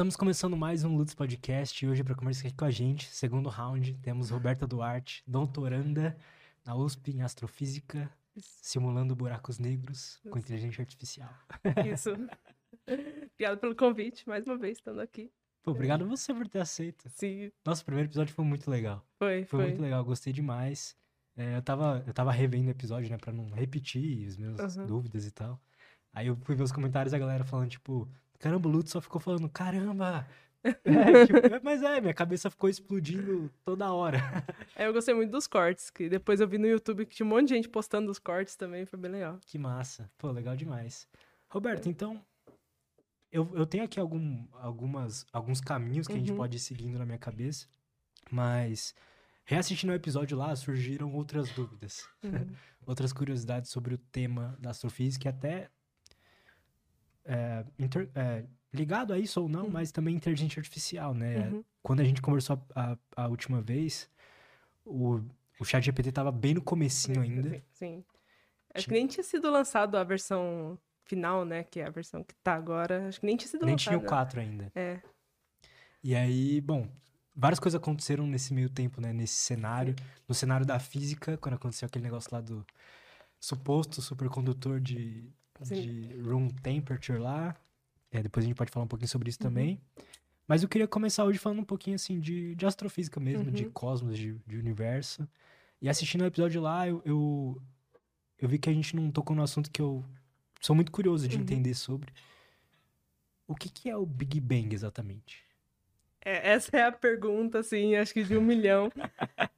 Estamos começando mais um Lutz Podcast e hoje para conversar aqui com a gente, segundo round, temos Roberta Duarte, doutoranda na USP em Astrofísica, simulando buracos negros com inteligência artificial. Isso. Obrigado pelo convite, mais uma vez estando aqui. Pô, obrigado a você por ter aceito. Sim. Nosso primeiro episódio foi muito legal. Foi, Foi, foi. muito legal, gostei demais. É, eu, tava, eu tava revendo o episódio, né, pra não repetir as minhas Uhum. dúvidas e tal. Aí eu fui ver os comentários da galera falando, tipo, caramba, o Lutz só ficou falando, caramba! É, tipo, é, mas é, minha cabeça ficou explodindo toda hora. É, eu gostei muito dos cortes, que depois eu vi no YouTube que tinha um monte de gente postando os cortes também, foi bem legal. Que massa. Pô, legal demais. Roberto, então, eu, eu tenho aqui algum, algumas, alguns caminhos que a gente Uhum. pode ir seguindo na minha cabeça, mas reassistindo o episódio lá, surgiram outras dúvidas, Uhum. outras curiosidades sobre o tema da astrofísica e até é, inter- é, ligado a isso ou não, Uhum. mas também inteligência artificial, né? Uhum. Quando a gente conversou a, a, a última vez, o, o chat GPT tava bem no comecinho ainda. Sim, Sim. Acho que nem tinha sido lançado a versão final, né? Que é a versão que tá agora. Acho que nem tinha sido Nem lançada. tinha o 4 ainda. É. E aí, bom, várias coisas aconteceram nesse meio tempo, né? Nesse cenário. No cenário da física, quando aconteceu aquele negócio lá do suposto supercondutor de, Sim. de room temperature lá. É, depois a gente pode falar um pouquinho sobre isso Uhum. também. Mas eu queria começar hoje falando um pouquinho, assim, de, de astrofísica mesmo, de Uhum. cosmos, de, de universo. E assistindo o episódio lá, eu, eu, eu vi que a gente não tocou no assunto que eu sou muito curioso de Uhum. entender sobre. O que, que é o Big Bang exatamente? É, essa é a pergunta, assim, acho que de um milhão.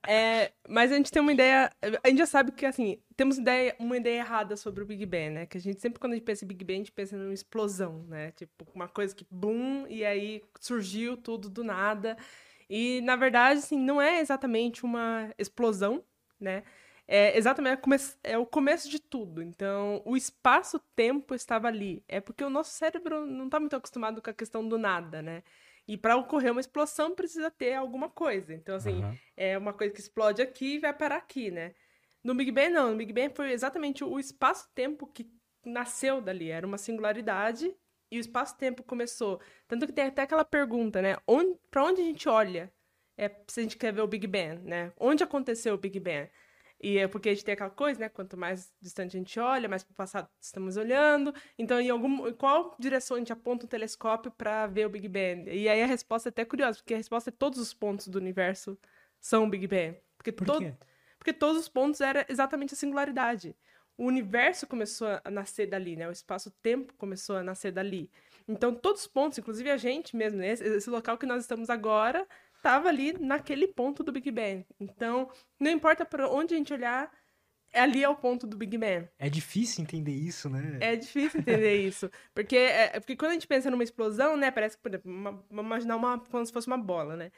É, mas a gente tem uma ideia. A gente já sabe que, assim, temos ideia, uma ideia errada sobre o Big Bang, né? Que a gente sempre, quando a gente pensa em Big Bang, a gente pensa numa explosão, né? Tipo, uma coisa que, boom, e aí surgiu tudo do nada. E, na verdade, assim, não é exatamente uma explosão, né? É exatamente é é o começo de tudo. Então, o espaço-tempo estava ali. É porque o nosso cérebro não está muito acostumado com a questão do nada, né? E para ocorrer uma explosão precisa ter alguma coisa. Então, assim, Aham. é uma coisa que explode aqui e vai parar aqui, né? No Big Bang, não. No Big Bang foi exatamente o espaço-tempo que nasceu dali. Era uma singularidade e o espaço-tempo começou. Tanto que tem até aquela pergunta, né? Onde, para onde a gente olha é, se a gente quer ver o Big Bang, né? Onde aconteceu o Big Bang? E é porque a gente tem aquela coisa, né? Quanto mais distante a gente olha, mais para o passado estamos olhando. Então, em, algum, em qual direção a gente aponta o telescópio para ver o Big Bang? E aí a resposta é até curiosa, porque a resposta é todos os pontos do universo são o Big Bang. Porque, Por to- quê? porque todos os pontos era exatamente a singularidade. O universo começou a nascer dali, né? O espaço-tempo começou a nascer dali. Então, todos os pontos, inclusive a gente mesmo, né? esse, esse local que nós estamos agora, estava ali naquele ponto do Big Bang. Então, não importa para onde a gente olhar, ali é o ponto do Big Bang. É difícil entender isso, né? É difícil entender isso. Porque, é, porque quando a gente pensa numa explosão, né? Parece que, por exemplo, uma- vamos imaginar uma, como se fosse uma bola, né?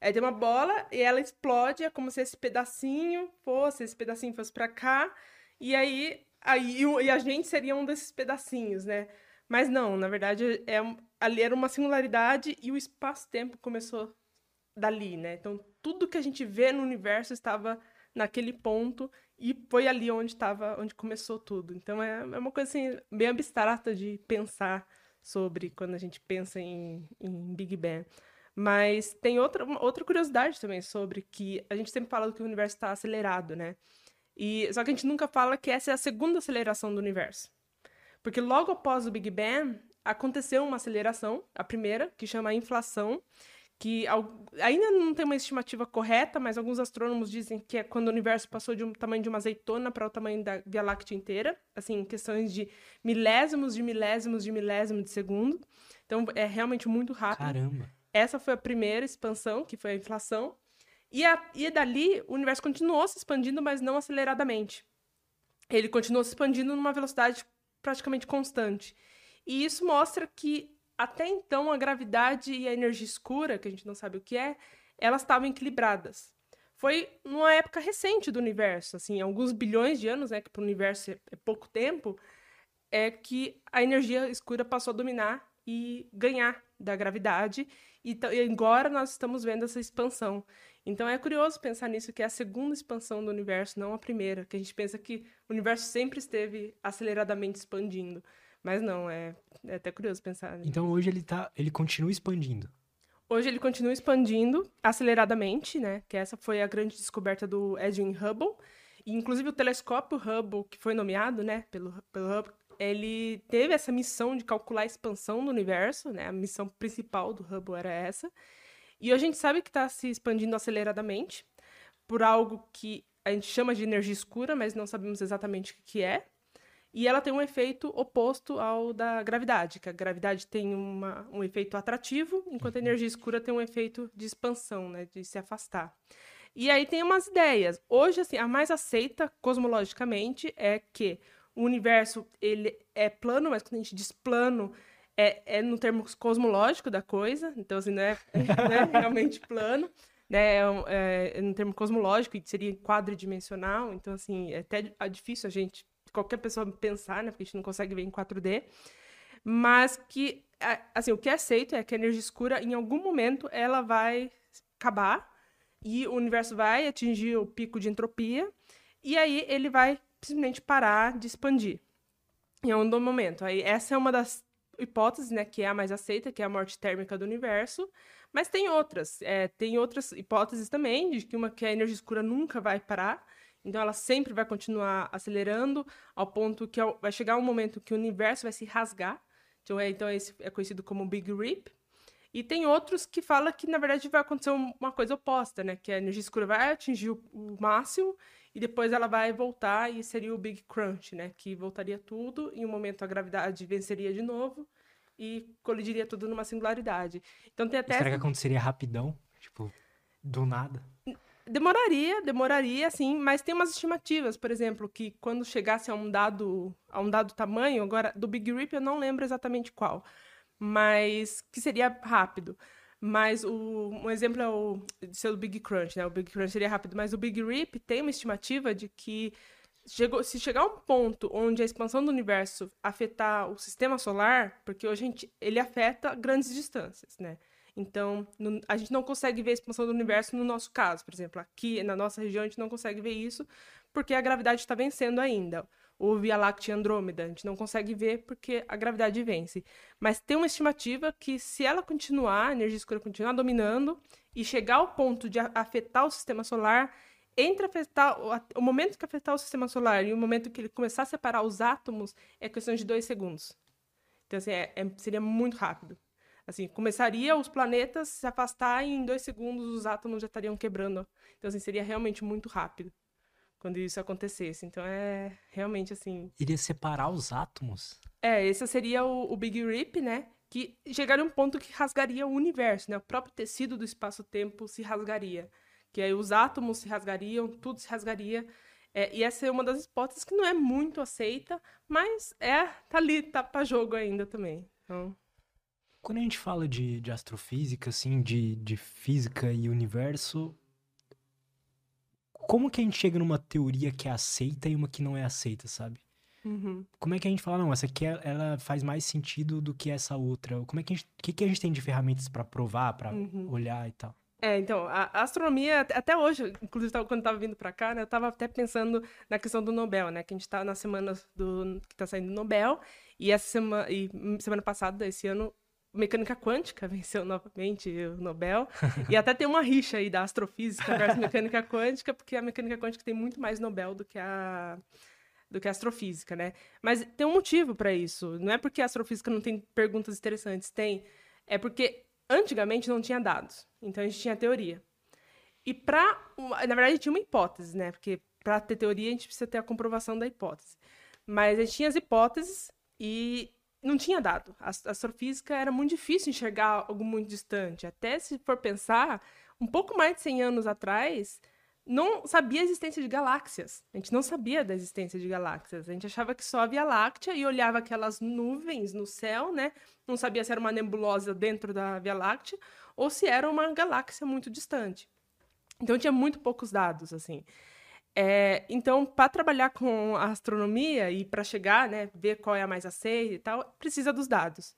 Aí tem uma bola e ela explode, é como se esse pedacinho fosse, esse pedacinho fosse pra cá, e aí, aí e a gente seria um desses pedacinhos, né? Mas não, na verdade, é, ali era uma singularidade e o espaço-tempo começou dali, né? Então, tudo que a gente vê no universo estava naquele ponto e foi ali onde estava, onde começou tudo. Então, é, é uma coisa assim, bem abstrata de pensar sobre quando a gente pensa em, em Big Bang. Mas tem outra, outra curiosidade também sobre que a gente sempre fala que o universo está acelerado, né? E, só que a gente nunca fala que essa é a segunda aceleração do universo. Porque logo após o Big Bang, aconteceu uma aceleração, a primeira, que chama inflação, que ainda não tem uma estimativa correta, mas alguns astrônomos dizem que é quando o universo passou de um tamanho de uma azeitona para o tamanho da Via Láctea inteira, assim, em questões de milésimos de milésimos de milésimo de segundo. Então é realmente muito rápido. Caramba. Essa foi a primeira expansão, que foi a inflação. E, a, e dali, o universo continuou se expandindo, mas não aceleradamente. Ele continuou se expandindo numa velocidade praticamente constante. E isso mostra que, até então, a gravidade e a energia escura, que a gente não sabe o que é, elas estavam equilibradas. Foi numa época recente do universo, assim, alguns bilhões de anos, né, que para o universo é é pouco tempo, é que a energia escura passou a dominar e ganhar da gravidade. E, e agora nós estamos vendo essa expansão. Então é curioso pensar nisso, que é a segunda expansão do universo, não a primeira. Que a gente pensa que o universo sempre esteve aceleradamente expandindo. Mas não, é, é até curioso pensar. Né? Então hoje ele tá, ele continua expandindo. Hoje ele continua expandindo aceleradamente, né? Que essa foi a grande descoberta do Edwin Hubble. E, inclusive o telescópio Hubble, que foi nomeado, né, pelo, pelo Hubble, ele teve essa missão de calcular a expansão do universo, né? A missão principal do Hubble era essa. E a gente sabe que está se expandindo aceleradamente por algo que a gente chama de energia escura, mas não sabemos exatamente o que é. E ela tem um efeito oposto ao da gravidade, que a gravidade tem uma, um efeito atrativo, enquanto a uhum. energia escura tem um efeito de expansão, né, de se afastar. E aí tem umas ideias. Hoje, assim, a mais aceita cosmologicamente é que o universo ele é plano, mas quando a gente diz plano, é, é no termo cosmológico da coisa, então assim, não é, não é realmente plano né, é, é, no termo cosmológico, seria quadridimensional, então, assim, é até difícil a gente, qualquer pessoa pensar, né, porque a gente não consegue ver em 4D, mas que, assim, o que é aceito é que a energia escura, em algum momento, ela vai acabar, e o universo vai atingir o pico de entropia, e aí ele vai simplesmente parar de expandir em algum momento. Aí essa é uma das hipóteses, né, que é a mais aceita, que é a morte térmica do universo, mas tem outras. É, tem outras hipóteses também, de que uma que a energia escura nunca vai parar. Então ela sempre vai continuar acelerando ao ponto que vai chegar um momento que o universo vai se rasgar. Então, é, então esse é conhecido como Big Rip. E tem outros que falam que, na verdade, vai acontecer uma coisa oposta, né? Que a energia escura vai atingir o, o máximo e depois ela vai voltar e seria o Big Crunch, né? Que voltaria tudo, e em um momento a gravidade venceria de novo e colidiria tudo numa singularidade. Então tem até. Será essa... que aconteceria rapidão? Tipo, do nada? Demoraria, demoraria, sim, mas tem umas estimativas, por exemplo, que quando chegasse a um dado, a um dado tamanho, agora do Big Rip eu não lembro exatamente qual, mas que seria rápido. Mas o, um exemplo é o seu Big Crunch, né? O Big Crunch seria rápido, mas o Big Rip tem uma estimativa de que chegou, se chegar a um ponto onde a expansão do universo afetar o sistema solar, porque hoje a gente, ele afeta grandes distâncias, né? Então, no, a gente não consegue ver a expansão do universo no nosso caso, por exemplo, aqui na nossa região a gente não consegue ver isso porque a gravidade está vencendo ainda. Ou Via Láctea Andrômeda, a gente não consegue ver porque a gravidade vence. Mas tem uma estimativa que se ela continuar, a energia escura continuar dominando e chegar ao ponto de afetar o sistema solar, entre afetar o, momento que afetar o sistema solar e o momento que ele começar a separar os átomos é questão de dois segundos. Então, assim, é, é, seria muito rápido. Assim, começaria os planetas se afastar e em dois segundos os átomos já estariam quebrando. Então, assim, seria realmente muito rápido quando isso acontecesse. Então, é realmente assim... Iria separar os átomos? É, esse seria o, o Big Rip, né? Que chegaria a um ponto que rasgaria o universo, né? O próprio tecido do espaço-tempo se rasgaria que aí os átomos se rasgariam, tudo se rasgaria. É, e essa é uma das hipóteses que não é muito aceita, mas é, tá ali, tá para jogo ainda também. Então... Quando a gente fala de, de astrofísica, assim, de, de física e universo, como que a gente chega numa teoria que é aceita e uma que não é aceita, sabe? Uhum. Como é que a gente fala, não, essa aqui ela faz mais sentido do que essa outra? Como é que a gente, o que, que a gente tem de ferramentas para provar, para uhum. olhar e tal? É, então, a, astronomia, até hoje, inclusive quando estava vindo para cá, né, eu estava até pensando na questão do Nobel, né, que a gente está na semana do, que está saindo Nobel, e essa semana, e semana passada, esse ano, mecânica quântica venceu novamente o Nobel, e até tem uma rixa aí da astrofísica versus mecânica quântica, porque a mecânica quântica tem muito mais Nobel do que a do que a astrofísica, né? Mas tem um motivo para isso. Não é porque a astrofísica não tem perguntas interessantes, tem. É porque antigamente não tinha dados. Então a gente tinha teoria. E para, na verdade, tinha uma hipótese, né? Porque para ter teoria a gente precisa ter a comprovação da hipótese. Mas a gente tinha as hipóteses e não tinha dado. A astrofísica era muito difícil enxergar algo muito distante. Até se for pensar, um pouco mais de 100 anos atrás, não sabia a existência de galáxias. A gente não sabia da existência de galáxias. A gente achava que só havia Láctea e olhava aquelas nuvens no céu, né? Não sabia se era uma nebulosa dentro da Via Láctea ou se era uma galáxia muito distante. Então tinha muito poucos dados, assim. É, então, para trabalhar com a astronomia e para chegar, né, ver qual é a mais aceita e tal, precisa dos dados.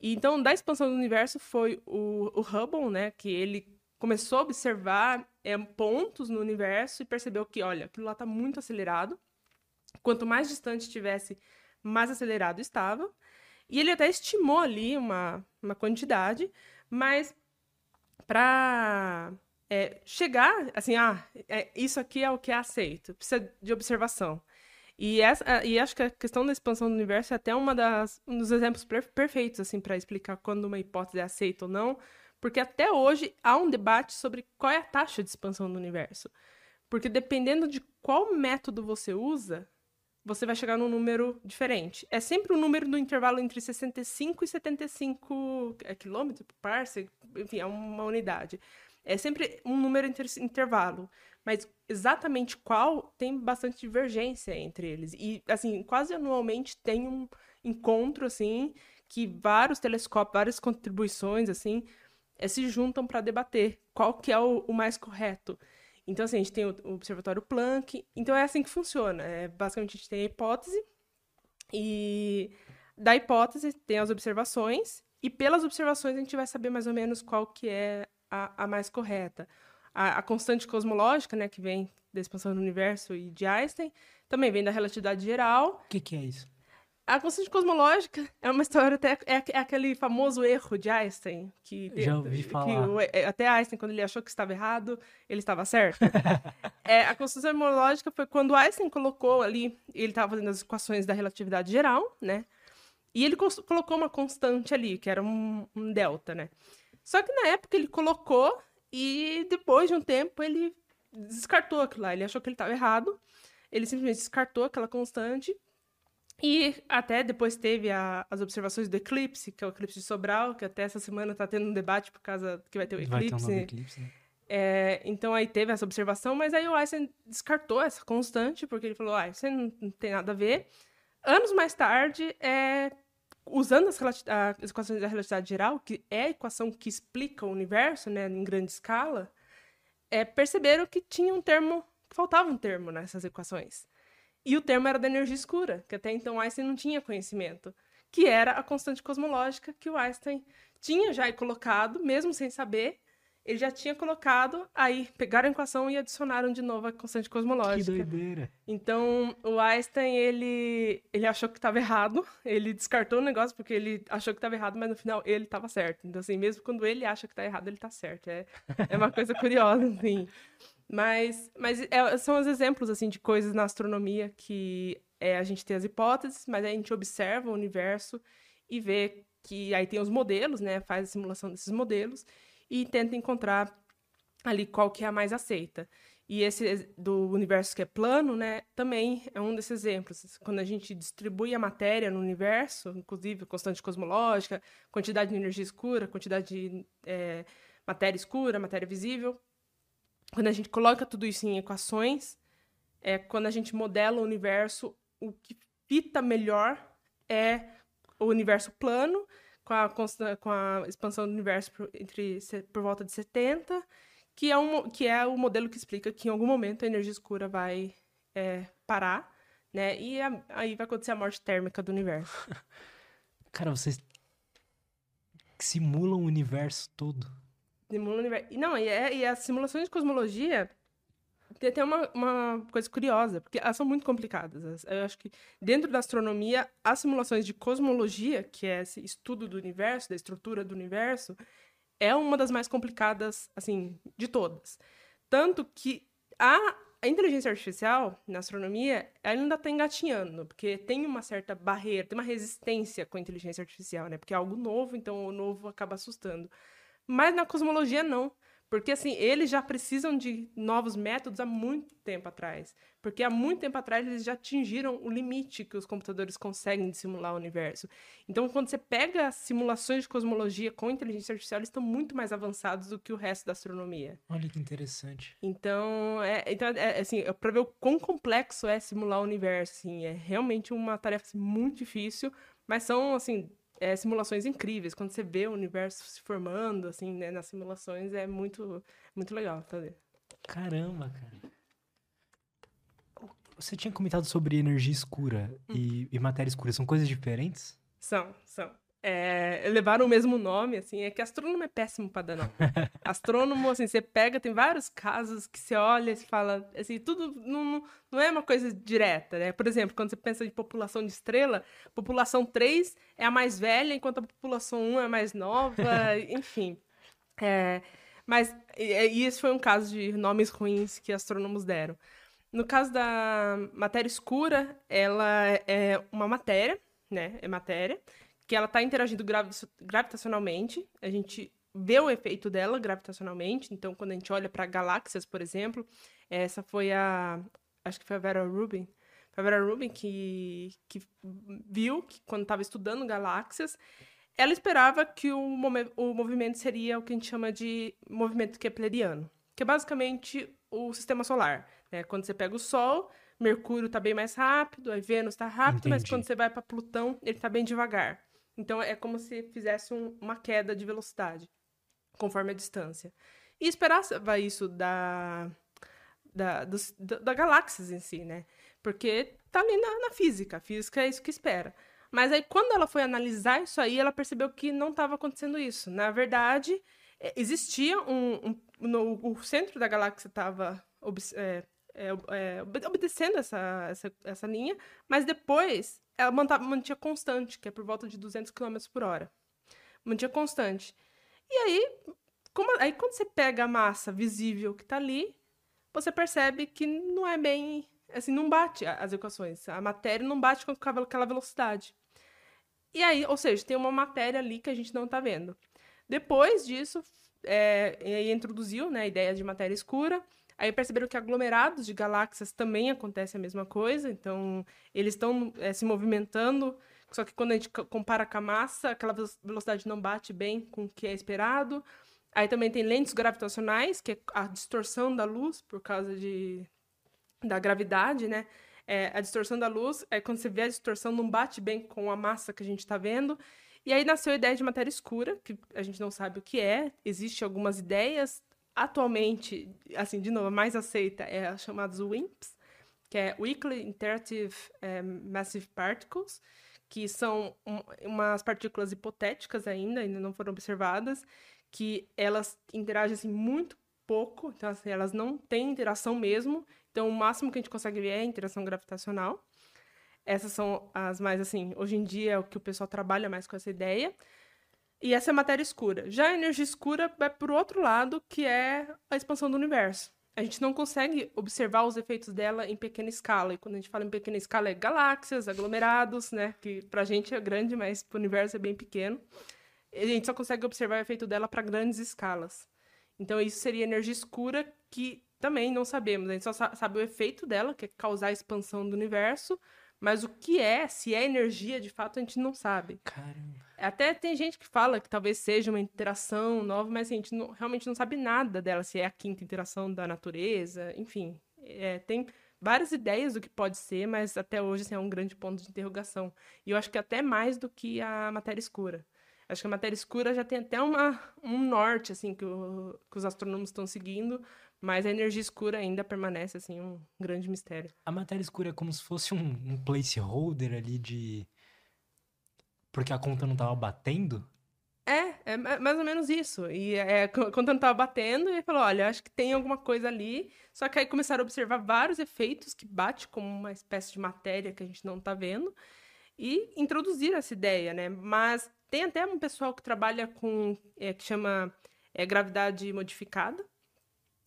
E, então, da expansão do universo foi o, o Hubble, né, que ele começou a observar é, pontos no universo e percebeu que, olha, aquilo lá está muito acelerado. Quanto mais distante estivesse, mais acelerado estava. E ele até estimou ali uma, uma quantidade, mas para é, chegar, assim, ah, é, isso aqui é o que é aceito, precisa de observação. E, essa, e acho que a questão da expansão do universo é até uma das, um dos exemplos perfeitos, assim, para explicar quando uma hipótese é aceita ou não, porque até hoje há um debate sobre qual é a taxa de expansão do universo. Porque dependendo de qual método você usa, você vai chegar num número diferente. É sempre um número no intervalo entre 65 e 75 é, quilômetros por parsec, enfim, é uma unidade. É sempre um número inter intervalo. Mas exatamente qual tem bastante divergência entre eles. E, assim, quase anualmente tem um encontro, assim, que vários telescópios, várias contribuições, assim, é, se juntam para debater qual que é o, o, mais correto. Então, assim, a gente tem o, o, Observatório Planck. Então, é assim que funciona. É, basicamente, a gente tem a hipótese e da hipótese tem as observações e pelas observações a gente vai saber mais ou menos qual que é a, a mais correta. A, a, constante cosmológica, né, que vem da expansão do universo e de Einstein, também vem da relatividade geral. O que, que é isso? A constante cosmológica é uma história até é, é aquele famoso erro de Einstein que já ouvi falar. Que, até Einstein quando ele achou que estava errado, ele estava certo. é, a constante cosmológica foi quando Einstein colocou ali, ele estava fazendo as equações da relatividade geral, né? E ele colocou uma constante ali, que era um, um delta, né? Só que na época ele colocou e depois de um tempo ele descartou aquilo lá. Ele achou que ele estava errado. Ele simplesmente descartou aquela constante. E até depois teve a, as observações do eclipse, que é o eclipse de Sobral, que até essa semana está tendo um debate por causa que vai ter o eclipse. Vai ter um eclipse né? É, então aí teve essa observação, mas aí o Einstein descartou essa constante, porque ele falou, ah, isso não, não tem nada a ver. Anos mais tarde, é, usando as, as, equações da relatividade geral, que é a equação que explica o universo, né, em grande escala, é, perceberam que tinha um termo, que faltava um termo nessas equações. E o termo era da energia escura, que até então Einstein não tinha conhecimento, que era a constante cosmológica que o Einstein tinha já colocado, mesmo sem saber, ele já tinha colocado, aí pegaram a equação e adicionaram de novo a constante cosmológica. Que doideira. Então, o Einstein, ele, ele achou que estava errado, ele descartou o negócio porque ele achou que estava errado, mas no final ele estava certo. Então, assim, mesmo quando ele acha que está errado, ele está certo. É, é uma coisa curiosa, assim. Mas, mas é, são os exemplos, assim, de coisas na astronomia que é, a gente tem as hipóteses, mas a gente observa o universo e vê que aí tem os modelos, né? Faz a simulação desses modelos e tenta encontrar ali qual que é a mais aceita. E esse do universo que é plano, né, também é um desses exemplos. Quando a gente distribui a matéria no universo, inclusive constante cosmológica, quantidade de energia escura, quantidade de é, matéria escura, matéria visível, quando a gente coloca tudo isso em equações, é quando a gente modela o universo, o que fita melhor é o universo plano, com a, com a expansão do universo por, entre, por volta de 70, que é, um, que é o modelo que explica que em algum momento a energia escura vai é, parar, né? E a, aí vai acontecer a morte térmica do universo. Cara, vocês simulam o universo todo. Simulam o universo. Não, e, é, e as simulações de cosmologia tem até uma, uma coisa curiosa, porque elas são muito complicadas. Eu acho que dentro da astronomia, as simulações de cosmologia, que é esse estudo do universo, da estrutura do universo, é uma das mais complicadas, assim, de todas. Tanto que a, inteligência artificial na astronomia ainda está engatinhando, porque tem uma certa barreira, tem uma resistência com a inteligência artificial, né? Porque é algo novo, então o novo acaba assustando. Mas na cosmologia, não. Porque, assim, eles já precisam de novos métodos há muito tempo atrás. Porque há muito tempo atrás eles já atingiram o limite que os computadores conseguem de simular o universo. Então, quando você pega simulações de cosmologia com inteligência artificial, eles estão muito mais avançados do que o resto da astronomia. Olha que interessante. Então, é, então, é, assim, é para ver o quão complexo é simular o universo, assim, é realmente uma tarefa assim, muito difícil, mas são, assim, é, simulações incríveis. Quando você vê o universo se formando, assim, né, nas simulações, é muito, muito legal fazer. Caramba, cara. Você tinha comentado sobre energia escura hum. e, e, matéria escura. São coisas diferentes? São, são. É, levaram o mesmo nome, assim, é que astrônomo é péssimo para dar nome. astrônomo, assim, você pega, tem vários casos que você olha e fala, assim, tudo não, não é uma coisa direta, né? Por exemplo, quando você pensa em população de estrela, população 3 é a mais velha, enquanto a população 1 é a mais nova, enfim. É, mas, e, e esse foi um caso de nomes ruins que astrônomos deram. No caso da matéria escura, ela é uma matéria, né? É matéria que ela está interagindo gravitacionalmente. A gente vê o efeito dela gravitacionalmente. Então, quando a gente olha para galáxias, por exemplo, essa foi a. Acho que foi a Vera Rubin. Foi a Vera Rubin que, que viu que, quando estava estudando galáxias, ela esperava que o, o movimento seria o que a gente chama de movimento kepleriano, que é basicamente o sistema solar. Né? Quando você pega o Sol, Mercúrio está bem mais rápido, aí Vênus está rápido, Entendi. mas quando você vai para Plutão, ele está bem devagar. Então é como se fizesse um, uma queda de velocidade, conforme a distância. E esperava isso da, da, dos, da, da galáxias em si, né? Porque tá ali na, na física, a física é isso que espera. Mas aí, quando ela foi analisar isso aí, ela percebeu que não estava acontecendo isso. Na verdade, é, existia um. um no, o centro da galáxia estava é, é, é, obedecendo essa, essa, essa linha, mas depois ela mantinha constante, que é por volta de 200 km por hora. Mantinha constante. E aí, como, aí quando você pega a massa visível que está ali, você percebe que não é bem. Assim, não bate as equações. A matéria não bate com aquela velocidade. E aí, ou seja, tem uma matéria ali que a gente não está vendo. Depois disso, é, introduziu né, a ideia de matéria escura. Aí perceberam que aglomerados de galáxias também acontece a mesma coisa, então eles estão é, se movimentando, só que quando a gente compara com a massa, aquela velocidade não bate bem com o que é esperado. Aí também tem lentes gravitacionais, que é a distorção da luz por causa de, da gravidade, né? É, a distorção da luz, é quando você vê a distorção não bate bem com a massa que a gente está vendo. E aí nasceu a ideia de matéria escura, que a gente não sabe o que é. Existem algumas ideias, atualmente, assim, de novo, a mais aceita é a chamada WIMPs, que é Weakly Interactive é, Massive Particles, que são um, umas partículas hipotéticas ainda, ainda não foram observadas, que elas interagem assim, muito pouco, então assim, elas não têm interação mesmo, então o máximo que a gente consegue ver é a interação gravitacional. Essas são as mais, assim, hoje em dia é o que o pessoal trabalha mais com essa ideia. E essa é a matéria escura. Já a energia escura é por outro lado, que é a expansão do universo. A gente não consegue observar os efeitos dela em pequena escala. E quando a gente fala em pequena escala, é galáxias, aglomerados, né? Que pra gente é grande, mas pro universo é bem pequeno. E a gente só consegue observar o efeito dela para grandes escalas. Então, isso seria energia escura que também não sabemos. A gente só sabe o efeito dela, que é causar a expansão do universo, mas o que é, se é energia de fato, a gente não sabe. Caramba. Até tem gente que fala que talvez seja uma interação nova, mas assim, a gente não, realmente não sabe nada dela, se é a quinta interação da natureza, enfim. É, tem várias ideias do que pode ser, mas até hoje assim, é um grande ponto de interrogação. E eu acho que até mais do que a matéria escura. Acho que a matéria escura já tem até uma, um norte, assim, que, o, que os astrônomos estão seguindo, mas a energia escura ainda permanece, assim, um grande mistério. A matéria escura é como se fosse um, um placeholder ali de. Porque a conta não estava batendo? É, é mais ou menos isso. E é, quando estava batendo, ele falou: olha, acho que tem alguma coisa ali. Só que aí começaram a observar vários efeitos que bate como uma espécie de matéria que a gente não está vendo. E introduziram essa ideia, né? Mas tem até um pessoal que trabalha com. É, que chama é, gravidade modificada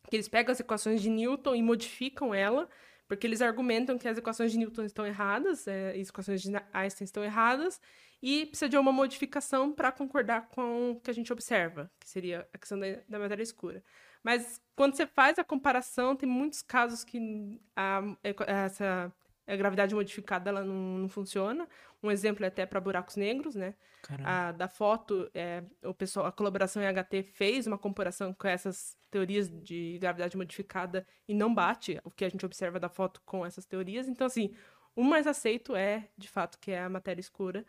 que eles pegam as equações de Newton e modificam ela, porque eles argumentam que as equações de Newton estão erradas, é, as equações de Einstein estão erradas, e precisa de uma modificação para concordar com o que a gente observa, que seria a questão da, da matéria escura. Mas quando você faz a comparação, tem muitos casos que a, essa a gravidade modificada ela não, não funciona. Um exemplo é até para buracos negros, né? A, da foto, é, o pessoal, a colaboração em HT fez uma comparação com essas teorias de gravidade modificada e não bate o que a gente observa da foto com essas teorias. Então, assim, o mais aceito é, de fato, que é a matéria escura,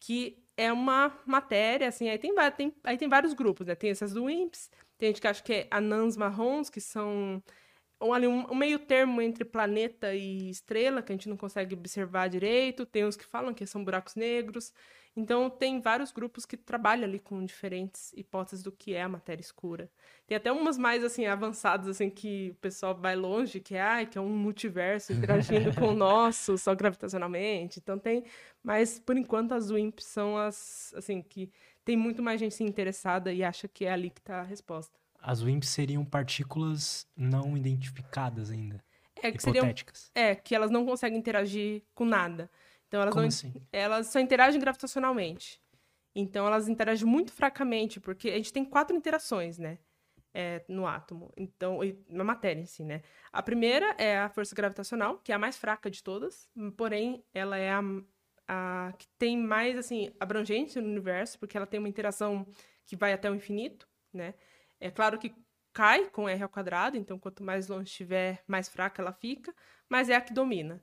que é uma matéria, assim, aí tem, tem, aí tem vários grupos, né? Tem essas do WIMPs, tem gente que acha que é anãs marrons, que são um, ali, um, um meio termo entre planeta e estrela, que a gente não consegue observar direito. Tem uns que falam que são buracos negros. Então, tem vários grupos que trabalham ali com diferentes hipóteses do que é a matéria escura. Tem até umas mais, assim, avançadas, assim, que o pessoal vai longe, que é, ah, que é um multiverso interagindo com o nosso, só gravitacionalmente. Então, tem... Mas, por enquanto, as WIMPs são as, assim, que tem muito mais gente interessada e acha que é ali que está a resposta. As WIMPs seriam partículas não identificadas ainda. É que hipotéticas. Seriam, é, que elas não conseguem interagir com nada. Então elas Como não, assim? elas só interagem gravitacionalmente. Então elas interagem muito fracamente, porque a gente tem quatro interações, né? É, no átomo, então, na matéria em si, né? A primeira é a força gravitacional, que é a mais fraca de todas, porém ela é a, a que tem mais assim abrangência no universo, porque ela tem uma interação que vai até o infinito, né? É claro que cai com r ao quadrado, então quanto mais longe estiver, mais fraca ela fica, mas é a que domina.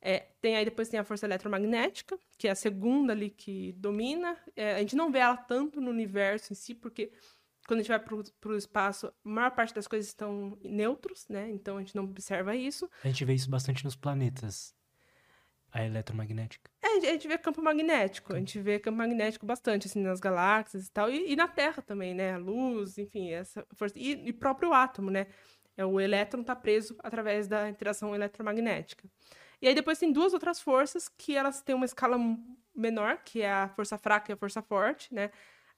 É, tem aí depois tem a força eletromagnética, que é a segunda ali que domina. É, a gente não vê ela tanto no universo em si, porque quando a gente vai para o espaço, a maior parte das coisas estão neutros, né? Então a gente não observa isso. A gente vê isso bastante nos planetas. A eletromagnética. É, a gente vê campo magnético, a gente vê campo magnético bastante, assim, nas galáxias e tal, e, e na Terra também, né? A luz, enfim, essa força. E, e próprio átomo, né? É, o elétron está preso através da interação eletromagnética. E aí depois tem duas outras forças que elas têm uma escala menor, que é a força fraca e a força forte, né?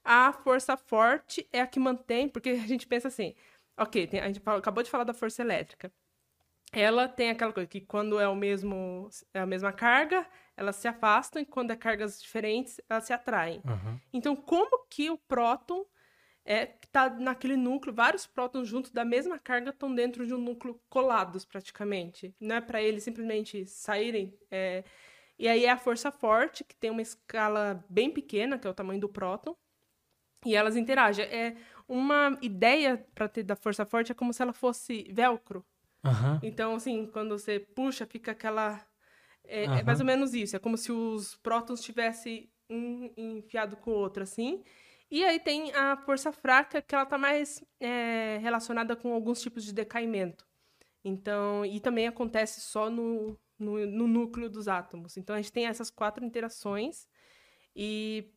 A força forte é a que mantém, porque a gente pensa assim, ok, tem, a gente acabou de falar da força elétrica ela tem aquela coisa que quando é o mesmo é a mesma carga, elas se afastam e quando é cargas diferentes, elas se atraem. Uhum. Então, como que o próton é tá naquele núcleo, vários prótons juntos da mesma carga estão dentro de um núcleo colados praticamente. Não é para eles simplesmente saírem. É... E aí é a força forte, que tem uma escala bem pequena, que é o tamanho do próton, e elas interagem. É uma ideia para ter da força forte é como se ela fosse velcro. Uhum. Então, assim, quando você puxa, fica aquela. É, uhum. é, mais ou menos isso. É como se os prótons tivessem um enfiado com o outro, assim. E aí tem a força fraca, que ela tá mais é, relacionada com alguns tipos de decaimento. Então, e também acontece só no, no, no, núcleo dos átomos. Então, a gente tem essas quatro interações e...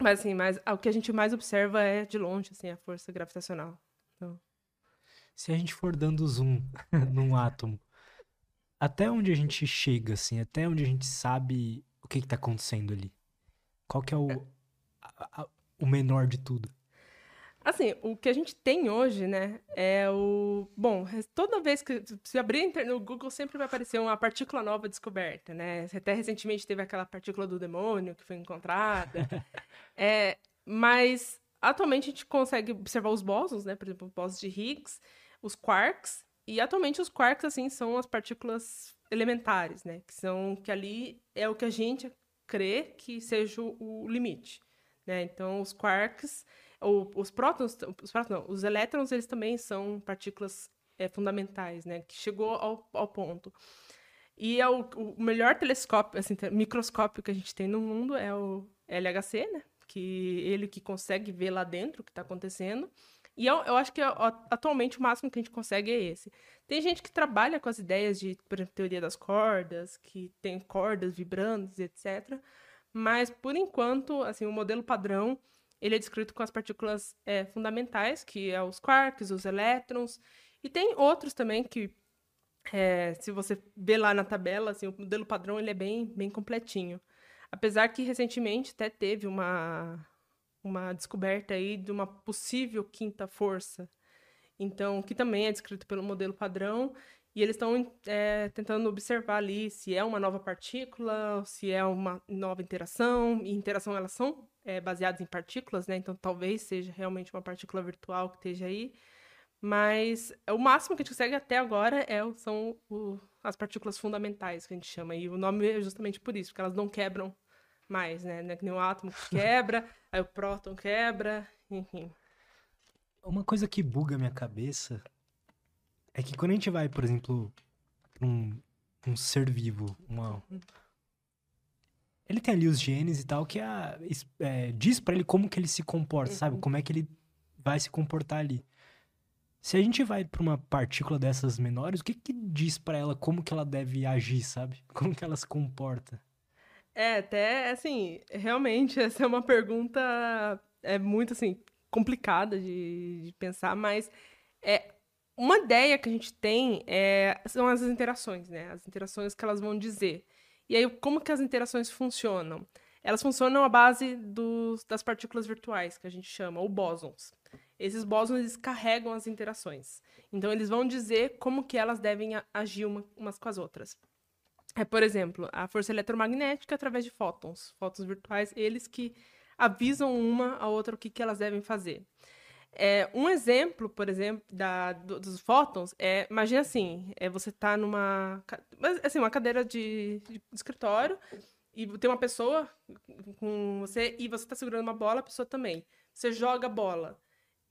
Mas, assim, mas, o que a gente mais observa é, de longe, assim, a força gravitacional. Então se a gente for dando zoom num átomo, até onde a gente chega, assim, até onde a gente sabe o que está acontecendo ali? Qual que é o, a, a, o menor de tudo? Assim, o que a gente tem hoje, né, é o... Bom, toda vez que se abrir no Google sempre vai aparecer uma partícula nova descoberta, né? Até recentemente teve aquela partícula do demônio que foi encontrada. é, mas, atualmente, a gente consegue observar os bósons, né? Por exemplo, o bóson de Higgs os quarks, e atualmente os quarks, assim, são as partículas elementares, né? Que são, que ali é o que a gente crê que seja o, limite, né? Então, os quarks, ou os prótons, os prótons não, os elétrons, eles também são partículas é, fundamentais, né? Que chegou ao, ao ponto. E é o, o melhor telescópio, assim, microscópio que a gente tem no mundo é o LHC, né? Que ele que consegue ver lá dentro o que está acontecendo. E eu, eu acho que atualmente o máximo que a gente consegue é esse. Tem gente que trabalha com as ideias de, por exemplo, teoria das cordas, que tem cordas vibrantes, etc. Mas, por enquanto, assim, o modelo padrão, ele é descrito com as partículas é, fundamentais, que é os quarks, os elétrons, e tem outros também que, é, se você ver lá na tabela, assim, o modelo padrão ele é bem, bem completinho. Apesar que recentemente até teve uma, uma descoberta aí de uma possível quinta força. Então, que também é descrito pelo modelo padrão, e eles estão é, tentando observar ali se é uma nova partícula, se é uma nova interação, e interação elas são é, baseadas em partículas, né? Então, talvez seja realmente uma partícula virtual que esteja aí. Mas o máximo que a gente consegue até agora é, são o, as partículas fundamentais, que a gente chama. E o nome é justamente por isso, porque elas não quebram mais, né? É que nem o átomo que quebra, aí o próton quebra, enfim. Uma coisa que buga a minha cabeça é que quando a gente vai, por exemplo, pra um, um ser vivo, uma... Ele tem ali os genes e tal, que é, é diz para ele como que ele se comporta, uhum. sabe? Como é que ele vai se comportar ali. Se a gente vai para uma partícula dessas menores, o que que diz para ela como que ela deve agir, sabe? Como que ela se comporta? É, até assim, realmente essa é uma pergunta é muito assim complicada de, de pensar, mas é uma ideia que a gente tem é, são as interações, né? As interações que elas vão dizer. E aí, como que as interações funcionam? Elas funcionam à base dos, das partículas virtuais, que a gente chama, ou bósons. Esses bósons eles carregam as interações. Então, eles vão dizer como que elas devem agir uma, umas com as outras. É, por exemplo, a força eletromagnética através de fótons. Fótons virtuais, eles que avisam uma a outra o que, que elas devem fazer. É, um exemplo, por exemplo, da, do, dos fótons é, imagina assim, é, você está numa, assim, uma cadeira de, de, escritório e tem uma pessoa com você e você está segurando uma bola, a pessoa também. Você joga a bola.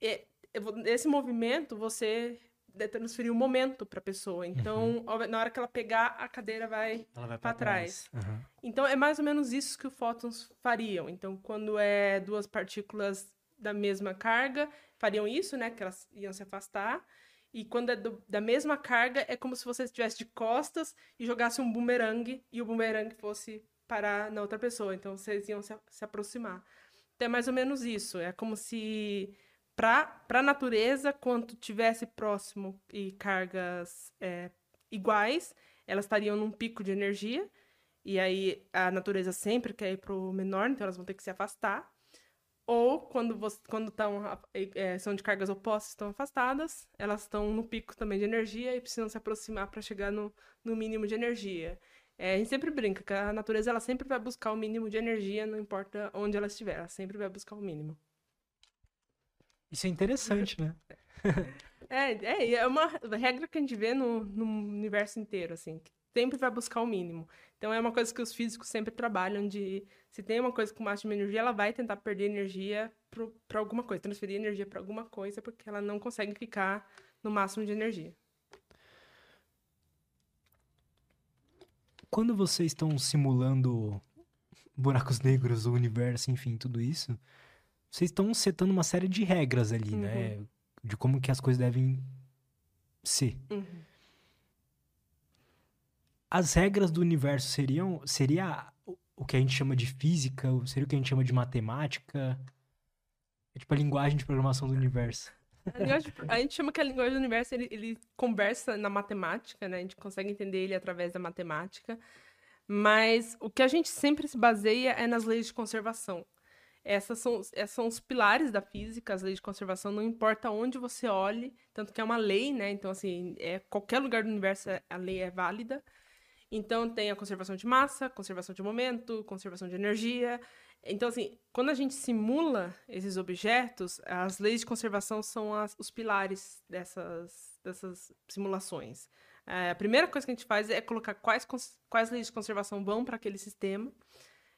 E, esse movimento você transferir o momento para a pessoa. Então, uhum. na hora que ela pegar, a cadeira vai, vai para trás. trás. Uhum. Então, é mais ou menos isso que os fótons fariam. Então, quando é duas partículas da mesma carga, fariam isso, né? Que elas iam se afastar. E quando é do, da mesma carga, é como se você estivesse de costas e jogasse um bumerangue e o bumerangue fosse parar na outra pessoa. Então, vocês iam se, se aproximar. Então, é mais ou menos isso. É como se para a natureza, quando tivesse próximo e cargas é, iguais, elas estariam num pico de energia. E aí a natureza sempre quer ir para o menor, então elas vão ter que se afastar. Ou quando, você, quando tão, é, são de cargas opostas, estão afastadas, elas estão no pico também de energia e precisam se aproximar para chegar no, no mínimo de energia. É, a gente sempre brinca que a natureza ela sempre vai buscar o mínimo de energia, não importa onde ela estiver, ela sempre vai buscar o mínimo. Isso é interessante, né? é, é, é uma regra que a gente vê no, no universo inteiro, assim, que sempre vai buscar o mínimo. Então é uma coisa que os físicos sempre trabalham de se tem uma coisa com máxima energia, ela vai tentar perder energia para alguma coisa, transferir energia para alguma coisa, porque ela não consegue ficar no máximo de energia. Quando vocês estão simulando buracos negros, o universo, enfim, tudo isso, vocês estão setando uma série de regras ali, né? uhum. né? De como que as coisas devem ser. Uhum. As regras do universo seriam seria o que a gente chama de física, seria o que a gente chama de matemática? É tipo a linguagem de programação do universo. A, a gente chama que a linguagem do universo ele, ele conversa na matemática, né? A gente consegue entender ele através da matemática. Mas o que a gente sempre se baseia é nas leis de conservação. Essas são, essas são os pilares da física, as leis de conservação, não importa onde você olhe, tanto que é uma lei, né? Então, assim, é, qualquer lugar do universo é, a lei é válida. Então, tem a conservação de massa, conservação de momento, conservação de energia. Então, assim, quando a gente simula esses objetos, as leis de conservação são as, os pilares dessas, dessas simulações. É, a primeira coisa que a gente faz é colocar quais, quais leis de conservação vão para aquele sistema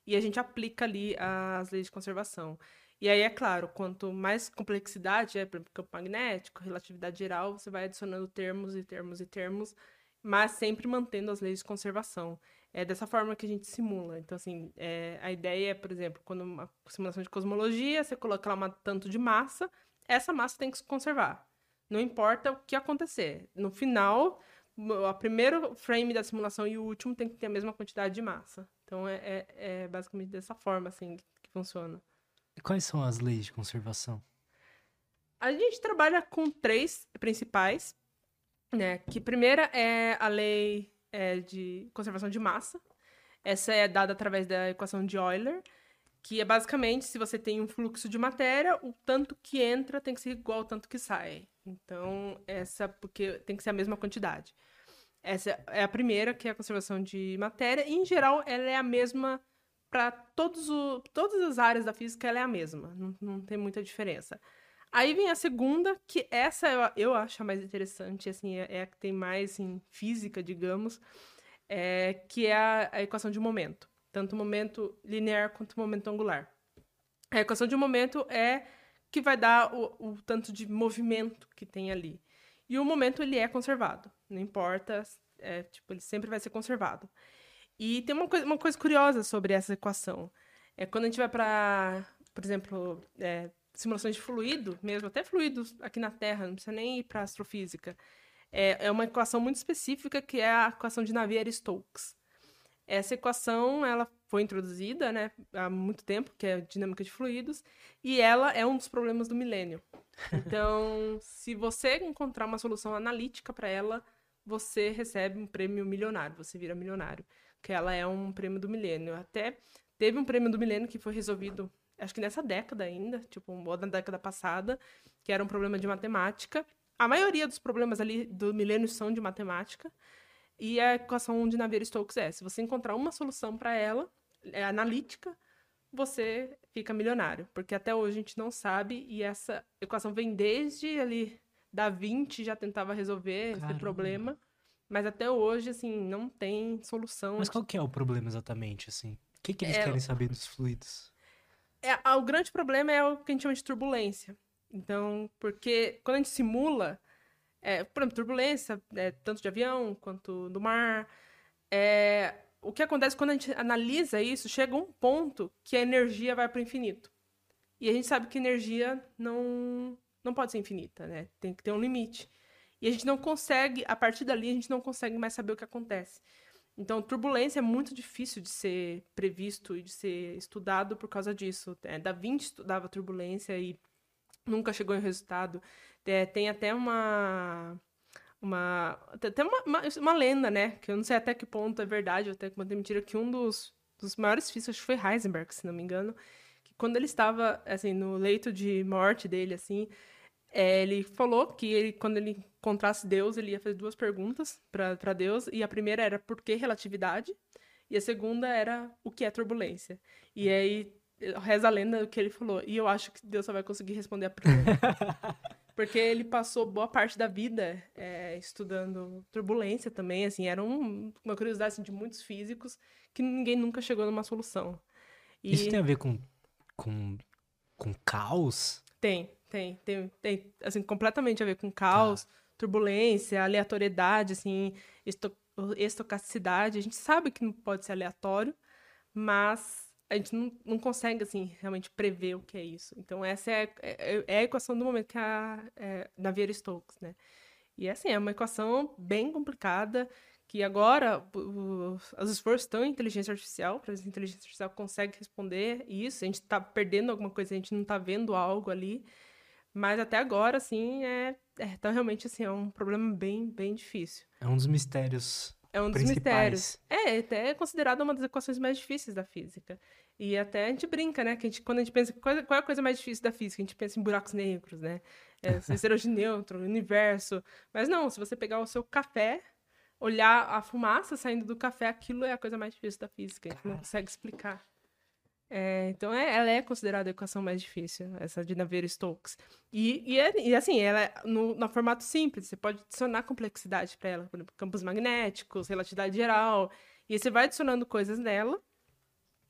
e a gente aplica ali as leis de conservação. E aí, é claro, quanto mais complexidade é, por exemplo, campo magnético, relatividade geral, você vai adicionando termos e termos e termos, mas sempre mantendo as leis de conservação. É dessa forma que a gente simula. Então, assim, é, a ideia é, por exemplo, quando uma simulação de cosmologia, você coloca lá uma tanto de massa, essa massa tem que se conservar. Não importa o que acontecer. No final, o primeiro frame da simulação e o último tem que ter a mesma quantidade de massa. Então é, é, é basicamente dessa forma assim que funciona. E quais são as leis de conservação? A gente trabalha com três principais, né? Que primeira é a lei é, de conservação de massa. Essa é dada através da equação de Euler, que é basicamente se você tem um fluxo de matéria, o tanto que entra tem que ser igual ao tanto que sai. Então, essa porque tem que ser a mesma quantidade. Essa é a primeira, que é a conservação de matéria. E, em geral, ela é a mesma para todas as áreas da física, ela é a mesma. Não, não tem muita diferença. Aí vem a segunda, que essa eu, eu acho a mais interessante, assim, é, é a que tem mais em física, digamos, é, que é a, a equação de momento. Tanto momento linear quanto momento angular. A equação de momento é que vai dar o, o tanto de movimento que tem ali. E o momento ele é conservado, não importa, é, tipo, ele sempre vai ser conservado. E tem uma coisa, uma coisa curiosa sobre essa equação. É quando a gente vai para, por exemplo, é, simulações de fluido, mesmo até fluidos aqui na Terra, não precisa nem ir para astrofísica. É, é uma equação muito específica que é a equação de Navier-Stokes. Essa equação, ela foi introduzida, né, há muito tempo, que é dinâmica de fluidos, e ela é um dos problemas do milênio. Então, se você encontrar uma solução analítica para ela, você recebe um prêmio milionário, você vira milionário, que ela é um prêmio do milênio. Até teve um prêmio do milênio que foi resolvido, acho que nessa década ainda, tipo, ou na década passada, que era um problema de matemática. A maioria dos problemas ali do milênio são de matemática. E a equação de Navier-Stokes é, se você encontrar uma solução para ela, é analítica, você fica milionário. Porque até hoje a gente não sabe, e essa equação vem desde ali da 20 já tentava resolver Caramba. esse problema, mas até hoje, assim, não tem solução. Mas qual que é o problema exatamente, assim? O que, que eles é... querem saber dos fluidos? É, o grande problema é o que a gente chama de turbulência. Então, porque quando a gente simula, é, por exemplo, turbulência, é, tanto de avião quanto do mar. É, o que acontece quando a gente analisa isso, chega um ponto que a energia vai para o infinito. E a gente sabe que energia não, não pode ser infinita, né? Tem que ter um limite. E a gente não consegue, a partir dali, a gente não consegue mais saber o que acontece. Então, turbulência é muito difícil de ser previsto e de ser estudado por causa disso. É, da Vinci estudava turbulência e nunca chegou em resultado. É, tem até uma. Uma, até uma, uma, uma, lenda, né? Que eu não sei até que ponto é verdade, até que ponto é mentira, que um dos, dos maiores físicos, foi Heisenberg, se não me engano, que quando ele estava, assim, no leito de morte dele, assim, é, ele falou que ele, quando ele encontrasse Deus, ele ia fazer duas perguntas para Deus, e a primeira era por que relatividade, e a segunda era o que é turbulência. E aí reza a lenda que ele falou, e eu acho que Deus só vai conseguir responder a primeira. Porque ele passou boa parte da vida é, estudando turbulência também, assim, era um, uma curiosidade assim, de muitos físicos que ninguém nunca chegou numa solução. E... Isso tem a ver com, com, com caos? Tem, tem, tem, tem, assim, completamente a ver com caos, tá. turbulência, aleatoriedade, assim, esto, estocasticidade. A gente sabe que não pode ser aleatório, mas a gente não, não consegue, assim, realmente prever o que é isso. Então, essa é, é, é a equação do momento que a é, Navier-Stokes, né? E, assim, é uma equação bem complicada, que agora os esforços estão em inteligência artificial, para a inteligência artificial consegue responder isso, a gente está perdendo alguma coisa, a gente não está vendo algo ali, mas até agora, assim, é, é tá realmente, assim, é um problema bem, bem difícil. É um dos mistérios é um dos mistérios. É, até é considerado uma das equações mais difíceis da física. E até a gente brinca, né? Que a gente, quando a gente pensa qual, qual é a coisa mais difícil da física, a gente pensa em buracos negros, né? É, de neutro, universo. Mas não, se você pegar o seu café, olhar a fumaça saindo do café, aquilo é a coisa mais difícil da física. A gente não consegue explicar. É, então, é, ela é considerada a equação mais difícil, essa de Navier-Stokes. E, e, é, e, assim, ela é no, no, formato simples, você pode adicionar complexidade para ela, campos magnéticos, relatividade geral, e você vai adicionando coisas nela,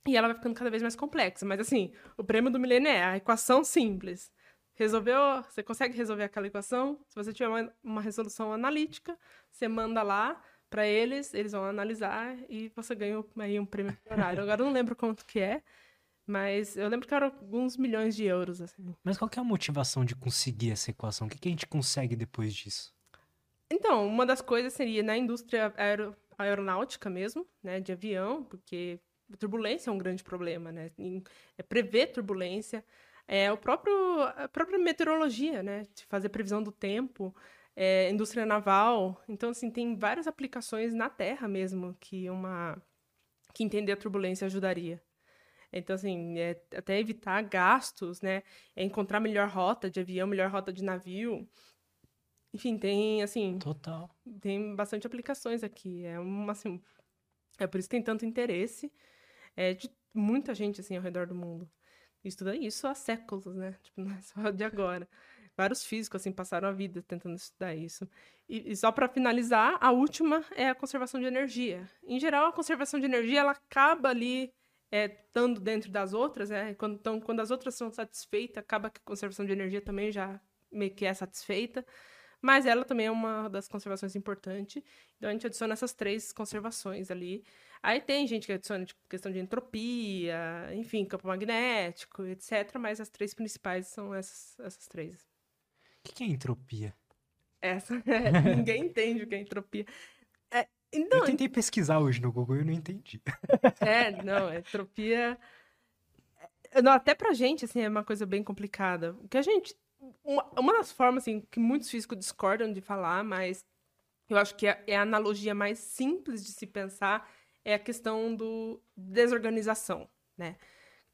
e ela vai ficando cada vez mais complexa. Mas, assim, o prêmio do milênio é a equação simples. Resolveu, você consegue resolver aquela equação, se você tiver uma, uma resolução analítica, você manda lá para eles, eles vão analisar e você ganha aí um prêmio horário. Agora eu não lembro quanto que é, mas eu lembro que eram alguns milhões de euros, assim. Mas qual que é a motivação de conseguir essa equação? O que, que a gente consegue depois disso? Então, uma das coisas seria na indústria aero, aeronáutica mesmo, né, de avião, porque turbulência é um grande problema, né? É prever turbulência, é o próprio a própria meteorologia, né, de fazer previsão do tempo, é, indústria naval. Então, assim, tem várias aplicações na Terra mesmo que uma que entender a turbulência ajudaria. Então, assim, é até evitar gastos, né? É encontrar melhor rota de avião, melhor rota de navio. Enfim, tem, assim... Total. Tem bastante aplicações aqui. É uma, assim... É por isso que tem tanto interesse é, de muita gente, assim, ao redor do mundo. Estuda isso há séculos, né? Tipo, não é só de agora. Vários físicos, assim, passaram a vida tentando estudar isso. E, e só para finalizar, a última é a conservação de energia. Em geral, a conservação de energia, ela acaba ali é, estando dentro das outras, né? Quando, então, quando as outras são satisfeitas, acaba que a conservação de energia também já meio que é satisfeita. mas ela também é uma das conservações importantes. Então a gente adiciona essas três conservações ali. Aí tem gente que adiciona tipo, questão de entropia, enfim, campo magnético, etc. Mas as três principais são essas, essas três. O que, é entropia? Essa, é, ninguém entende o que é entropia. É, então, Eu tentei pesquisar hoje no Google e eu não entendi. É, não, entropia. é, Não, até pra gente, assim, é uma coisa bem complicada. O que a gente. Uma, uma das formas, assim, que muitos físicos discordam de falar, mas eu acho que é, é a analogia mais simples de se pensar, é a questão do desorganização, né?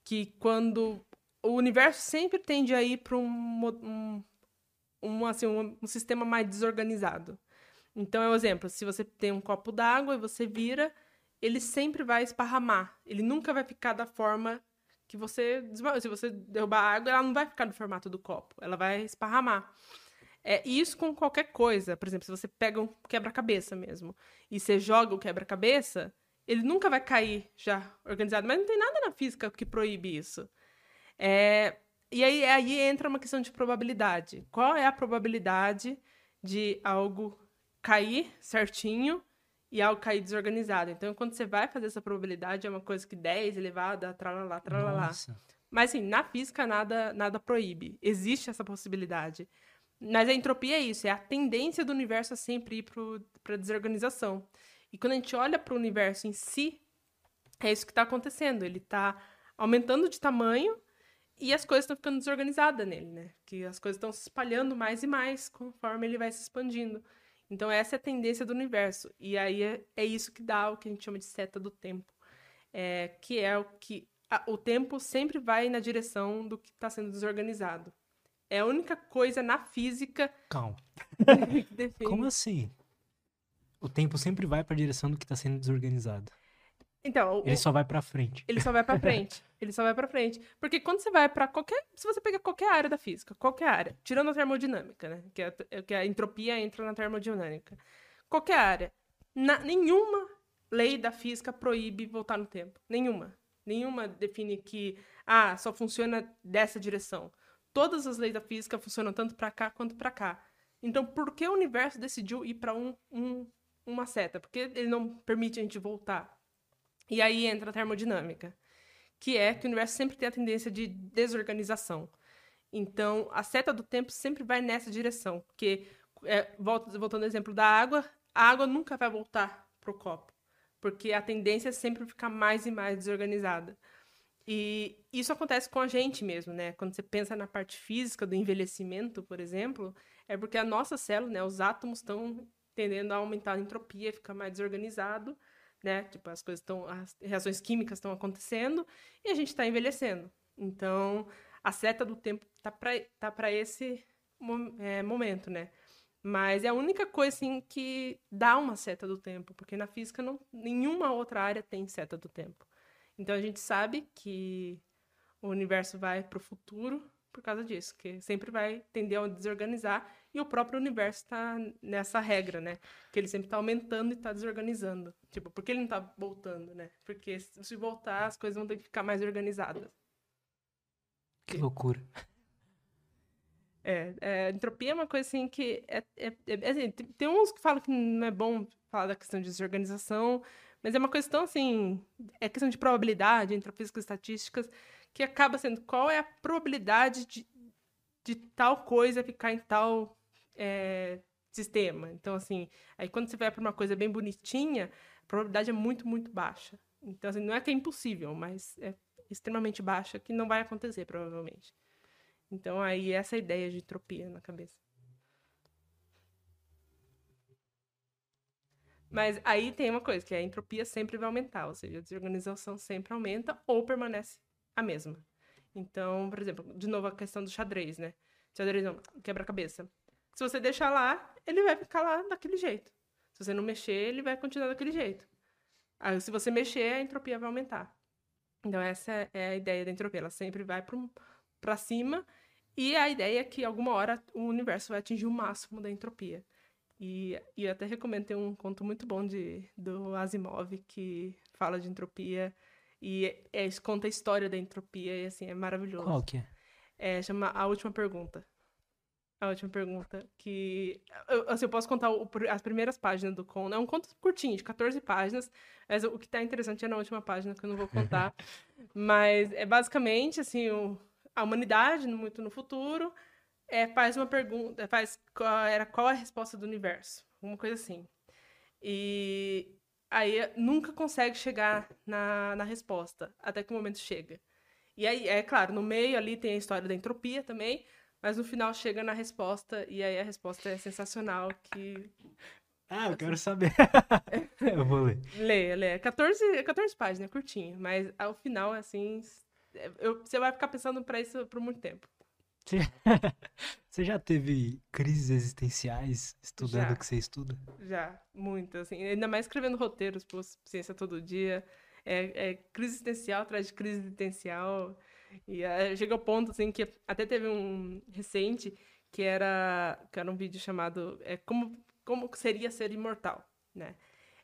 Que quando o universo sempre tende a ir para um, um, um, assim, um, um sistema mais desorganizado. Então, é um exemplo, se você tem um copo d'água e você vira, ele sempre vai esparramar. Ele nunca vai ficar da forma que você. Se você derrubar a água, ela não vai ficar do formato do copo. Ela vai esparramar. É isso com qualquer coisa. Por exemplo, se você pega um quebra-cabeça mesmo e você joga o quebra-cabeça, ele nunca vai cair já organizado. Mas não tem nada na física que proíbe isso. É, e aí, aí entra uma questão de probabilidade. Qual é a probabilidade de algo cair certinho e algo cair desorganizado? Então, quando você vai fazer essa probabilidade, é uma coisa que 10 elevado a tralalá, tralalá. Nossa. Mas, assim, na física nada, nada proíbe. Existe essa possibilidade. Mas a entropia é isso, é a tendência do universo a sempre ir para a desorganização. E quando a gente olha para o universo em si, é isso que está acontecendo. Ele está aumentando de tamanho e as coisas estão ficando desorganizadas nele, né? Que as coisas estão se espalhando mais e mais conforme ele vai se expandindo. Então, essa é a tendência do universo. E aí é, é isso que dá o que a gente chama de seta do tempo. É, que é o que. a- o tempo sempre vai na direção do que está sendo desorganizado. É a única coisa na física Calma. Como assim? O tempo sempre vai pra direção do que tá sendo desorganizado. Então, o- Ele só vai pra frente. Ele só vai pra frente. Ele só vai pra frente. Porque quando você vai pra qualquer. Se você pegar qualquer área da física, qualquer área, tirando a termodinâmica, né? Que, é, que a entropia entra na termodinâmica. Qualquer área. na- nenhuma lei da física proíbe voltar no tempo. Nenhuma. Nenhuma define que. Ah, só funciona dessa direção. Todas as leis da física funcionam tanto pra cá quanto pra cá. Então, por que o universo decidiu ir pra um, um, uma seta? Por que ele não permite a gente voltar? E aí entra a termodinâmica, que é que o universo sempre tem a tendência de desorganização. Então, a seta do tempo sempre vai nessa direção, porque, é, volta- voltando ao exemplo da água, a água nunca vai voltar pro copo, porque a tendência é sempre ficar mais e mais desorganizada. E isso acontece com a gente mesmo, né? Quando você pensa na parte física do envelhecimento, por exemplo, é porque a nossa célula, né, os átomos estão tendendo a aumentar a entropia, ficar mais desorganizado, né? Tipo, as coisas estão, as reações químicas estão acontecendo e a gente está envelhecendo. Então, a seta do tempo tá para tá para esse é, momento, né? Mas é a única coisa assim que dá uma seta do tempo, porque na física não, nenhuma outra área tem seta do tempo. Então a gente sabe que o universo vai para o futuro por causa disso, que sempre vai tender a desorganizar e o próprio universo está nessa regra, né? Que ele sempre está aumentando e está desorganizando. Tipo, por que ele não está voltando, né? Porque se voltar, as coisas vão ter que ficar mais organizadas. Que loucura. É, é, entropia é uma coisa assim que é, é- é- assim, tem, uns que falam que não é bom falar da questão de desorganização, mas é uma questão assim, é questão de probabilidade entre físicas e estatísticas, que acaba sendo qual é a probabilidade de, de tal coisa ficar em tal é, sistema. Então, assim, aí quando você vai para uma coisa bem bonitinha, a probabilidade é muito, muito baixa. Então, assim, não é que é impossível, mas é extremamente baixa, que não vai acontecer, provavelmente. Então, aí, essa ideia de entropia na cabeça. Mas aí tem uma coisa, que a entropia sempre vai aumentar, ou seja, a desorganização sempre aumenta ou permanece a mesma. Então, por exemplo, de novo a questão do xadrez, né? Xadrez não, quebra-cabeça. Se você deixar lá, ele vai ficar lá daquele jeito. Se você não mexer, ele vai continuar daquele jeito. Aí, se você mexer, a entropia vai aumentar. Então, essa é a ideia da entropia. Ela sempre vai para cima. E a ideia é que, alguma hora, o universo vai atingir o máximo da entropia. E, e eu até recomendo um conto muito bom de, do Asimov, que fala de entropia. E é, é- conta a história da entropia. E, assim, é maravilhoso. Qual que é? É, chama A Última Pergunta. A última pergunta. Que. Eu, assim, eu posso contar o- as primeiras páginas do conto. É um conto curtinho, de 14 páginas. Mas o que tá interessante é na última página, que eu não vou contar. mas é basicamente, assim, o- a humanidade, muito no futuro, é, faz uma pergunta. Faz qual, era qual a resposta do universo. Uma coisa assim. E aí nunca consegue chegar na, na resposta, até que o momento chega. E aí, é claro, no meio ali tem a história da entropia também, mas no final chega na resposta, e aí a resposta é sensacional, que... Ah, eu quero saber. eu vou ler. Lê, lê. 14, 14 páginas, é curtinho, mas ao final, assim, é- eu- você vai ficar pensando pra isso por muito tempo. Você, já teve crises existenciais estudando Já. o que você estuda? Já, muito, assim. Ainda mais escrevendo roteiros pro Ciência Todo Dia. É, é crise existencial atrás de crise existencial. E é, chega ao ponto, assim, que até teve um recente que era, que era um vídeo chamado é, como, como seria ser imortal, né?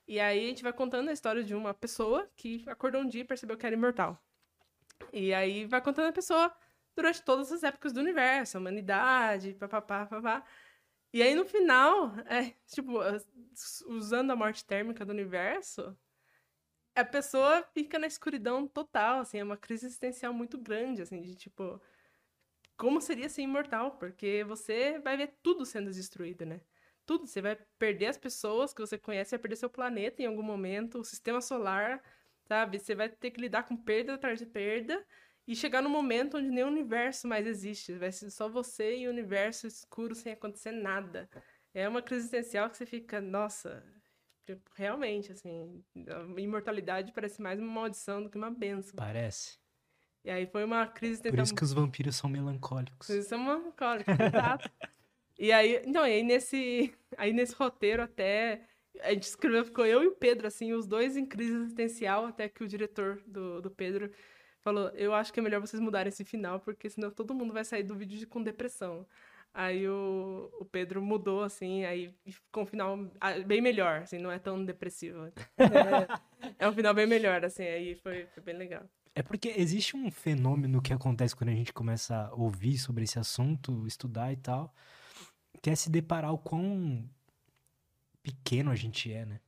E aí a gente vai contando a história de uma pessoa que acordou um dia e percebeu que era imortal. E aí vai contando a pessoa durante todas as épocas do universo, a humanidade, papapá, papapá. E aí, no final, é, tipo, usando a morte térmica do universo, a pessoa fica na escuridão total, assim, é uma crise existencial muito grande, assim, de tipo, como seria ser imortal? Porque você vai ver tudo sendo destruído, né? Tudo, você vai perder as pessoas que você conhece, vai perder seu planeta em algum momento, o sistema solar, sabe? Você vai ter que lidar com perda atrás de perda e chegar num momento onde nem o universo mais existe. Vai ser só você e o universo escuro sem acontecer nada. É uma crise existencial que você fica, nossa, realmente, assim, a imortalidade parece mais uma maldição do que uma benção. Parece. E aí foi uma crise Por isso que os vampiros são melancólicos. vocês são melancólicos, exato. E aí, então, aí nesse, aí nesse roteiro até, a gente escreveu, ficou eu e o Pedro, assim, os dois em crise existencial, até que o diretor do, do Pedro falou, eu acho que é melhor vocês mudarem esse final, porque senão todo mundo vai sair do vídeo de- com depressão. Aí o, o Pedro mudou, assim, aí ficou um final ah, bem melhor, assim, não é tão depressivo. É, é um final bem melhor, assim, aí foi, foi bem legal. É porque existe um fenômeno que acontece quando a gente começa a ouvir sobre esse assunto, estudar e tal, que é se deparar o quão pequeno a gente é, né?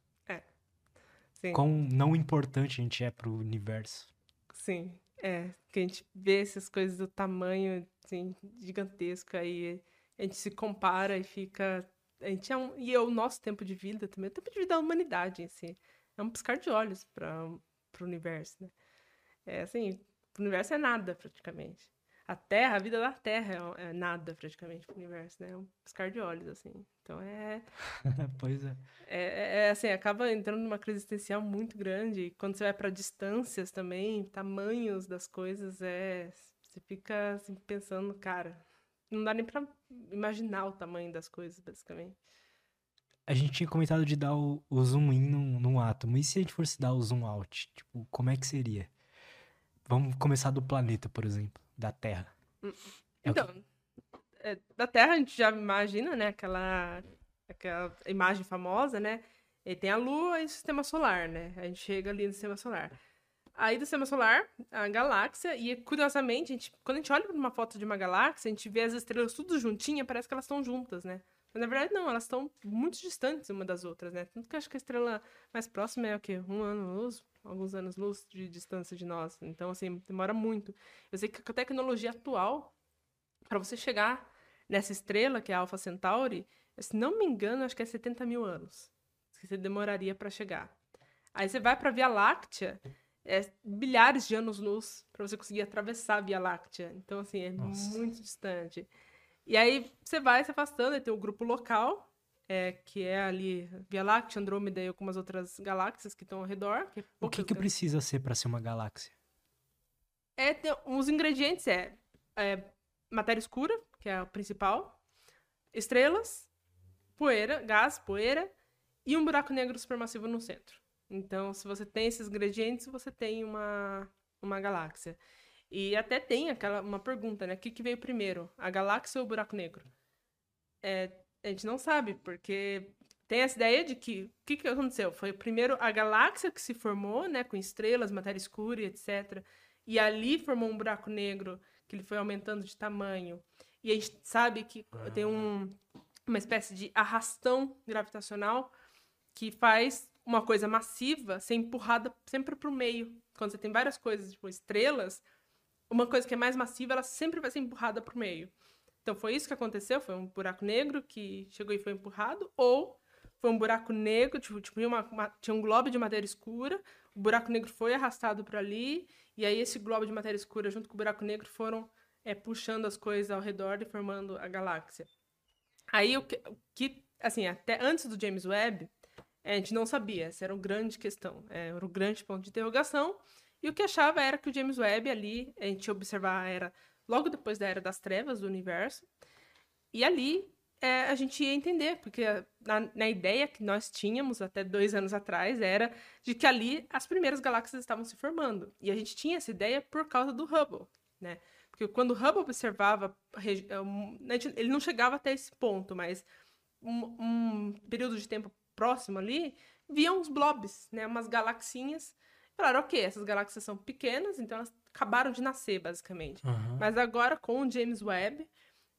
Sim. Quão não importante a gente é pro universo. Sim, é. Que a gente vê essas coisas do tamanho, assim, gigantesco, aí a gente se compara e fica. A gente é um, e é o nosso tempo de vida também, o tempo de vida da humanidade em si. É um piscar de olhos para o universo, né? É assim, o universo é nada, praticamente. A Terra, a vida da Terra é, é nada, praticamente, pro universo, né? É um piscar de olhos, assim. Então é. pois é. É, é- é assim, acaba entrando numa crise existencial muito grande. E quando você vai para distâncias também, tamanhos das coisas, é. Você fica assim, pensando, cara, não dá nem pra imaginar o tamanho das coisas, basicamente. A gente tinha comentado de dar o, o zoom in num, num átomo. E se a gente fosse dar o zoom out? Tipo, como é que seria? Vamos começar do planeta, por exemplo, da Terra. É o que- Então, é, da Terra a gente já imagina, né, aquela, aquela imagem famosa, né? E tem a Lua e o Sistema Solar, né? A gente chega ali no Sistema Solar. Aí do Sistema Solar, a galáxia, e curiosamente, a gente, quando a gente olha para uma foto de uma galáxia, a gente vê as estrelas tudo juntinha, parece que elas estão juntas, né? Mas na verdade não, elas estão muito distantes uma das outras, né? Tanto que eu acho que a estrela mais próxima é o quê? Um ano-luz? Alguns anos-luz de distância de nós. Então, assim, demora muito. Eu sei que a tecnologia atual, para você chegar nessa estrela, que é a Alpha Centauri, se não me engano, acho que é 70 mil anos. Que você demoraria para chegar. Aí você vai para a Via Láctea, é bilhares de anos-luz para você conseguir atravessar a Via Láctea. Então, assim, é Nossa. muito distante. E aí você vai se afastando, e tem o grupo local, é, que é ali Via Láctea, Andrômeda e algumas outras galáxias que estão ao redor. Que é O que, que precisa ser pra ser uma galáxia? é, tem, os ingredientes é, é matéria escura, que é o principal, estrelas, poeira, gás, poeira e um buraco negro supermassivo no centro. Então, se você tem esses ingredientes, você tem uma, uma galáxia. E até tem aquela uma pergunta, né? O que, que veio primeiro, a galáxia ou o buraco negro? É, a gente não sabe, porque tem essa ideia de que o que, que aconteceu? Foi primeiro a galáxia que se formou, né? Com estrelas, matéria escura e etc. E ali formou um buraco negro que ele foi aumentando de tamanho. E a gente sabe que tem um, uma espécie de arrastão gravitacional que faz uma coisa massiva ser empurrada sempre para o meio. Quando você tem várias coisas, tipo estrelas, uma coisa que é mais massiva, ela sempre vai ser empurrada para o meio. Então foi isso que aconteceu, foi um buraco negro que chegou e foi empurrado, ou foi um buraco negro, tipo, tipo uma, uma, tinha um globo de matéria escura, o buraco negro foi arrastado para ali, e aí esse globo de matéria escura junto com o buraco negro foram é, puxando as coisas ao redor e formando a galáxia. Aí o que, o que, assim, até antes do James Webb, a gente não sabia, essa era uma grande questão, é, era o um grande ponto de interrogação, e o que achava era que o James Webb ali, a gente observar era logo depois da Era das Trevas do universo. E ali é, a gente ia entender, porque na, na, ideia que nós tínhamos até dois anos atrás era de que ali as primeiras galáxias estavam se formando. E a gente tinha essa ideia por causa do Hubble, né? Porque quando o Hubble observava, é, ele não chegava até esse ponto, mas um, um período de tempo próximo ali, via uns blobs, né? Umas galaxinhas. Falaram, ok, essas galáxias são pequenas, então elas acabaram de nascer, basicamente. Uhum. Mas agora, com o James Webb,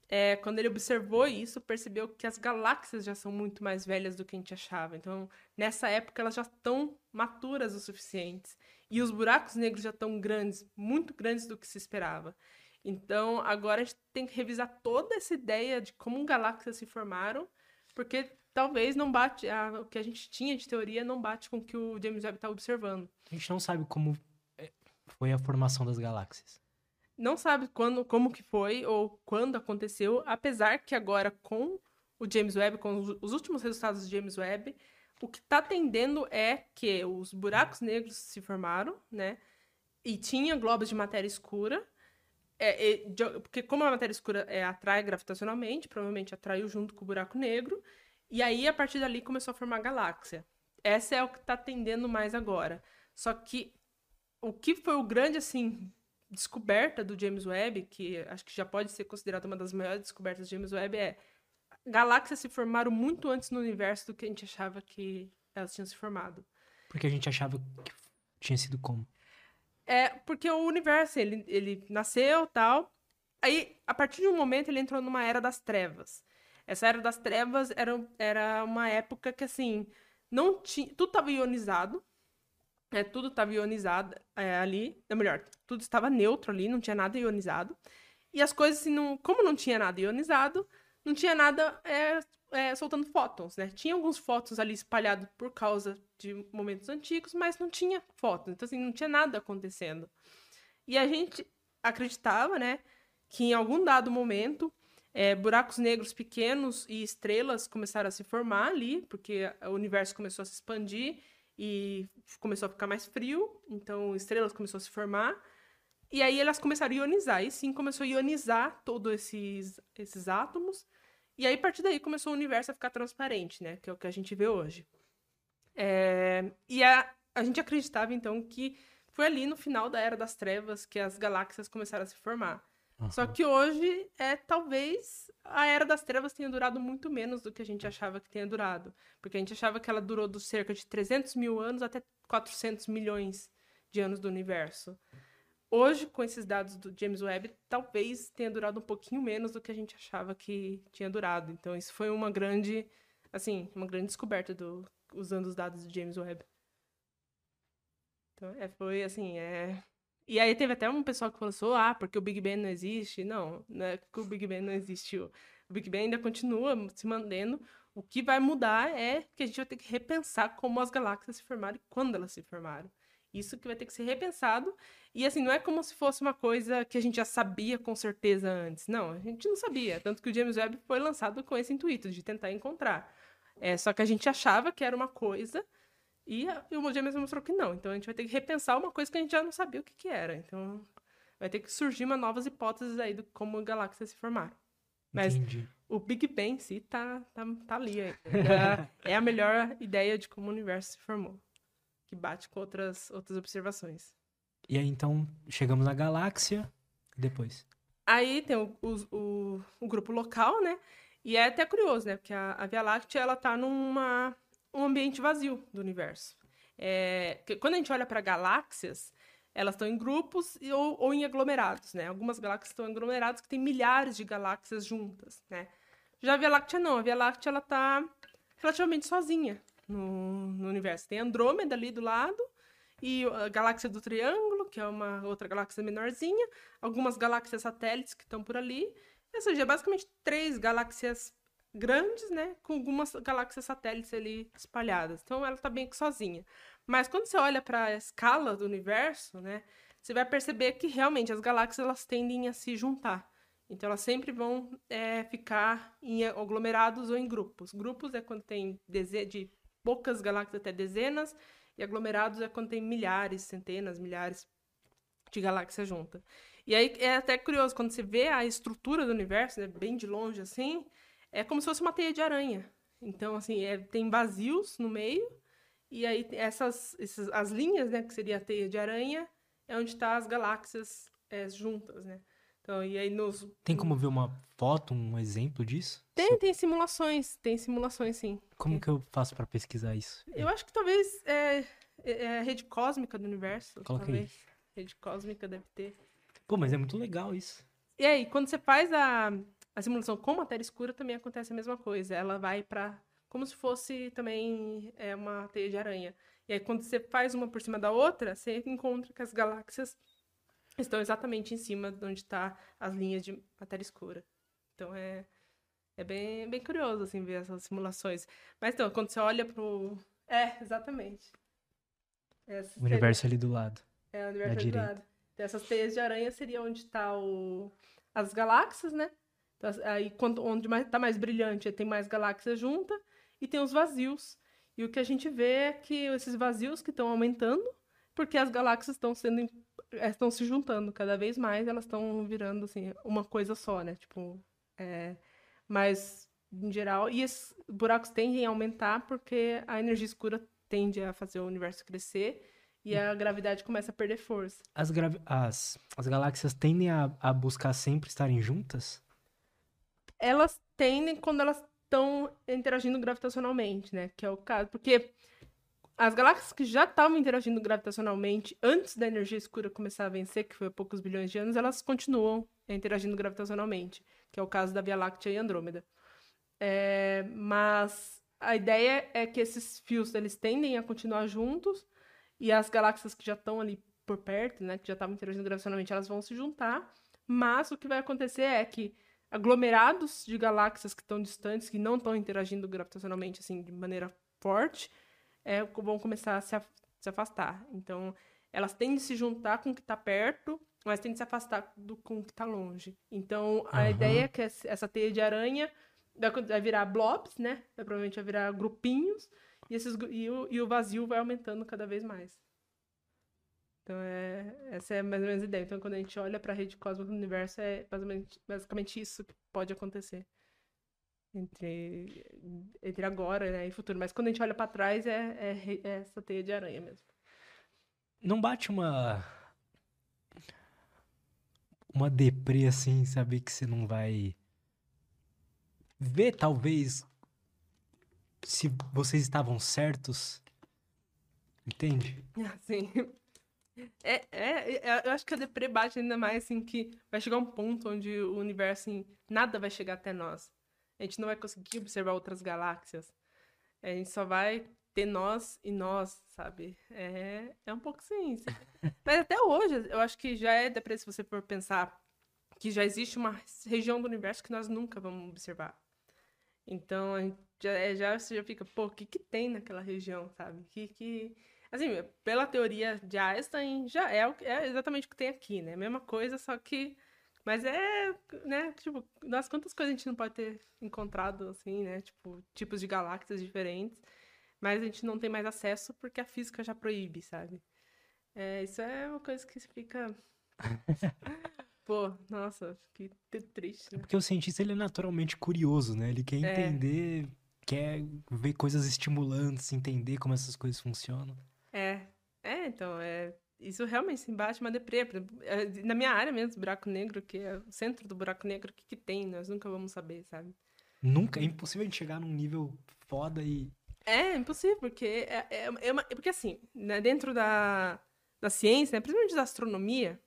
é, quando ele observou isso, percebeu que as galáxias já são muito mais velhas do que a gente achava. Então, nessa época, elas já estão maturas o suficiente. E os buracos negros já estão grandes, muito grandes do que se esperava. Então, agora a gente tem que revisar toda essa ideia de como galáxias se formaram, porque talvez não bate, a, o que a gente tinha de teoria não bate com o que o James Webb está observando. A gente não sabe como foi a formação das galáxias. Não sabe quando, como que foi ou quando aconteceu, apesar que agora com o James Webb, com os últimos resultados do James Webb, o que está tendendo é que os buracos negros se formaram, né? E tinha globos de matéria escura. É, é, de, porque como a matéria escura é, atrai gravitacionalmente, provavelmente atraiu junto com o buraco negro. E aí, a partir dali, começou a formar galáxia. Essa é o que está tendendo mais agora. Só que o que foi o grande, assim, descoberta do James Webb, que acho que já pode ser considerada uma das maiores descobertas do James Webb, é galáxias se formaram muito antes no universo do que a gente achava que elas tinham se formado. Porque a gente achava que tinha sido como? É, porque o universo, ele, ele nasceu tal. Aí, a partir de um momento, ele entrou numa era das trevas. Essa era das trevas era, era uma época que, assim, não tinha. Tudo estava ionizado. É, tudo estava ionizado é, ali, ou melhor, tudo estava neutro ali, não tinha nada ionizado. E as coisas, assim, não, como não tinha nada ionizado, não tinha nada é, é, soltando fótons, né? Tinha alguns fótons ali espalhados por causa de momentos antigos, mas não tinha fótons. Então, assim, não tinha nada acontecendo. E a gente acreditava, né, que em algum dado momento, é, buracos negros pequenos e estrelas começaram a se formar ali, porque o universo começou a se expandir e começou a ficar mais frio, então estrelas começou a se formar. E aí elas começaram a ionizar, e sim começou a ionizar todos esses, esses átomos. E aí, a partir daí, começou o universo a ficar transparente, né? Que é o que a gente vê hoje. É... E a, a gente acreditava, então, que foi ali no final da Era das Trevas que as galáxias começaram a se formar. Uhum. Só que hoje é talvez a Era das Trevas tenha durado muito menos do que a gente achava que tenha durado. Porque a gente achava que ela durou de cerca de 300 mil anos até 400 milhões de anos do universo. Hoje, com esses dados do James Webb, talvez tenha durado um pouquinho menos do que a gente achava que tinha durado. Então, isso foi uma grande, assim, uma grande descoberta do, usando os dados do James Webb. Então, é, foi assim, é, e aí teve até um pessoal que falou assim, ah, porque o Big Bang não existe. Não, não é que o Big Bang não existiu. O Big Bang ainda continua se mantendo. O que vai mudar é que a gente vai ter que repensar como as galáxias se formaram e quando elas se formaram. Isso que vai ter que ser repensado. E assim, não é como se fosse uma coisa que a gente já sabia com certeza antes. Não, a gente não sabia. Tanto que o James Webb foi lançado com esse intuito de tentar encontrar. É, só que a gente achava que era uma coisa e, e o James mostrou que não. Então a gente vai ter que repensar uma coisa que a gente já não sabia o que, que era. Então vai ter que surgir uma novas hipóteses aí de como galáxias se formaram. Mas Entendi. o Big Bang em si tá, tá, tá ali. É, é a melhor ideia de como o universo se formou. Que bate com outras, outras observações. E aí, então, chegamos na galáxia depois. Aí tem o, o, o, o, grupo local, né? E é até curioso, né? Porque a, a Via Láctea, ela tá numa um ambiente vazio do universo. É, quando a gente olha para galáxias, elas estão em grupos e, ou, ou em aglomerados, né? Algumas galáxias estão em aglomerados que tem milhares de galáxias juntas, né? Já a Via Láctea não. A Via Láctea, ela tá relativamente sozinha no, no universo. Tem Andrômeda ali do lado e a galáxia do Triângulo, que é uma outra galáxia menorzinha, algumas galáxias satélites que estão por ali. Ou seja, é basicamente três galáxias grandes, né, com algumas galáxias satélites ali espalhadas. Então ela está bem que sozinha. Mas quando você olha para a escala do universo, né, você vai perceber que realmente as galáxias elas tendem a se juntar. Então elas sempre vão é, ficar em aglomerados ou em grupos. Grupos é quando tem de poucas galáxias até dezenas, e aglomerados é quando tem milhares, centenas, milhares de galáxias juntas. E aí é até curioso, quando você vê a estrutura do universo, né, bem de longe assim, é como se fosse uma teia de aranha. Então, assim, é, tem vazios no meio, e aí essas, essas as linhas, né, que seria a teia de aranha, é onde estão tá as galáxias é, juntas, né? Então, e aí nos... Tem como ver uma foto, um exemplo disso? Tem, tem simulações, tem simulações sim. Como tem. que eu faço para pesquisar isso? Eu acho que talvez é, é, é, a rede cósmica do universo. Coloca talvez. aí. Rede cósmica deve ter. Pô, mas é muito legal isso. E aí, quando você faz a, a simulação com matéria escura, também acontece a mesma coisa. Ela vai para como se fosse também é, uma teia de aranha. E aí, quando você faz uma por cima da outra, você encontra que as galáxias estão exatamente em cima de onde estão tá as linhas de matéria escura. Então é, é bem, bem curioso assim ver essas simulações. Mas então, quando você olha pro. É, exatamente. Essa o universo seria... ali do lado. É, o universo ali do lado. Então, essas teias de aranha seria onde está o... as galáxias, né? Então, aí quando, onde mais, tá mais brilhante, tem mais galáxias juntas e tem os vazios. E o que a gente vê é que esses vazios que estão aumentando, porque as galáxias estão sendo estão se juntando cada vez mais, elas estão virando assim uma coisa só, né? Tipo, é, mas em geral, e esses buracos tendem a aumentar porque a energia escura tende a fazer o universo crescer e a gravidade começa a perder força. As, as, as galáxias tendem a, a buscar sempre estarem juntas? Elas tendem quando elas estão interagindo gravitacionalmente, né? Que é o caso. Porque as galáxias que já estavam interagindo gravitacionalmente antes da energia escura começar a vencer, que foi há poucos bilhões de anos, elas continuam interagindo gravitacionalmente, que é o caso da Via Láctea e Andrômeda. É, mas a ideia é que esses fios eles tendem a continuar juntos e as galáxias que já estão ali por perto, né, que já estavam interagindo gravitacionalmente, elas vão se juntar. Mas o que vai acontecer é que aglomerados de galáxias que estão distantes, que não estão interagindo gravitacionalmente assim de maneira forte, é, vão começar a se, se afastar. Então, elas tendem a se juntar com o que está perto, mas tendem a se afastar do, com o que está longe. Então, a uhum. ideia é que essa teia de aranha vai virar blobs, né? Vai, provavelmente vai virar grupinhos, e, esses, e, o, e o vazio vai aumentando cada vez mais. Então, é, essa é mais ou menos a ideia. Então, quando a gente olha para a rede cósmica do universo, é basicamente, basicamente isso que pode acontecer entre, entre agora né, e futuro. Mas quando a gente olha para trás, é, é, é, essa teia de aranha mesmo. Não bate uma. Uma deprê assim, saber que você não vai ver, talvez, se vocês estavam certos. Entende? Ah, sim. É, é, é, eu acho que a deprê bate ainda mais assim que vai chegar um ponto onde o universo, assim, nada vai chegar até nós. A gente não vai conseguir observar outras galáxias. A gente só vai ter nós e nós, sabe? É, é um pouco assim. Mas até hoje, eu acho que já é deprê se você for pensar que já existe uma região do universo que nós nunca vamos observar. Então, a gente já, é, já, você já fica, pô, o que, que tem naquela região, sabe? Que, que... Assim, pela teoria de Einstein, já é, é exatamente o que tem aqui, né? Mesma coisa, só que mas é, né, tipo, das quantas coisas a gente não pode ter encontrado, assim, né? Tipo, tipos de galáxias diferentes. Mas a gente não tem mais acesso porque a física já proíbe, sabe? É, isso é uma coisa que fica. Pô, nossa, que triste. Né? É porque o cientista ele é naturalmente curioso, né? Ele quer é. entender, é. quer ver coisas estimulantes, entender como essas coisas funcionam. É, é, então, é isso realmente se embate uma deprê. É, na minha área mesmo, buraco negro, que é o centro do buraco negro, o que, que tem? Nós nunca vamos saber, sabe? Nunca? É impossível a gente chegar num nível foda e. É, impossível, porque é, é, é uma, porque assim, né, dentro da, da ciência, né, principalmente da astronomia,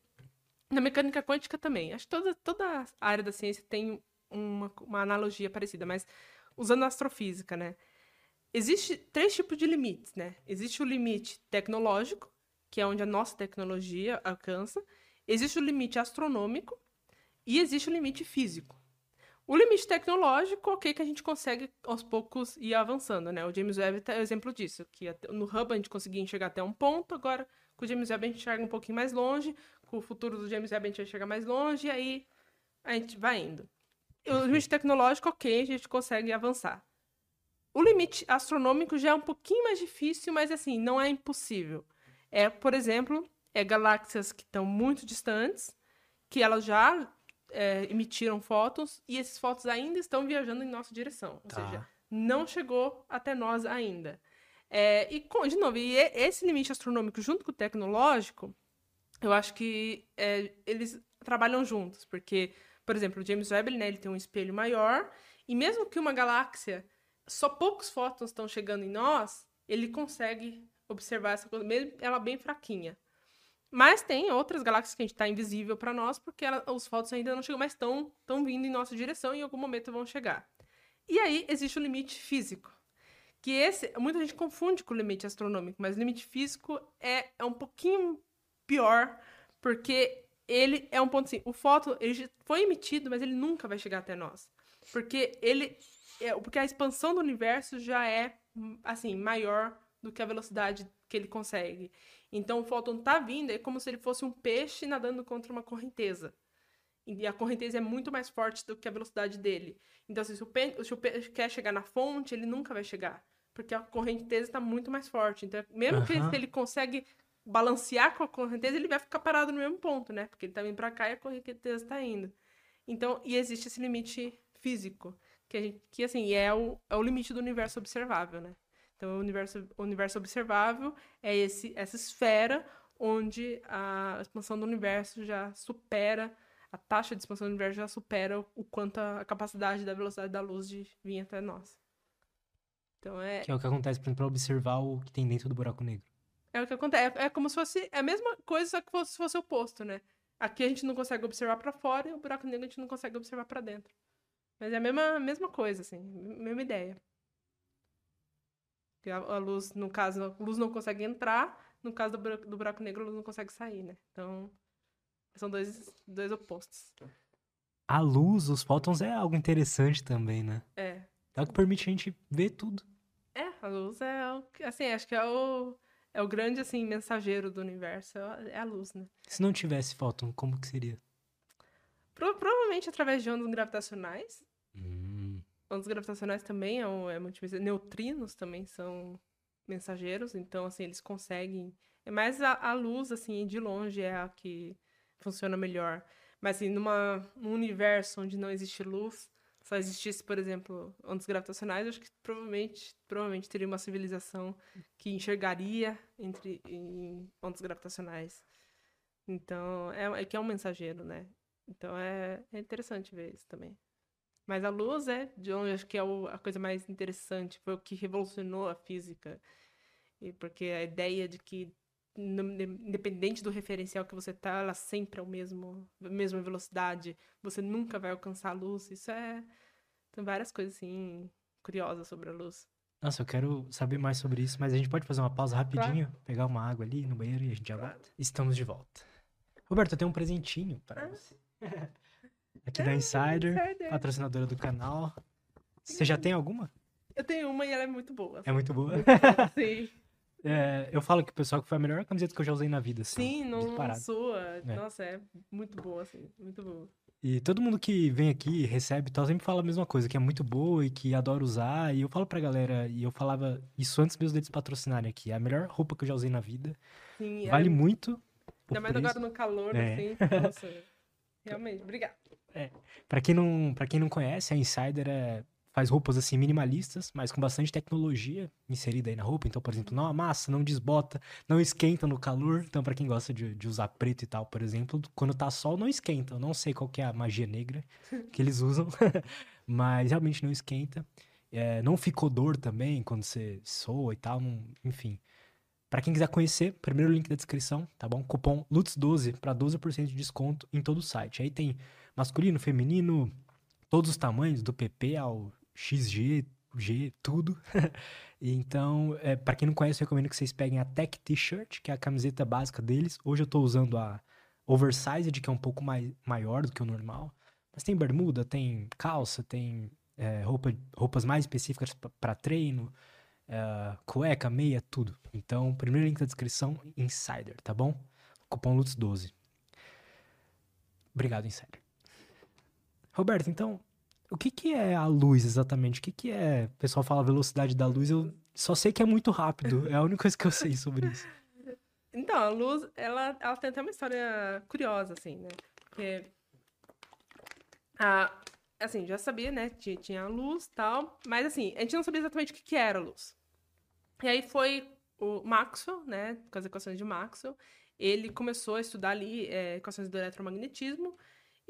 da mecânica quântica também. Acho que toda, toda a área da ciência tem uma, uma analogia parecida, mas usando a astrofísica, né? Existe três tipos de limites, né? Existe o limite tecnológico, que é onde a nossa tecnologia alcança. Existe o limite astronômico e existe o limite físico. O limite tecnológico, ok, que a gente consegue aos poucos ir avançando, né? O James Webb é o exemplo disso, que no Hubble a gente conseguia enxergar até um ponto, agora com o James Webb a gente enxerga um pouquinho mais longe, com o futuro do James Webb a gente vai chegar mais longe, e aí a gente vai indo. O limite tecnológico, ok, a gente consegue avançar. O limite astronômico já é um pouquinho mais difícil, mas assim, não é impossível. É, por exemplo, é galáxias que estão muito distantes, que elas já é, emitiram fótons e esses fótons ainda estão viajando em nossa direção. Ou tá. seja, não chegou até nós ainda. É, e, de novo, e esse limite astronômico junto com o tecnológico, eu acho que é, eles trabalham juntos, porque, por exemplo, o James Webb né, ele tem um espelho maior, e mesmo que uma galáxia, só poucos fótons estão chegando em nós, ele consegue observar essa coisa, mesmo ela bem fraquinha. Mas tem outras galáxias que a gente está invisível para nós, porque ela, os fótons ainda não chegam, mas estão vindo em nossa direção e em algum momento vão chegar. E aí existe o limite físico. Que esse, muita gente confunde com o limite astronômico, mas o limite físico é, é um pouquinho pior, porque ele é um ponto assim, o fóton ele foi emitido, mas ele nunca vai chegar até nós. Porque ele é, porque a expansão do universo já é assim, maior do que a velocidade que ele consegue. Então o fóton tá vindo, é como se ele fosse um peixe nadando contra uma correnteza. E a correnteza é muito mais forte do que a velocidade dele. Então, assim, se, o peixe, se o peixe quer chegar na fonte, ele nunca vai chegar. Porque a correnteza está muito mais forte. Então, mesmo uhum. que ele, ele consegue balancear com a correnteza, ele vai ficar parado no mesmo ponto, né? Porque ele tá vindo para cá e a correnteza está indo. Então, e existe esse limite físico, que, gente, que assim, é o, é o limite do universo observável, né? Então, o universo, o universo observável é esse, essa esfera onde a expansão do universo já supera, a taxa de expansão do universo já supera o quanto a, capacidade da velocidade da luz de vir até nós. Então é... Que é o que acontece, por exemplo, para observar o que tem dentro do buraco negro. É o que acontece. É, é como se fosse é a mesma coisa, só que fosse, fosse oposto, né? Aqui a gente não consegue observar para fora e o buraco negro a gente não consegue observar para dentro. Mas é a mesma, mesma coisa, assim, mesma ideia. Porque a, a, luz, no caso, a luz não consegue entrar, no caso do buraco, do buraco negro, a luz não consegue sair, né? Então, são dois, dois opostos. A luz, os fótons é algo interessante também, né? É. É o que permite a gente ver tudo. É, a luz é, assim, acho que é o, é o grande, assim, mensageiro do universo, é a luz, né? Se não tivesse fóton, como que seria? Pro, provavelmente através de ondas gravitacionais. Ondas gravitacionais também é, um, é Neutrinos também são mensageiros, então, assim, eles conseguem... É mais a, a, luz, assim, de longe é a que funciona melhor. Mas, assim, numa, num universo onde não existe luz, só existisse, por exemplo, ondas gravitacionais, acho que provavelmente, provavelmente teria uma civilização que enxergaria entre em ondas gravitacionais. Então, é, é que é um mensageiro, né? Então, é, é interessante ver isso também. Mas a luz é, de onde acho que é o, a coisa mais interessante, foi o que revolucionou a física. E porque a ideia de que, independente do referencial que você tá, ela sempre é o mesmo, a mesma velocidade, você nunca vai alcançar a luz. Isso é. Tem várias coisas assim curiosas sobre a luz. Nossa, eu quero saber mais sobre isso, mas a gente pode fazer uma pausa rapidinho, claro. pegar uma água ali no banheiro e a gente já volta. Estamos de volta. Roberto, eu tenho um presentinho para ah. você. Aqui da Insider, Insider, patrocinadora do canal. Você já tem alguma? Eu tenho uma e ela é muito boa. É muito boa? Sim. É, eu falo que o pessoal que foi a melhor camiseta que eu já usei na vida. Assim, Sim, não sua. É. Nossa, é muito boa, assim. Muito boa. E todo mundo que vem aqui, recebe tal, sempre fala a mesma coisa, que é muito boa e que adora usar. E eu falo pra galera, e eu falava isso antes meus dedos patrocinarem aqui. É a melhor roupa que eu já usei na vida. Sim, vale é... muito. Ainda mais agora no calor, é. assim. Nossa. Realmente, obrigada. É. Pra quem não, pra quem não conhece, a Insider é, faz roupas assim minimalistas, mas com bastante tecnologia inserida aí na roupa. Então, por exemplo, não amassa, não desbota, não esquenta no calor. Então, para quem gosta de, de, usar preto e tal, por exemplo, quando tá sol, não esquenta. Eu não sei qual que é a magia negra que eles usam, mas realmente não esquenta. É, não fica odor também quando você soa e tal, não, enfim. Para quem quiser conhecer, primeiro link da descrição, tá bom? Cupom LUTS12 para 12% de desconto em todo o site. Aí tem masculino, feminino, todos os tamanhos, do PP ao XG, G, tudo. então, é, para quem não conhece, eu recomendo que vocês peguem a Tech T-shirt, que é a camiseta básica deles. Hoje eu tô usando a Oversized, que é um pouco mais, maior do que o normal. Mas tem bermuda, tem calça, tem é, roupa, roupas mais específicas para treino, é, cueca, meia, tudo. Então, primeiro link da descrição, Insider, tá bom? Cupom LUTS12. Obrigado, Insider. Roberto, então, o que, que é a luz exatamente? O que, que é. O pessoal fala velocidade da luz, eu só sei que é muito rápido. É a única coisa que eu sei sobre isso. Então, a luz, ela, ela tem até uma história curiosa, assim, né? Porque. A, assim, já sabia, né? Tinha, tinha luz tal. Mas, assim, a gente não sabia exatamente o que, que era a luz. E aí foi o Maxwell, né? Com as equações de Maxwell. Ele começou a estudar ali é, equações do eletromagnetismo.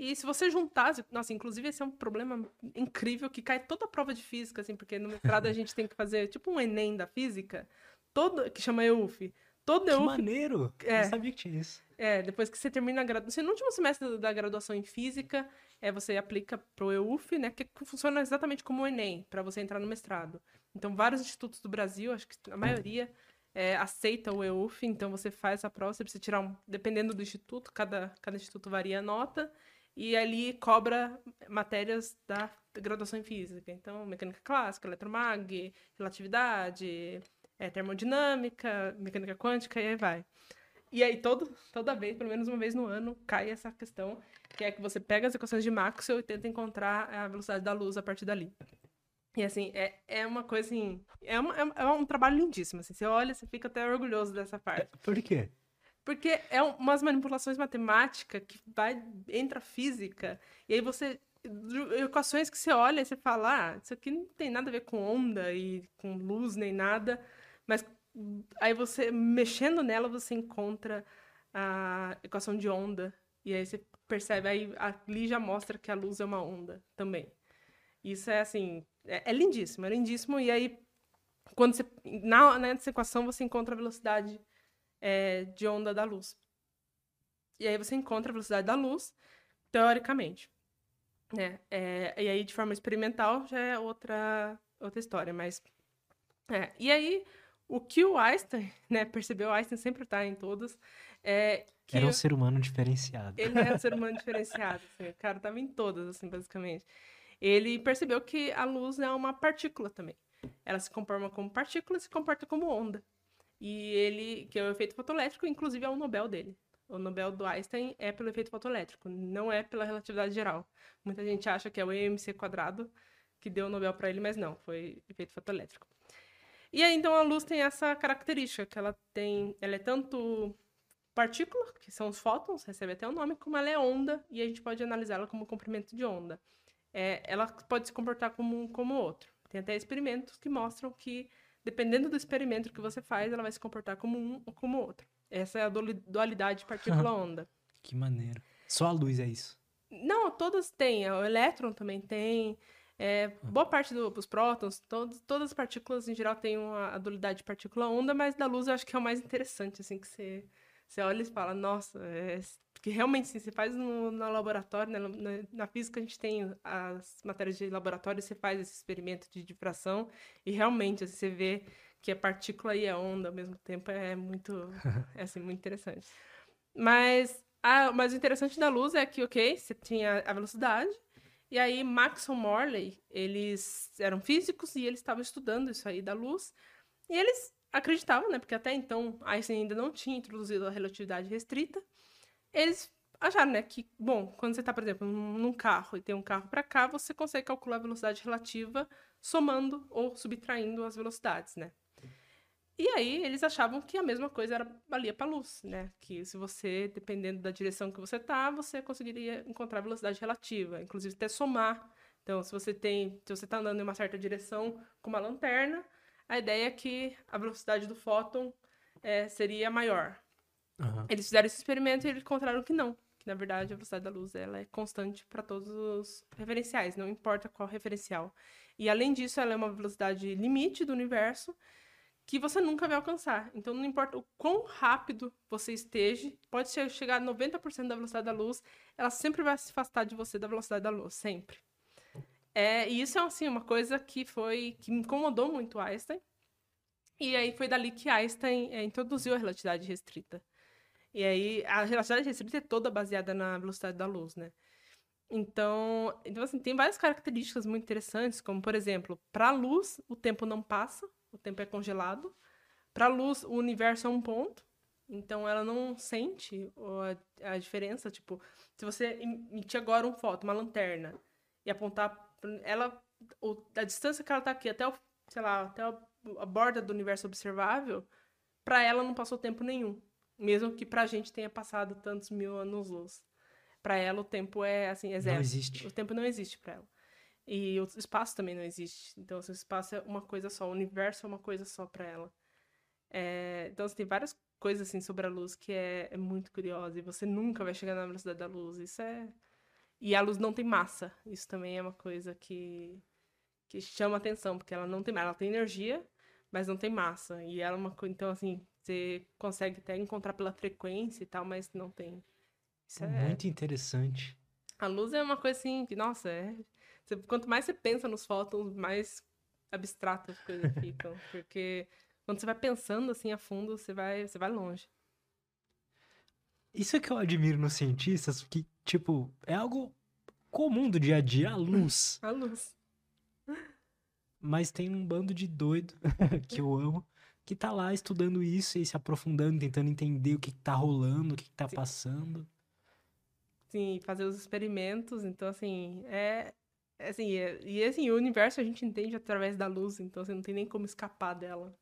E se você juntar, nossa, inclusive esse é um problema incrível que cai toda a prova de física, assim, porque no mestrado a gente tem que fazer tipo um Enem da física, todo, que chama EUF. Todo que EUF. maneiro! É, eu sabia que tinha isso. É, depois que você termina a graduação. No último semestre da graduação em física, é, você aplica pro EUF, né? Que funciona exatamente como o Enem, para você entrar no mestrado. Então, vários institutos do Brasil, acho que a maioria. É, aceita o EUF, então você faz a prova, você precisa tirar um, dependendo do instituto, cada, cada instituto varia a nota, e ali cobra matérias da graduação em física. Então, mecânica clássica, eletromag, relatividade, é, termodinâmica, mecânica quântica, e aí vai. E aí, todo, toda vez, pelo menos uma vez no ano, cai essa questão, que é que você pega as equações de Maxwell e tenta encontrar a velocidade da luz a partir dali. E assim, é, é uma coisa assim. É, uma, é um trabalho lindíssimo. Assim, você olha, você fica até orgulhoso dessa parte. Por quê? Porque é umas manipulações matemáticas que vai entra física, e aí você equações que você olha e você fala, ah, isso aqui não tem nada a ver com onda e com luz nem nada, mas aí você mexendo nela você encontra a equação de onda e aí você percebe aí ali já mostra que a luz é uma onda também. Isso é assim, é, é lindíssimo, é lindíssimo e aí quando você na nessa equação você encontra a velocidade é, de onda da luz. E aí você encontra a velocidade da luz, teoricamente. Né? É, e aí, de forma experimental, já é outra, outra história. Mas. É. E aí, o que o Einstein, né, percebeu, Einstein sempre está em todas, é que... Era um ser humano diferenciado. Ele era um ser humano diferenciado, assim, o cara estava em todas, assim, basicamente. Ele percebeu que a luz é uma partícula também. Ela se comporta como partícula e se comporta como onda. E ele, que é o efeito fotoelétrico, inclusive é o Nobel dele. O Nobel do Einstein é pelo efeito fotoelétrico, não é pela relatividade geral. Muita gente acha que é o EMC quadrado que deu o Nobel para ele, mas não, foi efeito fotoelétrico. E aí então a luz tem essa característica que ela tem, ela é tanto partícula, que são os fótons, recebe até o nome, como ela é onda e a gente pode analisá-la como comprimento de onda. É, ela pode se comportar como um como outro. Tem até experimentos que mostram que dependendo do experimento que você faz, ela vai se comportar como um ou como outro. Essa é a dualidade partícula-onda. que maneiro. Só a luz é isso? Não, todas têm. O elétron também tem. É, boa parte do, dos prótons, todos, todas as partículas em geral têm uma, a dualidade partícula-onda, mas da luz eu acho que é o mais interessante, assim, que você, você olha e fala, nossa, é, porque realmente, assim, você faz no, no laboratório, né? na, na, física a gente tem as matérias de laboratório, você faz esse experimento de difração e realmente assim, você vê que a partícula e a onda ao mesmo tempo é muito, é, assim, muito interessante. Mas, a, mas o interessante da luz é que, ok, você tinha a velocidade, e aí Maxwell Morley, eles eram físicos e eles estavam estudando isso aí da luz, e eles acreditavam, né, porque até então Einstein ainda não tinha introduzido a relatividade restrita, eles acharam, né, que, bom, quando você está, por exemplo, num carro e tem um carro para cá, você consegue calcular a velocidade relativa somando ou subtraindo as velocidades, né? E aí eles achavam que a mesma coisa era valia para luz, né? Que se você, dependendo da direção que você tá, você conseguiria encontrar a velocidade relativa, inclusive até somar. Então, se você tem, se você tá andando em uma certa direção com uma lanterna, a ideia é que a velocidade do fóton é, seria maior. Uhum. Eles fizeram esse experimento e eles encontraram que não. Que, na verdade, a velocidade da luz ela é constante para todos os referenciais, não importa qual referencial. E, além disso, ela é uma velocidade limite do universo, que você nunca vai alcançar. Então, não importa o quão rápido você esteja, pode chegar a 90% da velocidade da luz, ela sempre vai se afastar de você da velocidade da luz, sempre. É, e isso é assim, uma coisa que foi que incomodou muito Einstein. E aí foi dali que Einstein é, introduziu a relatividade restrita. E aí a relatividade restrita é toda baseada na velocidade da luz, né? Então, então assim, tem várias características muito interessantes, como por exemplo, para a luz o tempo não passa, o tempo é congelado. Para a luz o universo é um ponto, então ela não sente a, a diferença, tipo, se você emitir agora um foto, uma lanterna e apontar ela a distância que ela tá aqui até o, sei lá, até a borda do universo observável, para ela não passou tempo nenhum, mesmo que pra gente tenha passado tantos mil anos-luz. Para ela o tempo é assim, é zero. Não existe. O tempo não existe para ela. E o espaço também não existe. Então, assim, o espaço é uma coisa só, o universo é uma coisa só para ela. É... Então, assim, tem várias coisas assim sobre a luz que é, é muito curiosa e você nunca vai chegar na velocidade da luz. Isso é e a luz não tem massa. Isso também é uma coisa que que chama atenção, porque ela não tem, ela tem energia, mas não tem massa. E ela é uma então assim, você consegue até encontrar pela frequência e tal, mas não tem. Isso é muito interessante. A luz é uma coisa assim que, nossa, é você, quanto mais você pensa nos fótons, mais abstratas as coisas ficam. porque quando você vai pensando assim a fundo, você vai, você vai longe. Isso é que eu admiro nos cientistas, que, tipo, é algo comum do dia a dia, a luz. a luz. Mas tem um bando de doido, que eu amo, que tá lá estudando isso e se aprofundando, tentando entender o que, que tá rolando, o que, que tá Sim. passando. Sim, fazer os experimentos. Então, assim, é, Assim, é, e assim, o universo a gente entende através da luz, então você não tem nem como escapar dela.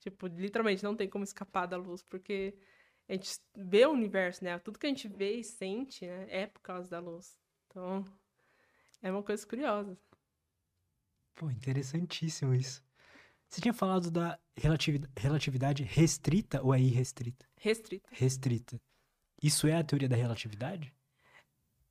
Tipo, literalmente não tem como escapar da luz, porque a gente vê o universo, né? Tudo que a gente vê e sente, né, é por causa da luz. Então, é uma coisa curiosa. Pô, interessantíssimo isso. Você tinha falado da relatividade restrita ou é irrestrita? Restrita. Restrita. Isso é a teoria da relatividade?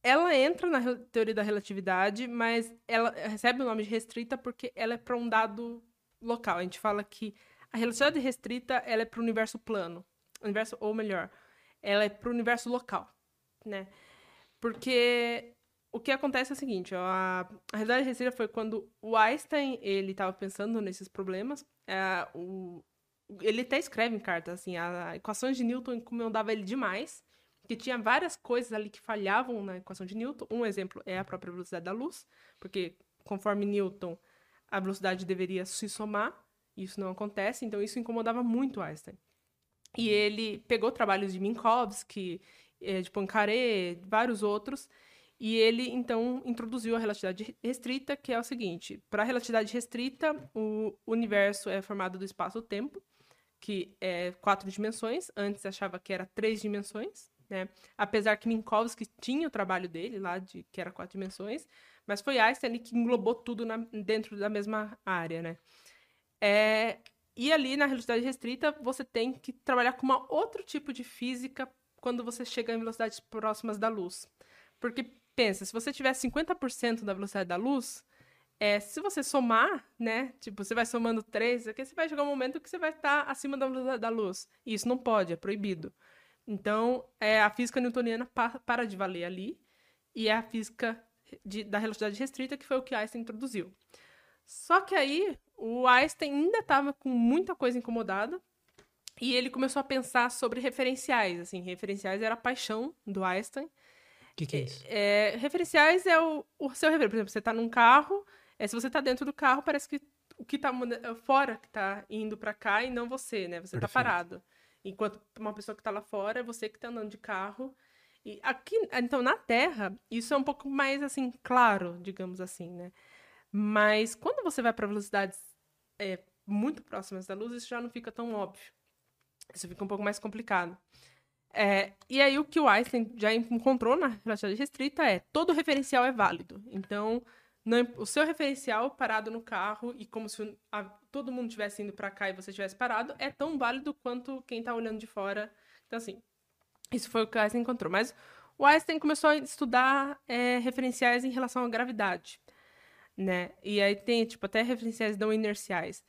ela entra na teoria da relatividade, mas ela recebe o nome de restrita porque ela é para um dado local. A gente fala que a relatividade restrita ela é para o universo plano, universo ou melhor, ela é para o universo local, né? Porque o que acontece é o seguinte, a, a realidade restrita foi quando o Einstein ele estava pensando nesses problemas, é, o, ele até escreve em carta assim, as equações de Newton incomodavam ele demais que tinha várias coisas ali que falhavam na equação de Newton. Um exemplo é a própria velocidade da luz, porque conforme Newton, a velocidade deveria se somar, isso não acontece, então isso incomodava muito Einstein. E ele pegou trabalhos de Minkowski, eh, de Poincaré, vários outros, e ele então introduziu a relatividade restrita, que é o seguinte: para a relatividade restrita, o universo é formado do espaço-tempo, que é quatro dimensões. Antes achava que era três dimensões, né? Apesar que Minkowski tinha o trabalho dele lá, de, que era quatro dimensões, mas foi Einstein que englobou tudo na, dentro da mesma área, né? É, e ali na relatividade restrita, você tem que trabalhar com uma outro tipo de física quando você chega em velocidades próximas da luz. Porque, pensa, se você tiver 50% da velocidade da luz, é, se você somar, né? Tipo, você vai somando três, aqui você vai chegar um momento que você vai estar acima da velocidade da luz. E isso não pode, é proibido. Então, é, a física newtoniana pa para de valer ali, e é a física de, da relatividade restrita, que foi o que Einstein introduziu. Só que aí, o Einstein ainda estava com muita coisa incomodada, e ele começou a pensar sobre referenciais. Assim, referenciais era a paixão do Einstein. O que, que, é isso? É, referenciais é o, o seu referência. Por exemplo, você está num carro, é, se você está dentro do carro, parece que o que está fora que está indo para cá e não você, né? Você está parado. Enquanto uma pessoa que está lá fora é você que está andando de carro. E aqui, então, na Terra, isso é um pouco mais, assim, claro, digamos assim, né? Mas quando você vai para velocidades é, muito próximas da luz, isso já não fica tão óbvio. Isso fica um pouco mais complicado. É, e aí, o que o Einstein já encontrou na relatividade restrita é todo referencial é válido. Então, não, o seu referencial parado no carro e como se a, todo mundo estivesse indo para cá e você estivesse parado é tão válido quanto quem está olhando de fora. Então, assim, isso foi o que o Einstein encontrou. Mas o Einstein começou a estudar é, referenciais em relação à gravidade, né? E aí tem, tipo, até referenciais não inerciais.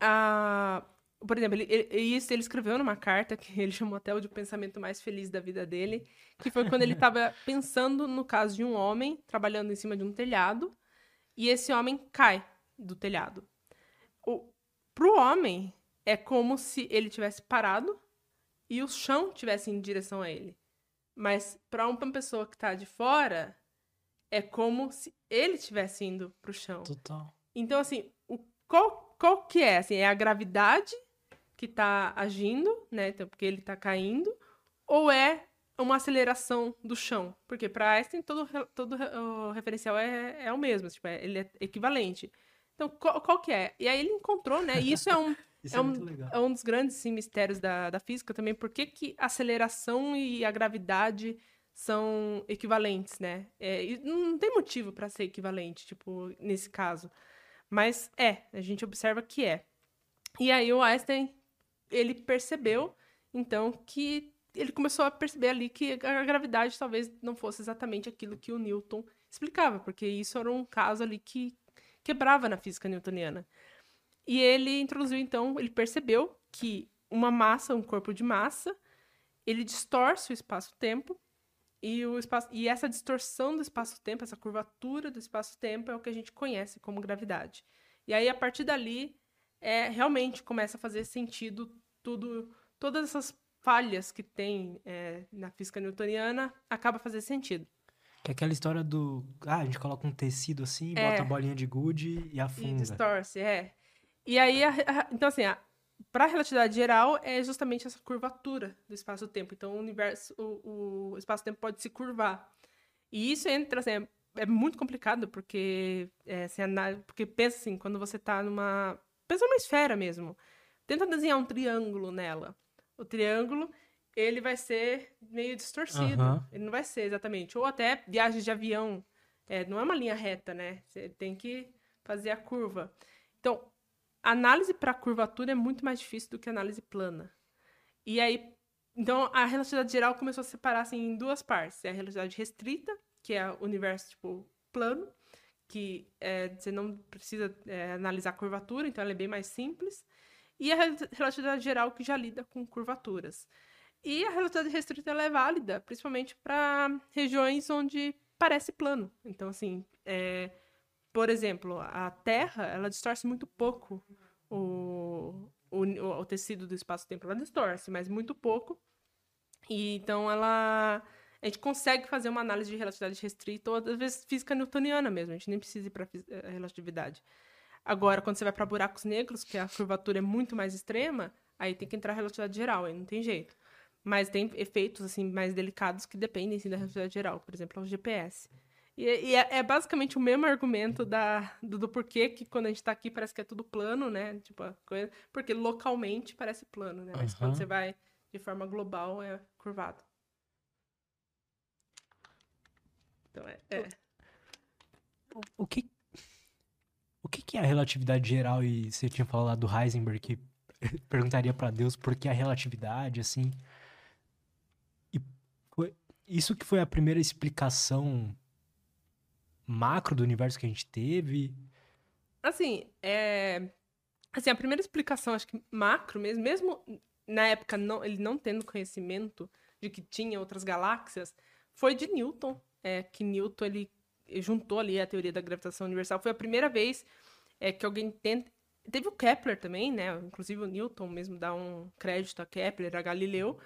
a, por exemplo, ele, ele, isso ele escreveu numa carta que ele chamou até o de pensamento mais feliz da vida dele, que foi quando ele estava pensando no caso de um homem trabalhando em cima de um telhado e esse homem cai do telhado. O, pro homem, é como se ele tivesse parado e o chão tivesse em direção a ele. Mas para uma pessoa que está de fora, é como se ele estivesse indo pro chão. Total. Então, assim, o, qual, qual que é? Assim, é a gravidade que está agindo, né? Então, porque ele está caindo, ou é uma aceleração do chão? Porque para Einstein todo, todo o referencial é, é o mesmo, tipo, é, ele é equivalente. Então, qual, qual, que é? E aí ele encontrou, né? E isso é um, isso é, é, um, é um dos grandes sim, mistérios da, da física também. Por que, que a aceleração e a gravidade são equivalentes, né? É, não tem motivo para ser equivalente, tipo, nesse caso. Mas é, a gente observa que é. E aí o Einstein, ele percebeu, então, que ele começou a perceber ali que a gravidade talvez não fosse exatamente aquilo que o Newton explicava, porque isso era um caso ali que quebrava na física newtoniana. E ele introduziu, então, ele percebeu que uma massa, um corpo de massa, ele distorce o espaço-tempo, e, o espaço, e essa distorção do espaço-tempo, essa curvatura do espaço-tempo, é o que a gente conhece como gravidade. E aí, a partir dali, é, realmente começa a fazer sentido tudo, todas essas falhas que tem é, na física newtoniana, acaba fazendo sentido. Que é aquela história do. Ah, a gente coloca um tecido assim, É. bota a bolinha de gude e E afunda. distorce, é. E aí, a- a- então assim, para a relatividade geral, é justamente essa curvatura do espaço-tempo. Então, o universo, o, o espaço-tempo pode se curvar. E isso entra, assim, é, é muito complicado, porque, é, ana- porque pensa assim, quando você tá numa... Pensa numa esfera mesmo. Tenta desenhar um triângulo nela. O triângulo, ele vai ser meio distorcido. Aham. Ele não vai ser exatamente. Ou até viagens de avião. É, não é uma linha reta, né? Você tem que fazer a curva. Então, análise para curvatura é muito mais difícil do que análise plana. E aí, então a relatividade geral começou a separar assim em duas partes. É a relatividade restrita, que é o universo tipo plano, que é, você não precisa é, analisar a curvatura, então ela é bem mais simples. E a rel- relatividade geral que já lida com curvaturas. E a relatividade restrita é válida, principalmente para regiões onde parece plano. Então, assim, é, por exemplo, a Terra, ela distorce muito pouco o, o, o tecido do espaço-tempo. Ela distorce, mas muito pouco. E então ela. A gente consegue fazer uma análise de relatividade restrita, ou às vezes física newtoniana mesmo. A gente nem precisa ir para relatividade. Agora, quando você vai para buracos negros, que a curvatura é muito mais extrema, aí tem que entrar a relatividade geral, aí não tem jeito. Mas tem efeitos assim mais delicados que dependem sim, da relatividade geral, por exemplo, o GPS. E, e é, é basicamente o mesmo argumento da, do, do porquê que quando a gente tá aqui parece que é tudo plano, né? Tipo, coisa, porque localmente parece plano, né? Mas quando Aham. você vai de forma global é curvado. Então é. é. O. O que, que é a relatividade geral? E você tinha falado lá do Heisenberg que perguntaria pra Deus por que a relatividade, assim. E foi- isso que foi a primeira explicação macro do universo que a gente teve. Assim, é... assim, a primeira explicação, acho que macro mesmo, mesmo na época não, ele não tendo conhecimento de que tinha outras galáxias, foi de Newton, é, que Newton ele juntou ali a teoria da gravitação universal. Foi a primeira vez é, que alguém tenta. Teve o Kepler também, né? Inclusive o Newton mesmo dá um crédito a Kepler, a Galileu.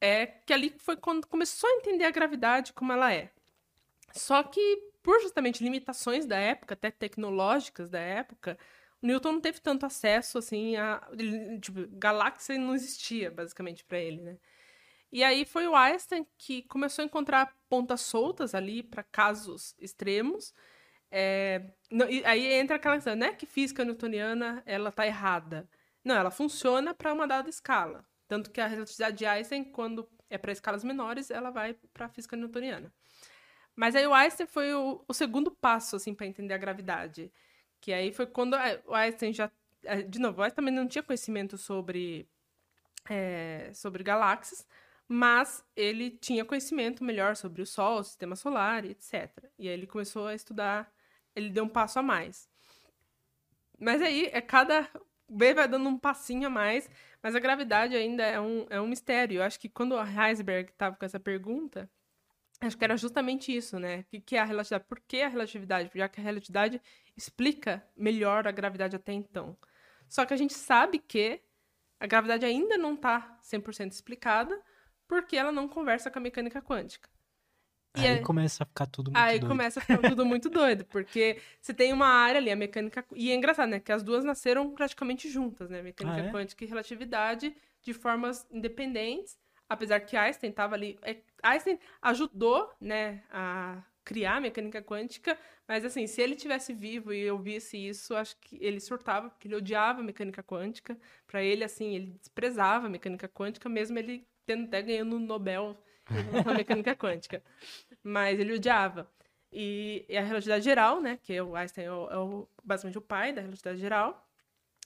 É que ali foi quando começou a entender a gravidade como ela é. Só que, por justamente limitações da época, até tecnológicas da época, o Newton não teve tanto acesso, assim, a... Tipo, galáxia não existia, basicamente, para ele, né? E aí foi o Einstein que começou a encontrar pontas soltas ali para casos extremos. É, não- aí entra aquela questão, não é que física newtoniana ela tá errada. Não, ela funciona para uma dada escala. Tanto que a relatividade de Einstein, quando é para escalas menores, ela vai para a física newtoniana. Mas aí o Einstein foi o, o segundo passo, assim, para entender a gravidade. Que aí foi quando é, o Einstein já... é, De novo, o Einstein também não tinha conhecimento sobre, é, sobre galáxias, mas ele tinha conhecimento melhor sobre o Sol, o Sistema Solar, etc. E aí ele começou a estudar, ele deu um passo a mais. Mas aí, é cada... B vai dando um passinho a mais, mas a gravidade ainda é um, é um mistério. Eu acho que quando o Heisenberg estava com essa pergunta, acho que era justamente isso, né? O que, que é a relatividade? Por que a relatividade? Já que a relatividade explica melhor a gravidade até então. Só que a gente sabe que a gravidade ainda não está 100% explicada porque ela não conversa com a mecânica quântica. E aí é... começa a ficar tudo muito aí doido. Aí começa a ficar tudo muito doido, porque você tem uma área ali, a mecânica... E é engraçado, né? Que as duas nasceram praticamente juntas, né? Mecânica ah, é? quântica e relatividade, de formas independentes, apesar que Einstein estava ali... É, Einstein ajudou, né, a criar a mecânica quântica, mas assim, se ele tivesse vivo e eu visse isso, acho que ele surtava, porque ele odiava a mecânica quântica. Para ele, assim, ele desprezava a mecânica quântica, mesmo ele tendo até ganhando o Nobel na mecânica quântica. Mas ele odiava. E, e, a relatividade geral, né, que é o Einstein é, o, é o, basicamente o pai da relatividade geral,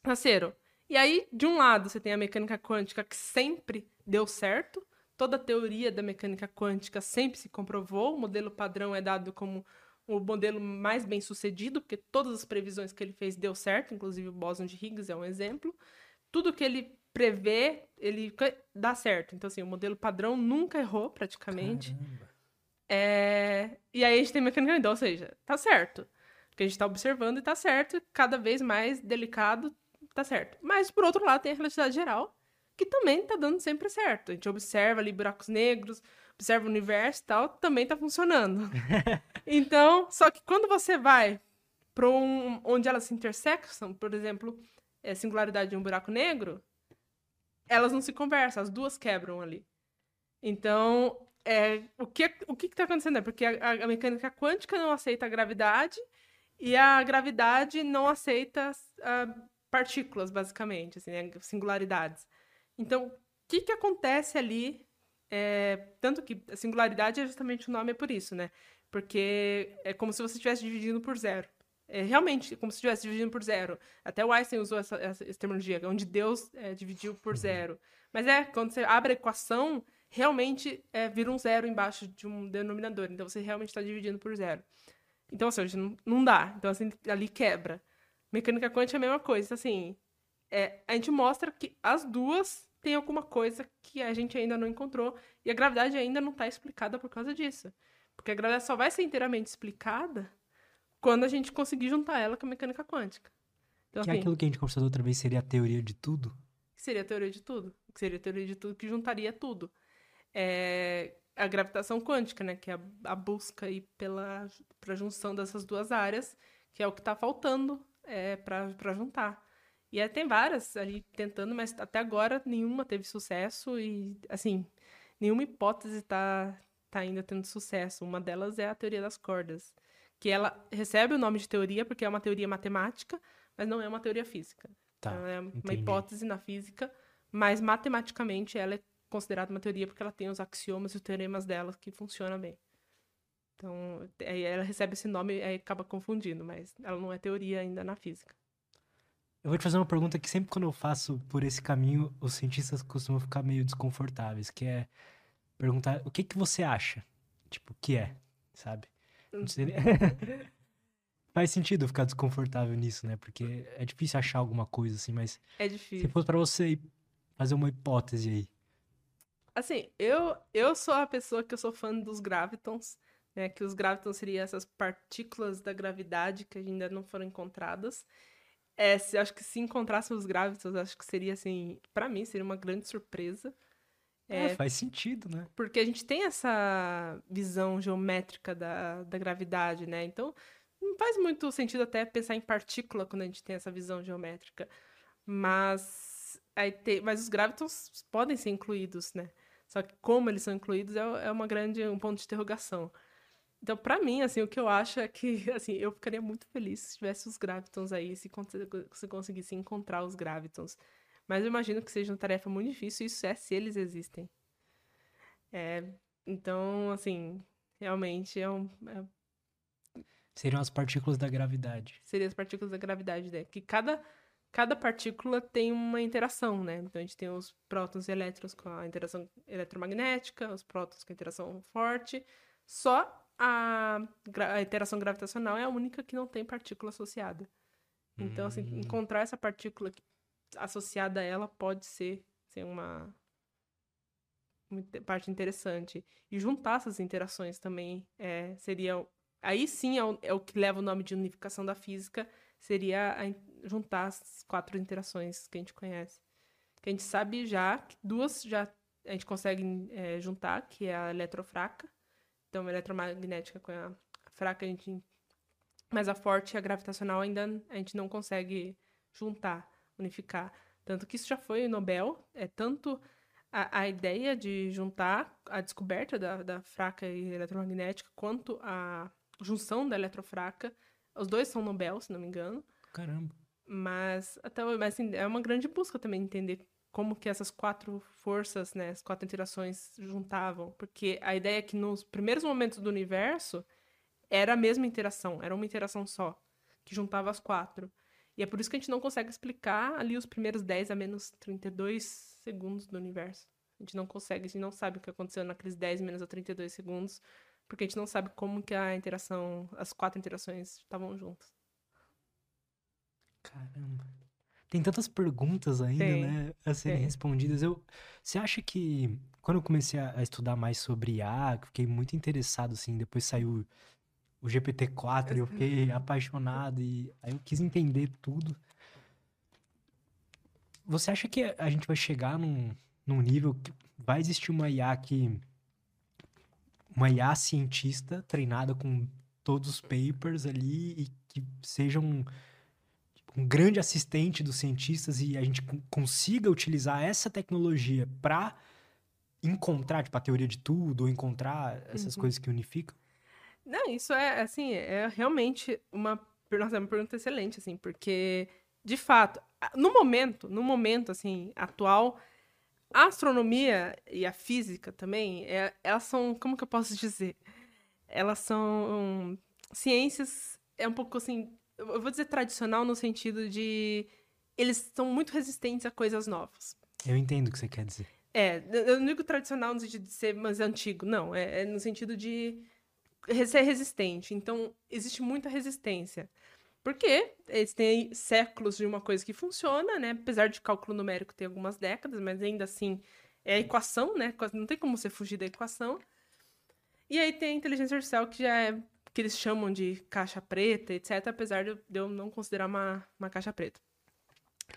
nasceram. E aí, de um lado, você tem a mecânica quântica que sempre deu certo, toda a teoria da mecânica quântica sempre se comprovou, o modelo padrão é dado como o modelo mais bem sucedido, porque todas as previsões que ele fez deu certo, inclusive o bóson de Higgs é um exemplo. Tudo que ele prevê, ele dá certo. Então, assim, o modelo padrão nunca errou, praticamente. É... E aí a gente tem mecânica então, ou seja, tá certo. Porque a gente tá observando e tá certo, cada vez mais delicado, tá certo. Mas, por outro lado, tem a relatividade geral, que também tá dando sempre certo. A gente observa ali buracos negros, observa o universo e tal, também tá funcionando. então, só que quando você vai para um, onde elas se intersectam, por exemplo, é, singularidade de um buraco negro, elas não se conversam, as duas quebram ali. Então, é, o que o que está acontecendo é porque a, a, mecânica quântica não aceita a gravidade e a gravidade não aceita uh, partículas, basicamente, assim, né, singularidades. Então, o que, que acontece ali? É, tanto que a singularidade é justamente o nome é por isso, né? Porque é como se você estivesse dividindo por zero. É realmente como se estivesse dividindo por zero. Até o Einstein usou essa, essa, essa terminologia, onde Deus é, dividiu por uhum. zero. Mas é, quando você abre a equação, realmente é, vira um zero embaixo de um denominador. Então você realmente está dividindo por zero. Então, seja, não, não dá. Então, assim, ali quebra. Mecânica quântica é a mesma coisa. Assim, é, a gente mostra que as duas têm alguma coisa que a gente ainda não encontrou. E a gravidade ainda não está explicada por causa disso. Porque a gravidade só vai ser inteiramente explicada quando a gente conseguir juntar ela com a mecânica quântica. Então, que é assim, aquilo que a gente conversou outra vez seria a teoria de tudo? Que seria a teoria de tudo. Que seria a teoria de tudo que juntaria tudo. É a gravitação quântica, né? Que é a, busca aí pela pra junção dessas duas áreas, que é o que está faltando é, para juntar. E é, tem várias ali tentando, mas até agora nenhuma teve sucesso e, assim, nenhuma hipótese está tá ainda tendo sucesso. Uma delas é a teoria das cordas que ela recebe o nome de teoria porque é uma teoria matemática, mas não é uma teoria física. Tá, então, é entendi. uma hipótese na física, mas matematicamente ela é considerada uma teoria porque ela tem os axiomas e os teoremas dela que funcionam bem. Então, aí ela recebe esse nome e acaba confundindo, mas ela não é teoria ainda na física. Eu vou te fazer uma pergunta que sempre quando eu faço por esse caminho, os cientistas costumam ficar meio desconfortáveis, que é perguntar o que que você acha? Tipo, o que é, sabe? Não seria... Faz sentido ficar desconfortável nisso, né? Porque é difícil achar alguma coisa assim, mas. É difícil. Se fosse pra você fazer uma hipótese aí. Assim, eu, eu sou a pessoa que eu sou fã dos gravitons, né? Que os gravitons seriam essas partículas da gravidade que ainda não foram encontradas. É, se, acho que se encontrássemos os gravitons, acho que seria assim, para mim seria uma grande surpresa. É, é, faz sentido, né? Porque a gente tem essa visão geométrica da, da gravidade, né? Então, não faz muito sentido até pensar em partícula quando a gente tem essa visão geométrica. Mas, aí tem, mas os gravitons podem ser incluídos, né? Só que como eles são incluídos é, é uma grande um ponto de interrogação. Então, para mim, assim, o que eu acho é que, assim, eu ficaria muito feliz se tivesse os gravitons aí, se, se conseguisse encontrar os gravitons. Mas eu imagino que seja uma tarefa muito difícil, isso é se eles existem. É, então, assim, realmente é um. É... Seriam as partículas da gravidade. Seriam as partículas da gravidade, né? Que cada, cada partícula tem uma interação, né? Então a gente tem os prótons e elétrons com a interação eletromagnética, os prótons com a interação forte. Só a, a interação gravitacional é a única que não tem partícula associada. Então, assim, hum. encontrar essa partícula que associada a ela pode ser, ser uma, uma parte interessante. E juntar essas interações também é, seria. Aí sim é o, é o, que leva o nome de unificação da física, seria a, juntar as quatro interações que a gente conhece. Que a gente sabe já que duas já a gente consegue é, juntar, que é a eletrofraca. Então, a eletromagnética com a fraca, a gente. Mas a forte e a gravitacional ainda a gente não consegue juntar, unificar. Tanto que isso já foi o Nobel. É tanto a, a ideia de juntar a descoberta da, da fraca e eletromagnética quanto a junção da eletrofraca. Os dois são Nobel, se não me engano. Caramba. Mas, até, mas assim, é uma grande busca também entender como que essas quatro forças, né, as quatro interações juntavam. Porque a ideia é que nos primeiros momentos do universo era a mesma interação, era uma interação só, que juntava as quatro. E é por isso que a gente não consegue explicar ali os primeiros 10 a menos 32 segundos do universo. A gente não consegue, a gente não sabe o que aconteceu naqueles 10 menos a 32 segundos, porque a gente não sabe como que a interação, as quatro interações estavam juntas. Caramba. Tem tantas perguntas ainda, Tem, né, a serem tem. respondidas. Eu, você acha que quando eu comecei a, estudar mais sobre IA, fiquei muito interessado assim, depois saiu o GPT-4 e eu fiquei apaixonado e aí eu quis entender tudo. Você acha que a gente vai chegar num, num nível que vai existir uma IA que uma IA cientista treinada com todos os papers ali e que seja um, um grande assistente dos cientistas e a gente con- consiga utilizar essa tecnologia para encontrar, tipo, a teoria de tudo, ou encontrar essas Uhum. coisas que unificam? Não, isso é, assim, é realmente uma, nossa, é uma pergunta excelente, assim, porque, de fato, no momento, no momento, assim, atual, a astronomia e a física também, é- elas são, como que eu posso dizer? Elas são ciências, é um pouco, assim, eu vou dizer tradicional no sentido de eles são muito resistentes a coisas novas. Eu entendo o que você quer dizer. É, eu não digo tradicional no sentido de ser mais antigo, não. É, é no sentido de ser resistente. Então, existe muita resistência. Porque eles têm séculos de uma coisa que funciona, né? Apesar de cálculo numérico ter algumas décadas, mas ainda assim é a equação, né? Não tem como você fugir da equação. E aí tem a inteligência artificial que já é que eles chamam de caixa preta, etc. Apesar de eu- de eu não considerar uma, uma caixa preta.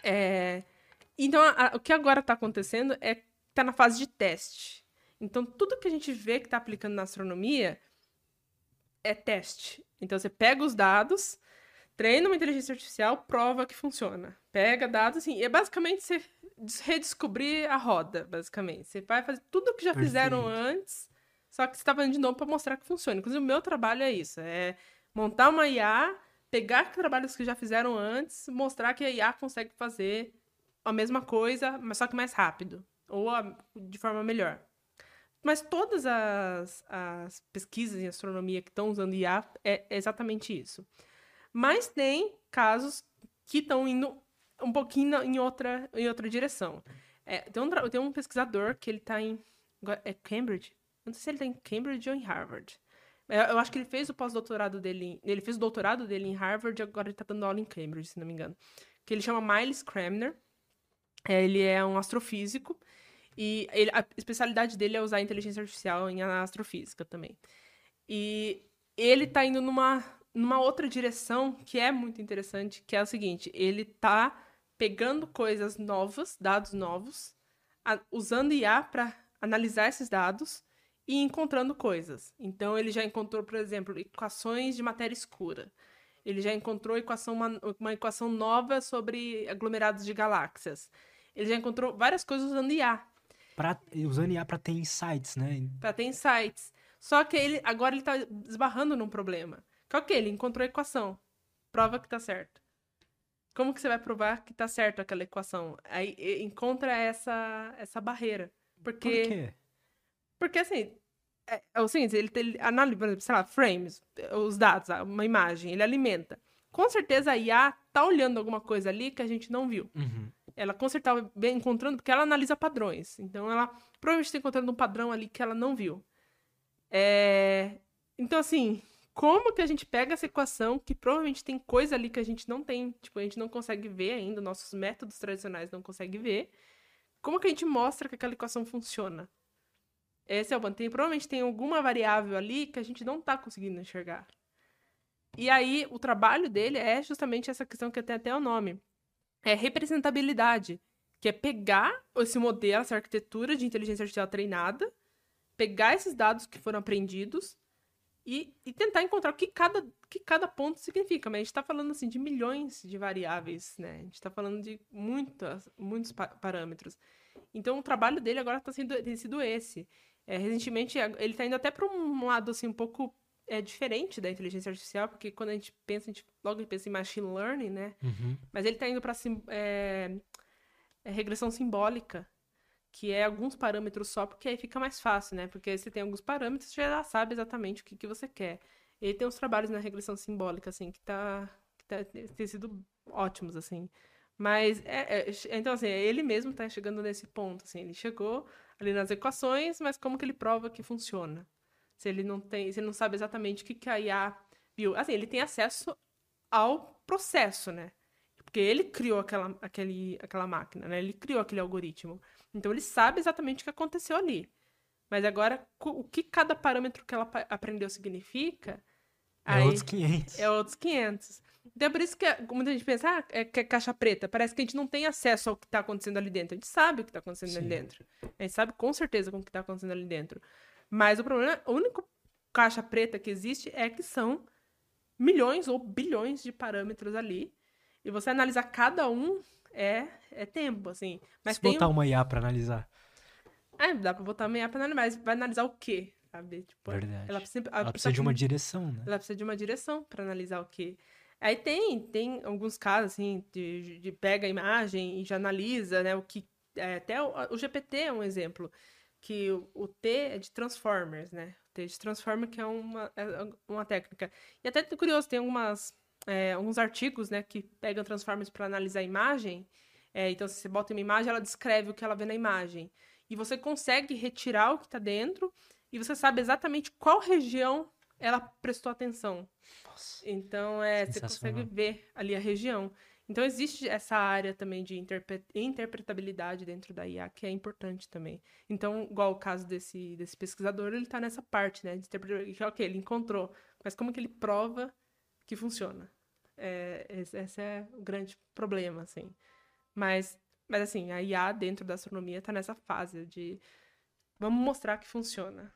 É, Então, a- a- o que agora está acontecendo é que está na fase de teste. Então, tudo que a gente vê que está aplicando na astronomia é teste. Então, você pega os dados, treina uma inteligência artificial, prova que funciona. Pega dados, assim, e é basicamente você des- redescobrir a roda, basicamente. Você vai fazer tudo o que já fizeram Perfeito. antes, só que você está fazendo de novo para mostrar que funciona. Inclusive, o meu trabalho é isso, é montar uma IA, pegar trabalhos que já fizeram antes, mostrar que a IA consegue fazer a mesma coisa, mas só que mais rápido. Ou a- de forma melhor. Mas todas as, as pesquisas em astronomia que estão usando IA é exatamente isso. Mas tem casos que estão indo um pouquinho em outra, em outra direção. É, tem, um, tem um pesquisador que ele está em. É Cambridge? Não sei se ele está em Cambridge ou em Harvard. Eu, eu acho que ele fez o pós-doutorado dele. Ele fez o doutorado dele em Harvard e agora ele está dando aula em Cambridge, se não me engano. Que ele chama Miles Cramner. É, ele é um astrofísico. E ele- a especialidade dele é usar inteligência artificial em astrofísica também. E ele tá indo numa, numa outra direção que é muito interessante, que é o seguinte, ele tá pegando coisas novas, dados novos, a- usando IA para analisar esses dados e encontrando coisas. Então ele já encontrou, por exemplo, equações de matéria escura. Ele já encontrou equação, uma, uma equação nova sobre aglomerados de galáxias. Ele já encontrou várias coisas usando IA Pra, usando IA para ter insights, né? para ter insights. Só que ele agora ele tá esbarrando num problema. Que ok, ele encontrou a equação. Prova que tá certo. Como que você vai provar que tá certo aquela equação? Aí encontra essa essa barreira. Por Porque quê? porque assim, é, é o seguinte, ele, ele analisa, por exemplo, sei lá, frames, os dados, uma imagem, ele alimenta. Com certeza a IA tá olhando alguma coisa ali que a gente não viu. Uhum. Ela com certeza encontrando, porque ela analisa padrões. Então ela provavelmente está encontrando um padrão ali que ela não viu. É, Então, assim, como que a gente pega essa equação, que provavelmente tem coisa ali que a gente não tem, tipo, a gente não consegue ver ainda, nossos métodos tradicionais não conseguem ver. Como que a gente mostra que aquela equação funciona? Esse é o ponto. Tem, provavelmente tem alguma variável ali que a gente não está conseguindo enxergar. E aí, o trabalho dele é justamente essa questão que tem até o nome. É representabilidade, que é pegar esse modelo, essa arquitetura de inteligência artificial treinada, pegar esses dados que foram aprendidos e, e tentar encontrar o que cada, que cada ponto significa. Mas a gente está falando assim, de milhões de variáveis, né? A gente está falando de muitas, muitos pa parâmetros. Então, o trabalho dele agora tá sendo, tem sido esse. É, recentemente, ele está indo até para um lado assim, um pouco é, diferente da inteligência artificial, porque quando a gente pensa, a gente logo pensa em machine learning, né? Uhum. Mas ele está indo para é, é, regressão simbólica, que é alguns parâmetros só, porque aí fica mais fácil, né? Porque você tem alguns parâmetros, você já sabe exatamente o que, que você quer. Ele tem uns trabalhos na regressão simbólica, assim, que, tá, que tá, tem sido ótimos, assim. Mas, é, é, então, assim, ele mesmo está chegando nesse ponto, assim. Ele chegou ali nas equações, mas como que ele prova que funciona? Se ele não tem, se ele não sabe exatamente o que, que a IA viu. Assim, ele tem acesso ao processo, né? Porque ele criou aquela, aquele, aquela máquina, né? Ele criou aquele algoritmo. Então ele sabe exatamente o que aconteceu ali. Mas agora, o que cada parâmetro que ela aprendeu significa. É aí, outros 500. É outros 500. Então é por isso que muita gente pensa ah, é, que é caixa preta. Parece que a gente não tem acesso ao que está acontecendo ali dentro. A gente sabe o que está acontecendo Sim. ali dentro. A gente sabe com certeza o que está acontecendo ali dentro. Mas o problema, o único caixa preta que existe é que são milhões ou bilhões de parâmetros ali. E você analisar cada um é, é tempo, assim. Mas Se botar um... uma IA para analisar. É, dá pra botar uma IA pra analisar, mas vai analisar o quê? Sabe? Tipo, Verdade. Ela precisa, ela precisa de uma direção, né? Ela precisa de uma direção para analisar o quê? Aí tem, tem alguns casos, assim, de, de pega a imagem e já analisa, né, o que... É, até o, o, GPT é um exemplo, que o, o, T é de Transformers, né? O T de Transformer, que é uma, é uma técnica. E até curioso, tem algumas, é, alguns artigos, né, que pegam Transformers para analisar a imagem. É, então, se você bota uma imagem, ela descreve o que ela vê na imagem. E você consegue retirar o que está dentro e você sabe exatamente qual região ela prestou atenção. Nossa, então, é, você consegue ver ali a região. Então, existe essa área também de interpretabilidade dentro da IA, que é importante também. Então, igual o caso desse, desse pesquisador, ele está nessa parte, né? De interpretabilidade. Ok, ele encontrou, mas como que ele prova que funciona? É, esse é o grande problema, assim. Mas, mas assim, a IA dentro da astronomia está nessa fase de vamos mostrar que funciona.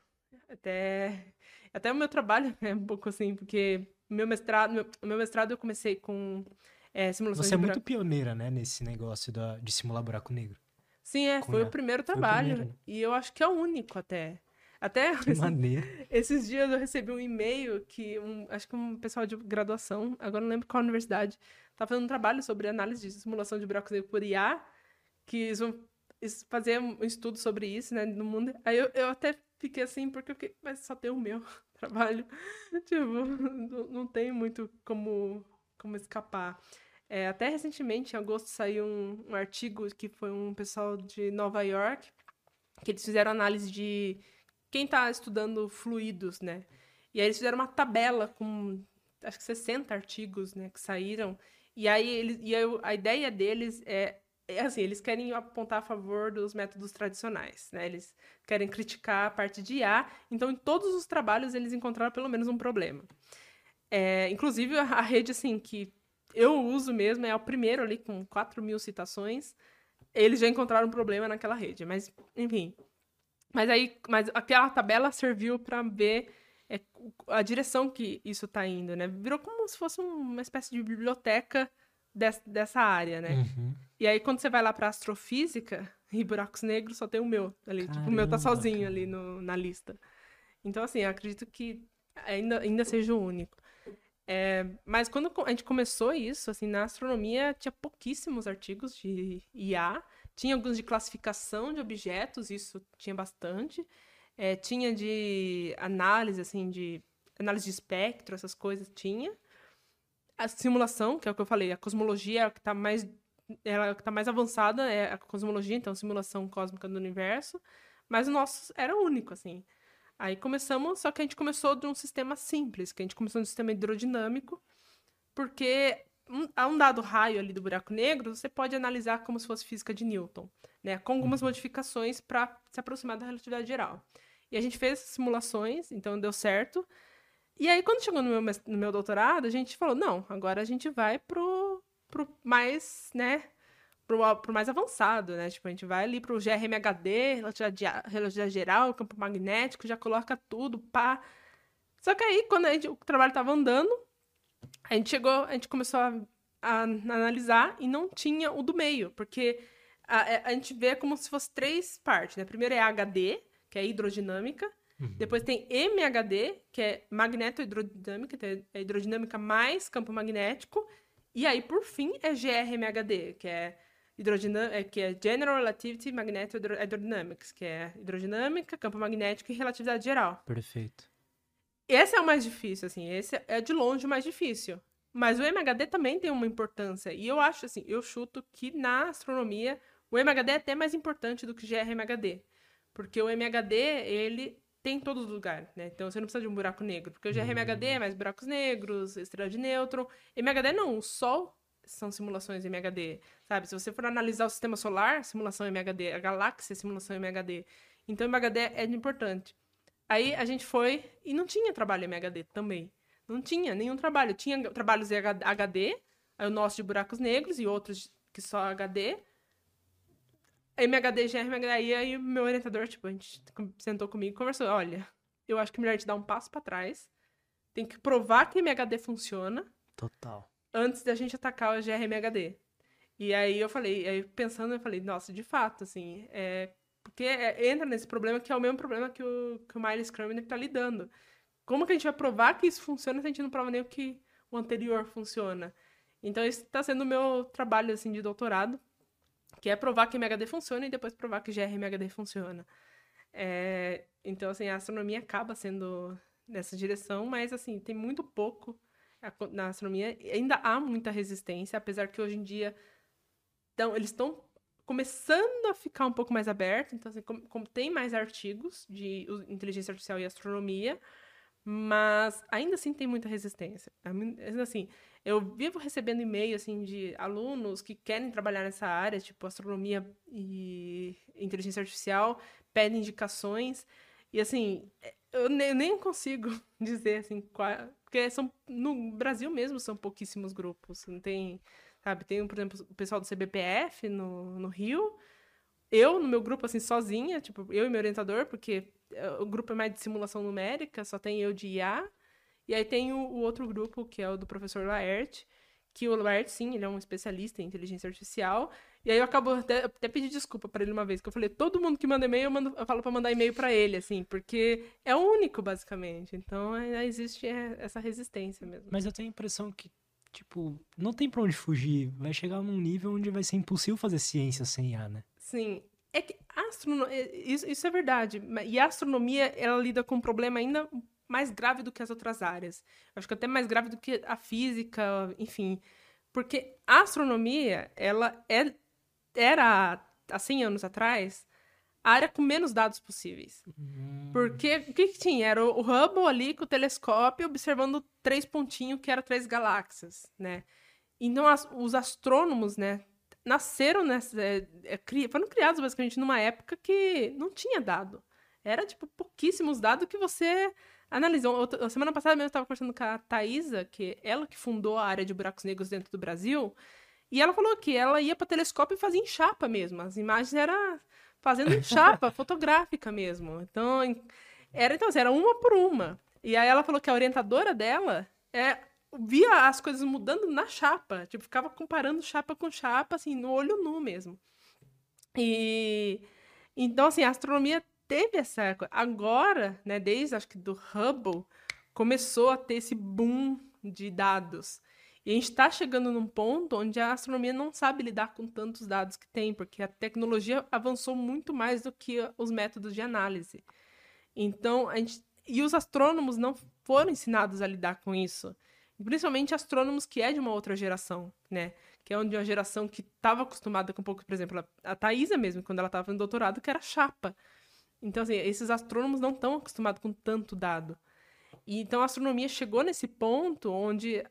Até, até o meu trabalho é um pouco assim, porque meu mestrado, meu, meu mestrado eu comecei com é, simulação Você é muito pioneira, né, nesse negócio da, de simular buraco negro. Sim, é, foi o primeiro trabalho. O primeiro. E eu acho que é o único até. Até que esses, maneiro. esses dias eu recebi um e-mail que um, acho que um pessoal de graduação, agora não lembro qual universidade, tá fazendo um trabalho sobre análise de simulação de buracos negros por IA, que eles vão fazer um estudo sobre isso, né, no mundo. Aí eu, eu até fiquei assim, porque eu fiquei, mas só tem o meu trabalho. tipo, não, não tem muito como, como escapar. É, até recentemente, em agosto, saiu um, um artigo que foi um pessoal de Nova York, que eles fizeram análise de quem está estudando fluidos, né? E aí eles fizeram uma tabela com acho que 60 artigos, né, que saíram. E aí eles, e a ideia deles é, é assim, eles querem apontar a favor dos métodos tradicionais, né? Eles querem criticar a parte de IA. Então, em todos os trabalhos eles encontraram pelo menos um problema. É, inclusive a rede assim que eu uso mesmo é o primeiro ali com 4 mil citações. Eles já encontraram um problema naquela rede, mas enfim, mas aí, mas aquela tabela serviu para ver é, a direção que isso está indo, né? Virou como se fosse uma espécie de biblioteca des, dessa área, né? Uhum. E aí, quando você vai lá para astrofísica e buracos negros, só tem o meu ali. Caramba, tipo, o meu tá sozinho cara. ali no, na lista. Então, assim, eu acredito que ainda, ainda seja o único. É, mas quando a gente começou isso, assim, na astronomia tinha pouquíssimos artigos de IA. Tinha alguns de classificação de objetos, isso tinha bastante. É, tinha de análise, assim, de análise de espectro, essas coisas, tinha. A simulação, que é o que eu falei, a cosmologia é o que está mais, é que tá mais avançada, é a cosmologia, então, simulação cósmica do universo. Mas o nosso era único, assim. Aí começamos, só que a gente começou de um sistema simples, que a gente começou de um sistema hidrodinâmico, porque um, a um dado raio ali do buraco negro, você pode analisar como se fosse física de Newton, né? Com algumas Uhum. modificações para se aproximar da relatividade geral. E a gente fez simulações, então deu certo. E aí, quando chegou no meu, no meu doutorado, a gente falou, não, agora a gente vai pro, pro mais, né, pro, pro mais avançado, né? Tipo, a gente vai ali pro GRMHD, relatividade geral, campo magnético, já coloca tudo, pá. Só que aí, quando a gente- o trabalho tava andando, a gente chegou, a gente começou a, a analisar e não tinha o do meio, porque a, a- a gente vê como se fosse três partes, né? Primeiro é HD, que é hidrodinâmica, Uhum. depois tem MHD, que é magneto-hidrodinâmica, então é hidrodinâmica mais campo magnético. E aí, por fim, é GRMHD, que é, hidrodinâmica, é, que é General Relativity Magneto Hydrodynamics, que é hidrodinâmica, campo magnético e relatividade geral. Perfeito. Esse é o mais difícil, assim, esse é de longe o mais difícil. Mas o MHD também tem uma importância. E eu acho, assim, eu chuto que na astronomia o MHD é até mais importante do que o GRMHD. Porque o MHD, ele tem em todos os lugares, né? Então você não precisa de um buraco negro. Porque o GRMHD é mais buracos negros, estrela de nêutron. MHD não, o Sol são simulações MHD, sabe? Se você for analisar o sistema solar, simulação MHD. A galáxia, simulação MHD. Então MHD é importante. Aí a gente foi e não tinha trabalho MHD também. Não tinha nenhum trabalho. Tinha trabalhos em HD, o nosso de buracos negros e outros que só HD. MHD, aí, aí o meu orientador, tipo, a gente sentou comigo e conversou. Olha, eu acho que é melhor te dar um passo para trás. Tem que provar que MHD funciona Total. Antes da gente atacar o GRMHD. E aí eu falei, aí pensando, eu falei, nossa, de fato, assim, é, porque é, entra nesse problema que é o mesmo problema que o, que o Miles Cramer tá lidando. Como que a gente vai provar que isso funciona se a gente não prova nem o que o anterior funciona? Então, esse está sendo o meu trabalho, assim, de doutorado, que é provar que MHD funciona e depois provar que GRMHD funciona. É, então, assim, a astronomia acaba sendo nessa direção, mas, assim, tem muito pouco na astronomia. Ainda há muita resistência, apesar que hoje em dia então, eles estão começando a ficar um pouco mais abertos. Então, assim, como, como tem mais artigos de inteligência artificial e astronomia, mas ainda assim tem muita resistência. Ainda assim, eu vivo recebendo e-mail assim de alunos que querem trabalhar nessa área, tipo astronomia e inteligência artificial, pedem indicações e assim, eu ne- nem consigo dizer assim, qual, porque são no Brasil mesmo são pouquíssimos grupos, não tem, sabe, tem, por exemplo, o pessoal do CBPF no, no Rio, eu no meu grupo assim sozinha, tipo, eu e meu orientador, porque eh, o grupo é mais de simulação numérica, só tem eu de IA. E aí tem o, o outro grupo, que é o do professor Laerte, que o Laerte, sim, ele é um especialista em inteligência artificial. E aí eu acabo até, até pedi desculpa para ele uma vez, que eu falei, todo mundo que manda e-mail, eu, mando, eu falo para mandar e-mail para ele, assim, porque é o único, basicamente. Então ainda existe eh, essa resistência mesmo. Mas eu tenho a impressão que, tipo, não tem pra onde fugir. Vai chegar num nível onde vai ser impossível fazer ciência sem IA, né? Sim. É que astronomia, isso, isso é verdade. E a astronomia, ela lida com um problema ainda mais grave do que as outras áreas. Eu acho que até mais grave do que a física, enfim. Porque a astronomia, ela é, era, há 100 anos atrás, a área com menos dados possíveis. Porque o que, que tinha? Era o Hubble ali com o telescópio observando três pontinhos que eram três galáxias, né? Então as- os astrônomos, né, nasceram nessa, é, é, foram criados basicamente numa época que não tinha dado. Era tipo pouquíssimos dados que você analisou. Outra, a semana passada mesmo eu estava conversando com a Thaisa, que ela que fundou a área de buracos negros dentro do Brasil, e ela falou que ela ia para telescópio e fazia em chapa mesmo. As imagens eram fazendo em chapa, fotográfica mesmo. Então, era então, assim, era uma por uma. E aí ela falou que a orientadora dela é, via as coisas mudando na chapa. Tipo, ficava comparando chapa com chapa, assim, no olho nu mesmo. E então, assim, a astronomia teve essa. co- Agora, né, desde acho que do Hubble, começou a ter esse boom de dados. E a gente está chegando num ponto onde a astronomia não sabe lidar com tantos dados que tem, porque a tecnologia avançou muito mais do que os métodos de análise. Então, a gente... e os astrônomos não foram ensinados a lidar com isso. Principalmente astrônomos que é de uma outra geração, né? Que é de uma geração que estava acostumada com um pouco, por exemplo, a Thaisa mesmo, quando ela estava no doutorado, que era chapa. Então, assim, esses astrônomos não estão acostumados com tanto dado. E então a astronomia chegou nesse ponto onde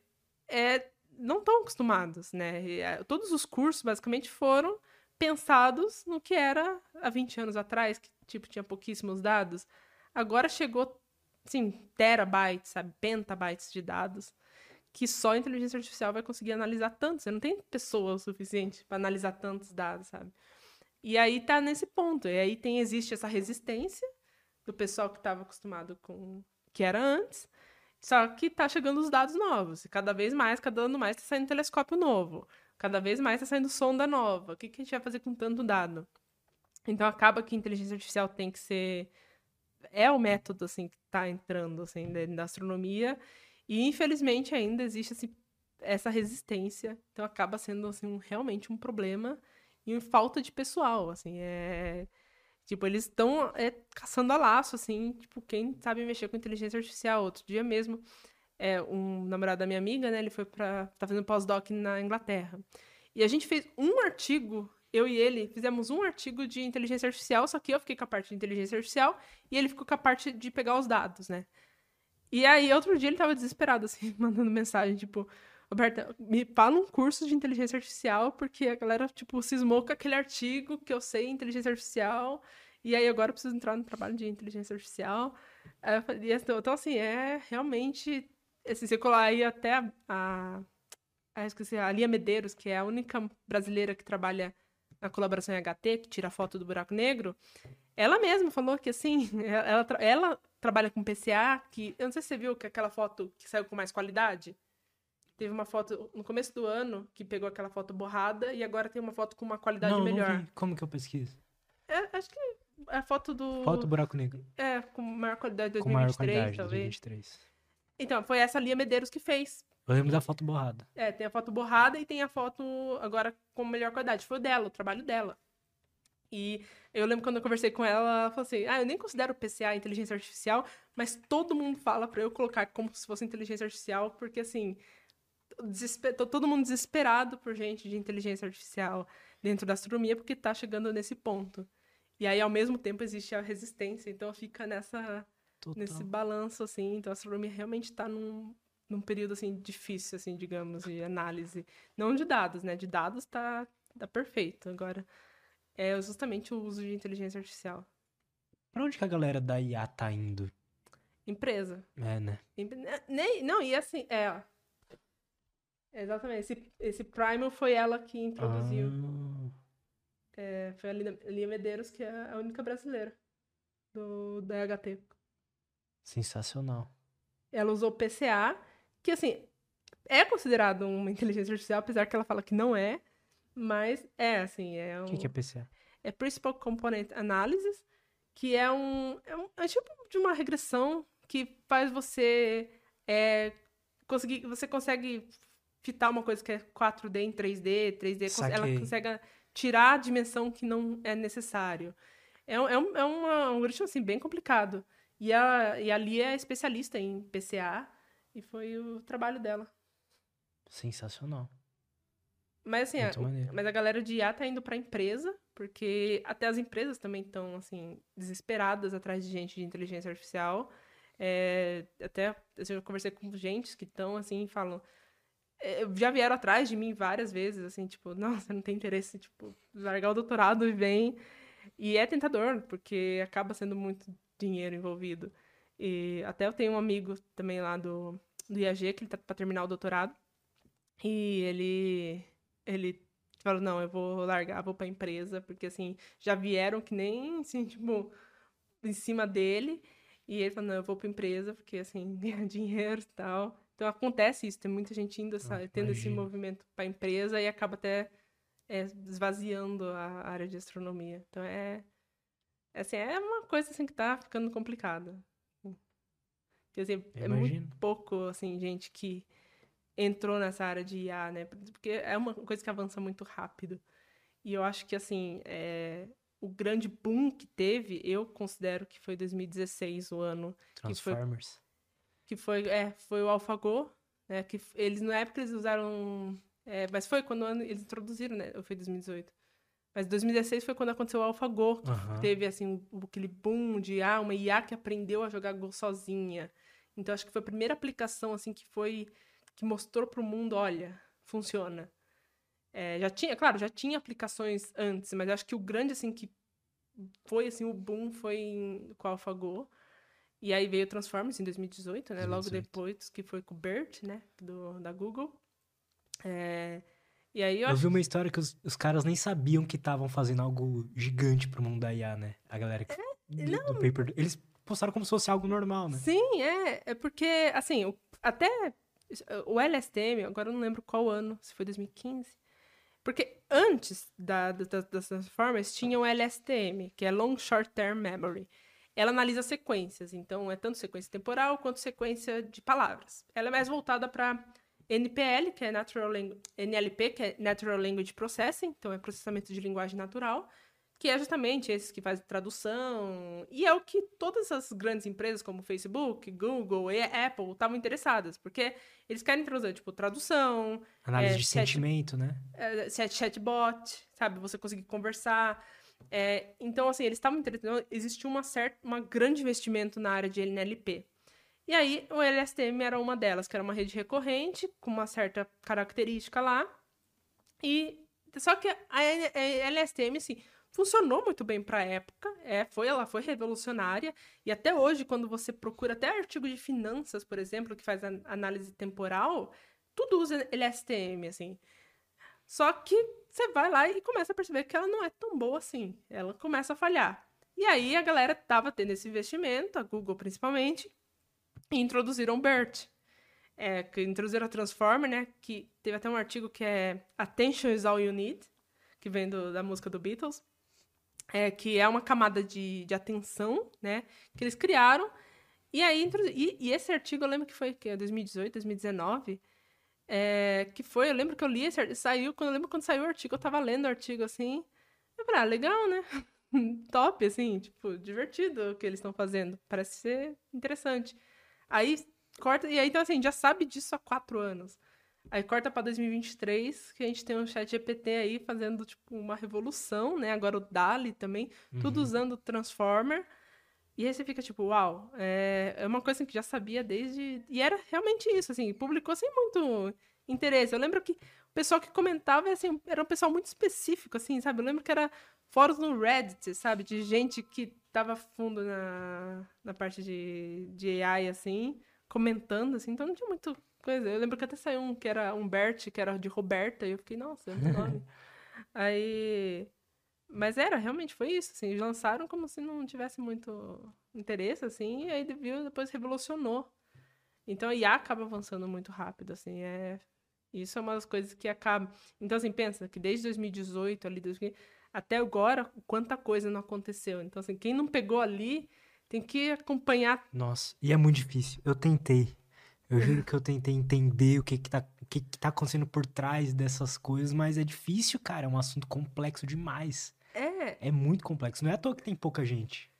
é, não estão acostumados, né? E, é, todos os cursos, basicamente, foram pensados no que era há 20 anos atrás, que, tipo, tinha pouquíssimos dados. Agora chegou, sim, terabytes, sabe? Pentabytes de dados que só a inteligência artificial vai conseguir analisar tanto. Você não tem pessoa o suficiente para analisar tantos dados, sabe? E aí tá nesse ponto. E aí tem existe essa resistência do pessoal que estava acostumado com que era antes, só que tá chegando os dados novos. E cada vez mais, cada ano mais, tá saindo telescópio novo. Cada vez mais tá saindo sonda nova. O que, que a gente vai fazer com tanto dado? Então acaba que a inteligência artificial tem que ser. É o método, assim, que tá entrando, assim, da astronomia. E infelizmente ainda existe assim, essa resistência. Então acaba sendo, assim, um, realmente um problema e falta de pessoal, assim, é... Tipo, eles estão é, caçando a laço, assim, tipo, quem sabe mexer com inteligência artificial. Outro dia mesmo, é, um namorado da minha amiga, né, ele foi pra... tá fazendo pós-doc na Inglaterra. E a gente fez um artigo, eu e ele, fizemos um artigo de inteligência artificial, só que eu fiquei com a parte de inteligência artificial e ele ficou com a parte de pegar os dados, né. E aí, outro dia ele tava desesperado, assim, mandando mensagem, tipo... Roberta, me fala um curso de inteligência artificial, porque a galera, tipo, cismou com aquele artigo que eu sei inteligência artificial, e aí agora eu preciso entrar no trabalho de inteligência artificial. Então, assim, é realmente. Assim, você colar aí até a, a, a, esqueci, a Lia Medeiros, que é a única brasileira que trabalha na colaboração em HT, que tira foto do buraco negro, ela mesma falou que, assim, ela, ela, ela trabalha com PCA, que. Eu não sei se você viu que aquela foto que saiu com mais qualidade. Teve uma foto no começo do ano que pegou aquela foto borrada e agora tem uma foto com uma qualidade não, melhor. Não vi. Como que eu pesquiso? É, acho que é a foto do. Foto do buraco negro. É, com maior qualidade de 2023, com maior qualidade, talvez. 2023. Então, foi essa Lia Medeiros que fez. Eu lembro da foto borrada. É, tem a foto borrada e tem a foto agora com melhor qualidade. Foi dela, o trabalho dela. E eu lembro quando eu conversei com ela, ela falou assim: Ah, eu nem considero o PCA inteligência artificial, mas todo mundo fala para eu colocar como se fosse inteligência artificial, porque assim, desesper... todo mundo desesperado por gente de inteligência artificial dentro da astronomia, porque está chegando nesse ponto. E aí, ao mesmo tempo, existe a resistência, então fica nessa, nesse balanço, assim. Então, a astronomia realmente está num, num período, assim, difícil, assim, digamos, de análise. Não de dados, né? De dados está tá perfeito. Agora, é justamente o uso de inteligência artificial. Pra onde que a galera da IA tá indo? Empresa. É, né? Nem, não, e assim, é, Exatamente. Esse, esse Primal foi ela que introduziu. Ah. É, foi a Lia Medeiros, que é a única brasileira do, da HT. Sensacional. Ela usou PCA, que assim, é considerado uma inteligência artificial, apesar que ela fala que não é, mas é assim, é um... O que, que é PCA? É Principal Component Analysis, que é um, é um é tipo de uma regressão que faz você é, conseguir, você consegue fitar uma coisa que é 4D em 3D, 3D, Saquei. ela consegue tirar a dimensão que não é necessário. É, é, um, é uma, um algoritmo, assim, bem complicado. E a, e a Lia é especialista em PCA, e foi o trabalho dela. Sensacional. Mas assim, a, mas a galera de IA tá indo pra empresa, porque até as empresas também estão, assim, desesperadas atrás de gente de inteligência artificial. É, até assim, eu conversei com gente que estão, assim, falam já vieram atrás de mim várias vezes, assim, tipo, nossa, não tem interesse, tipo, largar o doutorado e vem. E é tentador, porque acaba sendo muito dinheiro envolvido. E até eu tenho um amigo também lá do, do IAG, que ele tá pra terminar o doutorado. E ele, ele falou, não, eu vou largar, vou pra empresa, porque, assim, já vieram que nem, assim, tipo, em cima dele. E ele falou, não, eu vou pra empresa, porque, assim, ganhar dinheiro e tal. Então acontece isso, tem muita gente indo, ah, tendo esse movimento para a empresa e acaba até é, esvaziando a área de astronomia. Então é, é assim, é uma coisa assim que está ficando complicada. Quer dizer, é muito pouco assim gente que entrou nessa área de IA, né? Porque é uma coisa que avança muito rápido. E eu acho que assim, é, o grande boom que teve, eu considero que foi 2016 o ano Transformers. Que foi, é, foi o AlphaGo, né? Que eles, na época, eles usaram... É, mas foi quando eles introduziram, né? Ou foi 2018? Mas 2016 foi quando aconteceu o AlphaGo, que Aham. teve assim o- aquele boom de ah, uma IA que aprendeu a jogar Go sozinha. Então acho que foi a primeira aplicação assim que foi que mostrou para o mundo, olha, funciona. É, já tinha, claro, já tinha aplicações antes, mas acho que o grande assim que foi assim o boom foi em, com o AlphaGo. E aí veio o Transformers em 2018, né? Logo 2018. depois que foi com o BERT, né? Do, da Google. É, e aí eu, Eu acho vi uma história que os, os caras nem sabiam que estavam fazendo algo gigante pro mundo da IA, né? A galera que, do, do paper. Eles postaram como se fosse algo normal, né? Sim, é. É porque, assim, o- até o LSTM, agora eu não lembro qual ano, se foi 2015. Porque antes da, da- das Transformers tinha o LSTM, que é Long Short Term Memory. Ela analisa sequências, então é tanto sequência temporal quanto sequência de palavras. Ela é mais voltada para NPL, que é Natural Language, NLP, que é Natural Language Processing, então é processamento de linguagem natural, que é justamente esses que fazem tradução, e é o que todas as grandes empresas como Facebook, Google e Apple estavam interessadas, porque eles querem trazer, tipo, tradução, Análise É, de chat- sentimento, né? é, chat, chatbot, sabe? Você conseguir conversar. É, então, assim, eles estavam interessados. Existia uma certa, uma grande investimento na área de NLP. E aí, o LSTM era uma delas, que era uma rede recorrente, com uma certa característica lá. E só que a LSTM, assim, funcionou muito bem para a época. É, foi, ela foi revolucionária. E até hoje, quando você procura até artigo de finanças, por exemplo, que faz an- análise temporal, tudo usa LSTM, assim. Só que você vai lá e começa a perceber que ela não é tão boa assim. Ela começa a falhar. E aí a galera tava tendo esse investimento, a Google principalmente, e introduziram o BERT. É, que introduziram a Transformer, né? Que teve até um artigo que é Attention is all you need, que vem do- da música do Beatles. É, que é uma camada de, de atenção, né? Que eles criaram. E aí, e, e esse artigo eu lembro que foi que, 2018, 2019. É, que foi, eu lembro que eu li esse artigo, saiu, quando eu lembro quando saiu o artigo, eu tava lendo o artigo assim, eu falei, ah, legal, né? Top, assim, tipo, divertido o que eles estão fazendo, parece ser interessante. Aí corta, e aí então assim, já sabe disso há quatro anos. Aí corta pra 2023, que a gente tem um chat GPT aí fazendo, tipo, uma revolução, né? Agora o DALI também, tudo Uhum. usando o Transformer. E aí você fica tipo, uau, é, é uma coisa que já sabia desde. E era realmente isso, assim, publicou sem muito interesse. Eu lembro que o pessoal que comentava assim, era um pessoal muito específico, assim, sabe? Eu lembro que era fóruns no Reddit, sabe? De gente que tava fundo na, na parte de, de AI, assim, comentando, assim, então não tinha muito coisa. Eu lembro que até saiu um que era Humbert, que era de Roberta, e eu fiquei, nossa, é muito nome. Aí. Mas era, realmente foi isso, assim, eles lançaram como se não tivesse muito interesse, assim, e aí viu, depois revolucionou. Então a IA acaba avançando muito rápido, assim, é... Isso é uma das coisas que acaba... Então, assim, pensa que desde 2018, ali, 2000, até agora, quanta coisa não aconteceu. Então, assim, quem não pegou ali tem que acompanhar... Nossa, e é muito difícil. Eu tentei. Eu juro que eu tentei entender o que que tá, o que que tá acontecendo por trás dessas coisas, mas é difícil, cara. É um assunto complexo demais. É, É muito complexo. Não é à toa que tem pouca gente.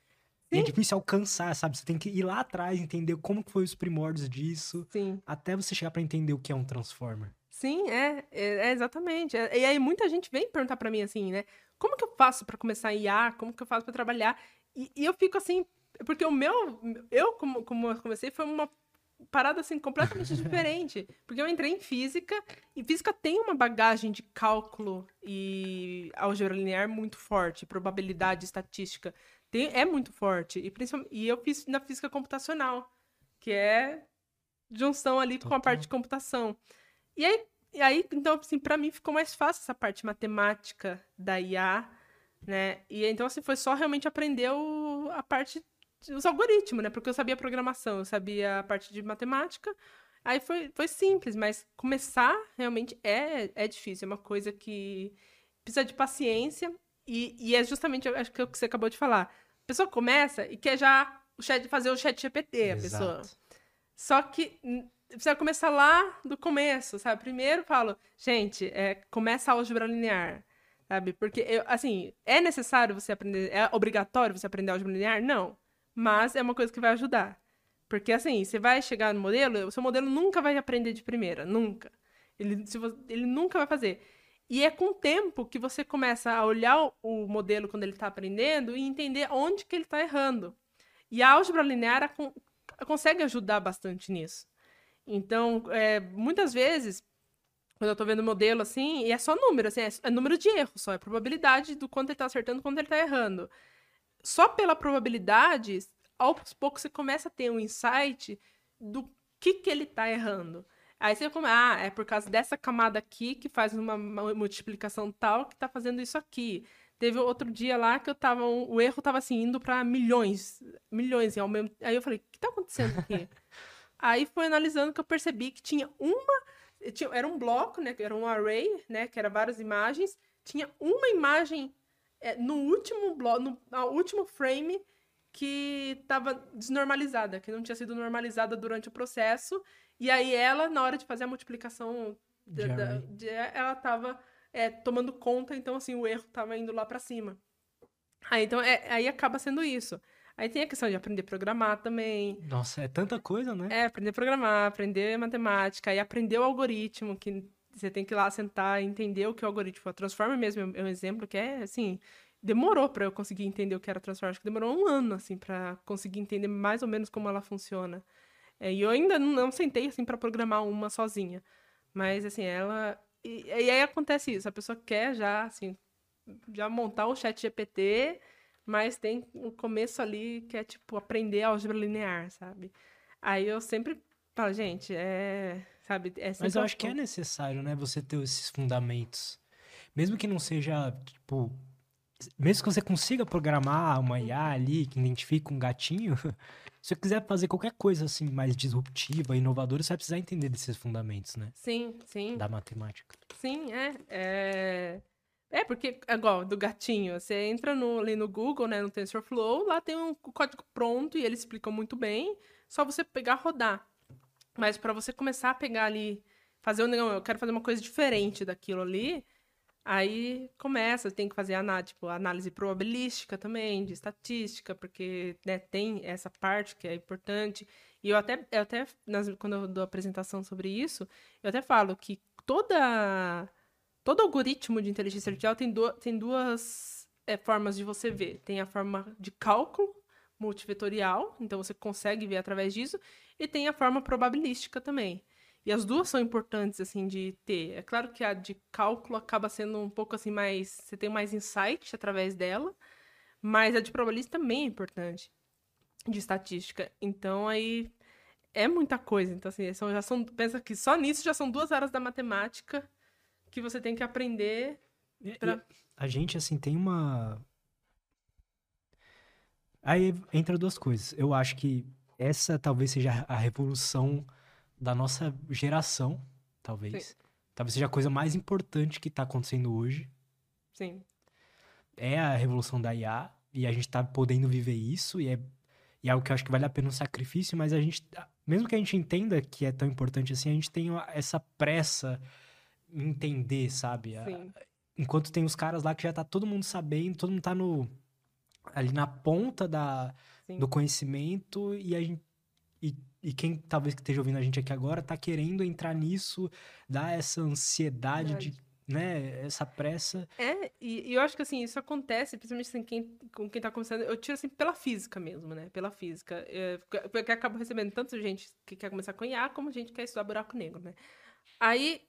E é Sim. difícil alcançar, sabe? Você tem que ir lá atrás, entender como que foi os primórdios disso, sim. até você chegar pra entender o que é um Transformer. Sim, é, é, é exatamente. É- e aí muita gente vem perguntar pra mim assim, né? Como que eu faço pra começar a IA? Como que eu faço pra trabalhar? E, e eu fico assim, porque o meu, eu como, como eu comecei foi uma parada assim completamente diferente, porque eu entrei em física e física tem uma bagagem de cálculo e álgebra linear muito forte, probabilidade, estatística, tem, é muito forte e principalmente e eu fiz na física computacional, que é junção ali com a Total. parte de computação. E aí, e aí então, assim, pra mim ficou mais fácil essa parte matemática da IA, né? E então, assim, foi só realmente aprender o- a parte, os algoritmos, né? Porque eu sabia programação, eu sabia a parte de matemática. Aí foi, foi simples, mas começar realmente é, é difícil. É uma coisa que precisa de paciência. E, e é justamente, acho que é o que você acabou de falar. A pessoa começa e quer já o chat, fazer o chat GPT, a pessoa. Exato. Só que precisa começar lá do começo, sabe? Primeiro eu falo, gente, é, começa a álgebra linear, sabe? Porque, eu, assim, é necessário você aprender, é obrigatório você aprender álgebra linear? Não. Mas é uma coisa que vai ajudar. Porque, assim, você vai chegar no modelo, o seu modelo nunca vai aprender de primeira, nunca. Ele, se vo- ele nunca vai fazer. E é com o tempo que você começa a olhar o modelo quando ele está aprendendo e entender onde que ele está errando. E a álgebra linear consegue ajudar bastante nisso. Então, é, muitas vezes, quando eu estou vendo o modelo assim, e é só número, assim, é, é número de erro só, é probabilidade do quanto ele está acertando e quanto ele está errando. Só pela probabilidade, aos poucos você começa a ter um insight do que, que ele está errando. Aí você come, ah, é por causa dessa camada aqui que faz uma, multiplicação tal que está fazendo isso aqui. Teve outro dia lá que eu tava. O erro tava assim, indo para milhões. Milhões ao mesmo Aí eu falei, o que tá acontecendo aqui? Aí foi analisando que eu percebi que tinha uma. Tinha, era um bloco, né? Era um array, né? Que era várias imagens. Tinha uma imagem é, no último bloco, no, no último frame que estava desnormalizada, que não tinha sido normalizada durante o processo. E aí ela, na hora de fazer a multiplicação, de, da, de, ela estava é, tomando conta, então assim, o erro estava indo lá para cima. Aí, então, é, aí acaba sendo isso. Aí tem a questão de aprender a programar também. Nossa, é tanta coisa, né? É, aprender a programar, aprender matemática, e aprender o algoritmo, que você tem que ir lá sentar entender o que o algoritmo é. Transforma mesmo é um exemplo que é, assim, demorou para eu conseguir entender o que era Transformers. Acho que demorou um ano, assim, para conseguir entender mais ou menos como ela funciona. É, e eu ainda não, sentei, assim, para programar uma sozinha. Mas, assim, ela... E, e, aí acontece isso, a pessoa quer já, assim, já montar o chat GPT, mas tem um começo ali que é, tipo, aprender álgebra linear, sabe? Aí eu sempre falo, gente, é... Sabe, é mas eu acho que é necessário, né, você ter esses fundamentos. Mesmo que não seja, tipo, mesmo que você consiga programar uma IA ali que identifica um gatinho, se você quiser fazer qualquer coisa assim mais disruptiva, inovadora, você vai precisar entender desses fundamentos, né? Sim, sim. Da matemática. Sim, é. É, é porque, igual, do gatinho, você entra no, ali no Google, né, no TensorFlow, lá tem um código pronto e eles explicam muito bem, só você pegar rodar. Mas para você começar a pegar ali, fazer um, eu quero fazer uma coisa diferente daquilo ali, Aí começa, tem que fazer análise, tipo, análise probabilística também, de estatística, porque né, tem essa parte que é importante. E eu até, eu até nas, quando eu dou apresentação sobre isso, eu até falo que toda, todo algoritmo de inteligência artificial tem, du tem duas é, formas de você ver. Tem a forma de cálculo multivetorial, então você consegue ver através disso, e tem a forma probabilística também. E as duas são importantes, assim, de ter. É claro que a de cálculo acaba sendo um pouco, assim, mais... Você tem mais insight através dela, mas a de probabilística também é importante, de estatística. Então, aí, é muita coisa. Então, assim, são, já são... Pensa que só nisso já são duas áreas da matemática que você tem que aprender pra... a gente, assim, tem uma... Aí entra duas coisas. Eu acho que essa talvez seja a revolução da nossa geração, talvez. Sim. Talvez seja a coisa mais importante que está acontecendo hoje. Sim. É a revolução da IA e a gente está podendo viver isso e é, e é algo que eu acho que vale a pena um sacrifício, mas a gente, mesmo que a gente entenda que é tão importante assim, a gente tem essa pressa em entender, sabe? Sim. Enquanto tem os caras lá que já tá todo mundo sabendo, todo mundo tá no ali na ponta da, do conhecimento e a gente e e quem talvez que esteja ouvindo a gente aqui agora tá querendo entrar nisso, dar essa ansiedade Verdade. de né, essa pressa. É, e, e, eu acho que assim, isso acontece, principalmente assim, quem, com quem tá começando, eu tiro assim pela física mesmo, né? Pela física. É, porque acabo recebendo tanto gente que quer começar com IA, como gente que quer estudar buraco negro, né? Aí,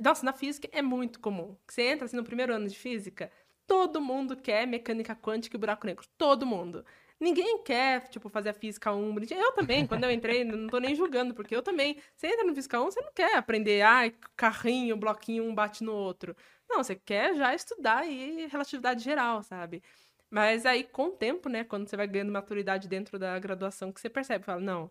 nossa, na física é muito comum. Você entra assim no primeiro ano de física, todo mundo quer mecânica quântica e buraco negro. Todo mundo. Ninguém quer, tipo, fazer a física 1 Eu também, quando eu entrei, não tô nem julgando, porque eu também. Você entra no física 1, você não quer aprender, ah, carrinho, bloquinho, um bate no outro. Não, você quer já estudar aí relatividade geral, sabe? Mas aí, com o tempo, né, quando você vai ganhando maturidade dentro da graduação, que você percebe, fala, não,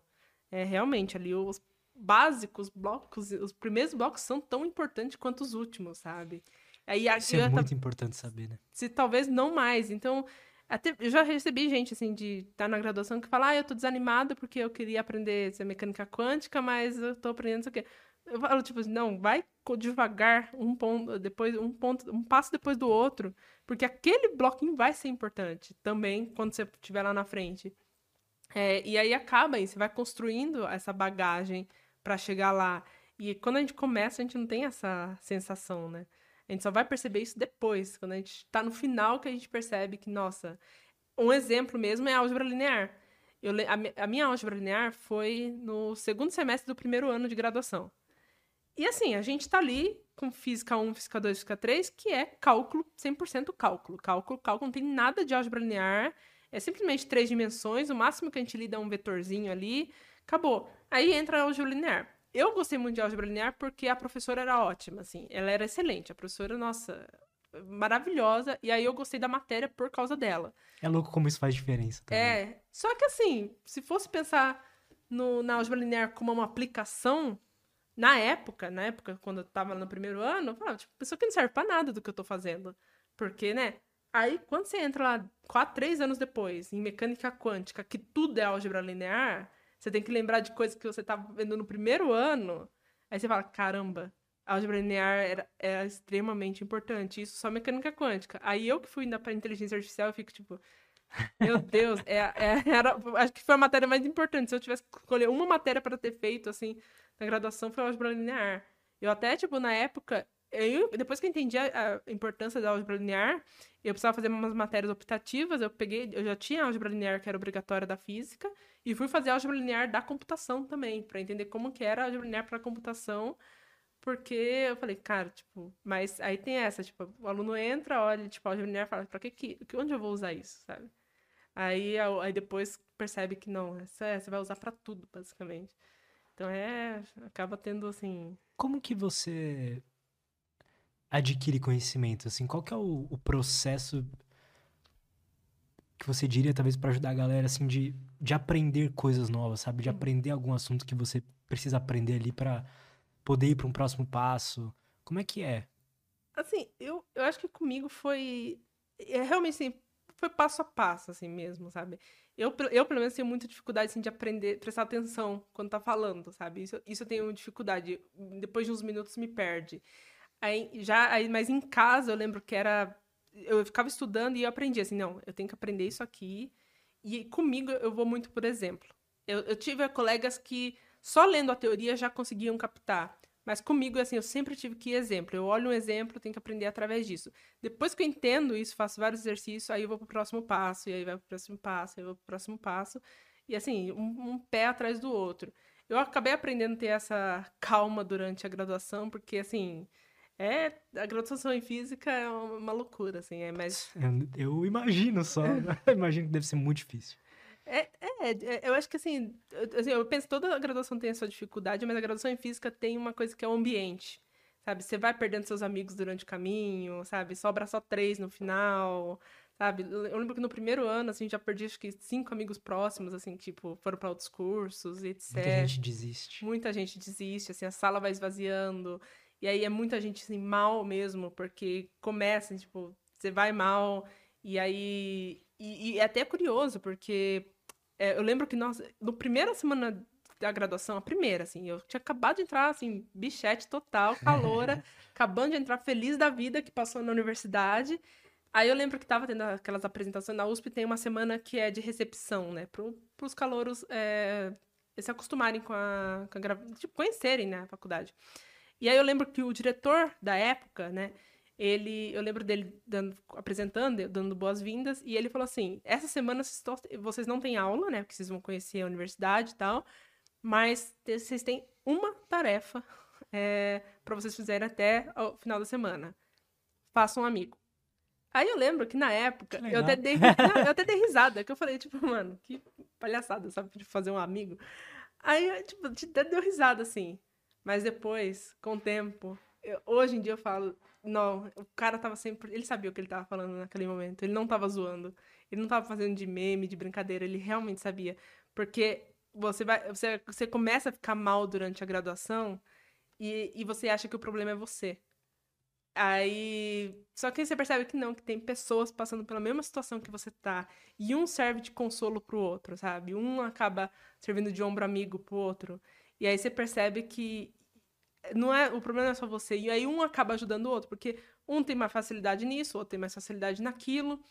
é realmente ali os básicos blocos, os primeiros blocos são tão importantes quanto os últimos, sabe? Aí, Isso é muito importante saber, né? Se talvez não mais. Então, até, eu já recebi gente, assim, de estar tá na graduação que fala, ah, eu tô desanimado porque eu queria aprender essa mecânica quântica, mas eu tô aprendendo isso aqui. Eu falo, tipo, não, vai devagar, um ponto, depois, um ponto, um passo depois do outro, porque aquele bloquinho vai ser importante também quando você estiver lá na frente. É, e aí acaba aí, você vai construindo essa bagagem para chegar lá. E quando a gente começa, a gente não tem essa sensação, né? A gente só vai perceber isso depois, quando a gente tá no final que a gente percebe que, nossa, um exemplo mesmo é a álgebra linear. Eu, a, a minha álgebra linear foi no segundo semestre do primeiro ano de graduação. E assim, a gente tá ali com física 1, física 2, física 3, que é cálculo, 100% cálculo. Cálculo, cálculo não tem nada de álgebra linear, é simplesmente três dimensões, o máximo que a gente lida é um vetorzinho ali, acabou. Aí entra a álgebra linear. Eu gostei muito de álgebra linear porque a professora era ótima, assim, ela era excelente. A professora, nossa, maravilhosa, e aí eu gostei da matéria por causa dela. É louco como isso faz diferença também. É, só que assim, se fosse pensar no, na álgebra linear como uma aplicação, na época, na época, quando eu tava no primeiro ano, eu falava, tipo, pessoa que não serve pra nada do que eu tô fazendo. Porque, né? Aí, quando você entra lá, quatro, três anos depois, em mecânica quântica, que tudo é álgebra linear, você tem que lembrar de coisas que você tava vendo no primeiro ano, aí você fala, caramba, álgebra linear era, era extremamente importante. Isso só mecânica quântica. Aí eu que fui ainda pra inteligência artificial, eu fico tipo, meu Deus, é, é, era, acho que foi a matéria mais importante. Se eu tivesse que escolher uma matéria para ter feito, assim, na graduação, foi álgebra linear. Eu até, tipo, na época, eu, depois que eu entendi a, a, importância da álgebra linear, eu precisava fazer umas matérias optativas, eu peguei, eu já tinha álgebra linear que era obrigatória da física, e fui fazer álgebra linear da computação também, para entender como que era a álgebra linear para computação, porque eu falei, cara, tipo, mas aí tem essa, tipo, o aluno entra, olha, tipo, álgebra linear fala, para que que, onde eu vou usar isso, sabe? Aí, aí depois percebe que não, essa, você vai usar para tudo, basicamente. Então é, acaba tendo assim. Como que você adquire conhecimento? Assim, qual que é o, o processo que você diria, talvez, para ajudar a galera, assim, de, de aprender coisas novas, sabe? De aprender algum assunto que você precisa aprender ali para poder ir para um próximo passo. Como é que é? Assim, eu, eu acho que comigo foi. É realmente assim, foi passo a passo, assim mesmo, sabe? Eu, eu pelo menos, tenho muita dificuldade, assim, de aprender, prestar atenção quando tá falando, sabe? Isso, isso eu tenho dificuldade. Depois de uns minutos me perde. Aí, já, aí, mas em casa eu lembro que era. Eu ficava estudando e eu aprendi assim, não, eu tenho que aprender isso aqui. E comigo eu vou muito por exemplo. Eu, eu tive colegas que só lendo a teoria já conseguiam captar. Mas comigo, assim, eu sempre tive que ir exemplo. Eu olho um exemplo, tenho que aprender através disso. Depois que eu entendo isso, faço vários exercícios, aí eu vou pro próximo passo, e aí vai pro próximo passo, aí eu vou pro próximo passo. E assim, um, um pé atrás do outro. Eu acabei aprendendo a ter essa calma durante a graduação, porque assim, é, a graduação em física é uma loucura, assim, é mais... Eu, eu imagino só, eu imagino que deve ser muito difícil. É, é, é, eu acho que assim eu, assim, eu penso que toda a graduação tem a sua dificuldade, mas a graduação em física tem uma coisa que é o ambiente. Sabe? Você vai perdendo seus amigos durante o caminho, sabe? Sobra só três no final, sabe? Eu lembro que no primeiro ano, assim, já perdi acho que cinco amigos próximos, assim, tipo, foram para outros cursos, etc. Muita gente desiste. Muita gente desiste, assim, a sala vai esvaziando. E aí é muita gente, assim, mal mesmo, porque começa, tipo, você vai mal, e aí. E, e é até curioso, porque é, eu lembro que nós, no primeira semana da graduação, a primeira, assim, eu tinha acabado de entrar, assim, bichete total, caloura, acabando de entrar feliz da vida que passou na universidade. Aí eu lembro que tava tendo aquelas apresentações na USP, tem uma semana que é de recepção, né, para os calouros é, se acostumarem com a, com a, tipo, conhecerem, né, a faculdade. E aí eu lembro que o diretor da época, né, ele, eu lembro dele dando, apresentando, dando boas-vindas, e ele falou assim: essa semana vocês não têm aula, né? Porque vocês vão conhecer a universidade e tal, mas vocês têm uma tarefa é, para vocês fizerem até o final da semana. Façam um amigo. Aí eu lembro que na época que eu até, dei, eu até dei risada, que eu falei, tipo, mano, que palhaçada, sabe, de fazer um amigo. Aí, tipo, até deu risada, assim. Mas depois, com o tempo, eu, hoje em dia eu falo, não, o cara tava sempre. Ele sabia o que ele tava falando naquele momento. Ele não tava zoando. Ele não tava fazendo de meme, de brincadeira. Ele realmente sabia. Porque você vai. Você, você começa a ficar mal durante a graduação e, e você acha que o problema é você. Aí. Só que você percebe que não, que tem pessoas passando pela mesma situação que você tá. E um serve de consolo pro outro, sabe? Um acaba servindo de ombro amigo pro outro. E aí você percebe que não é o problema não é só você e aí um acaba ajudando o outro porque um tem mais facilidade nisso outro tem mais facilidade naquilo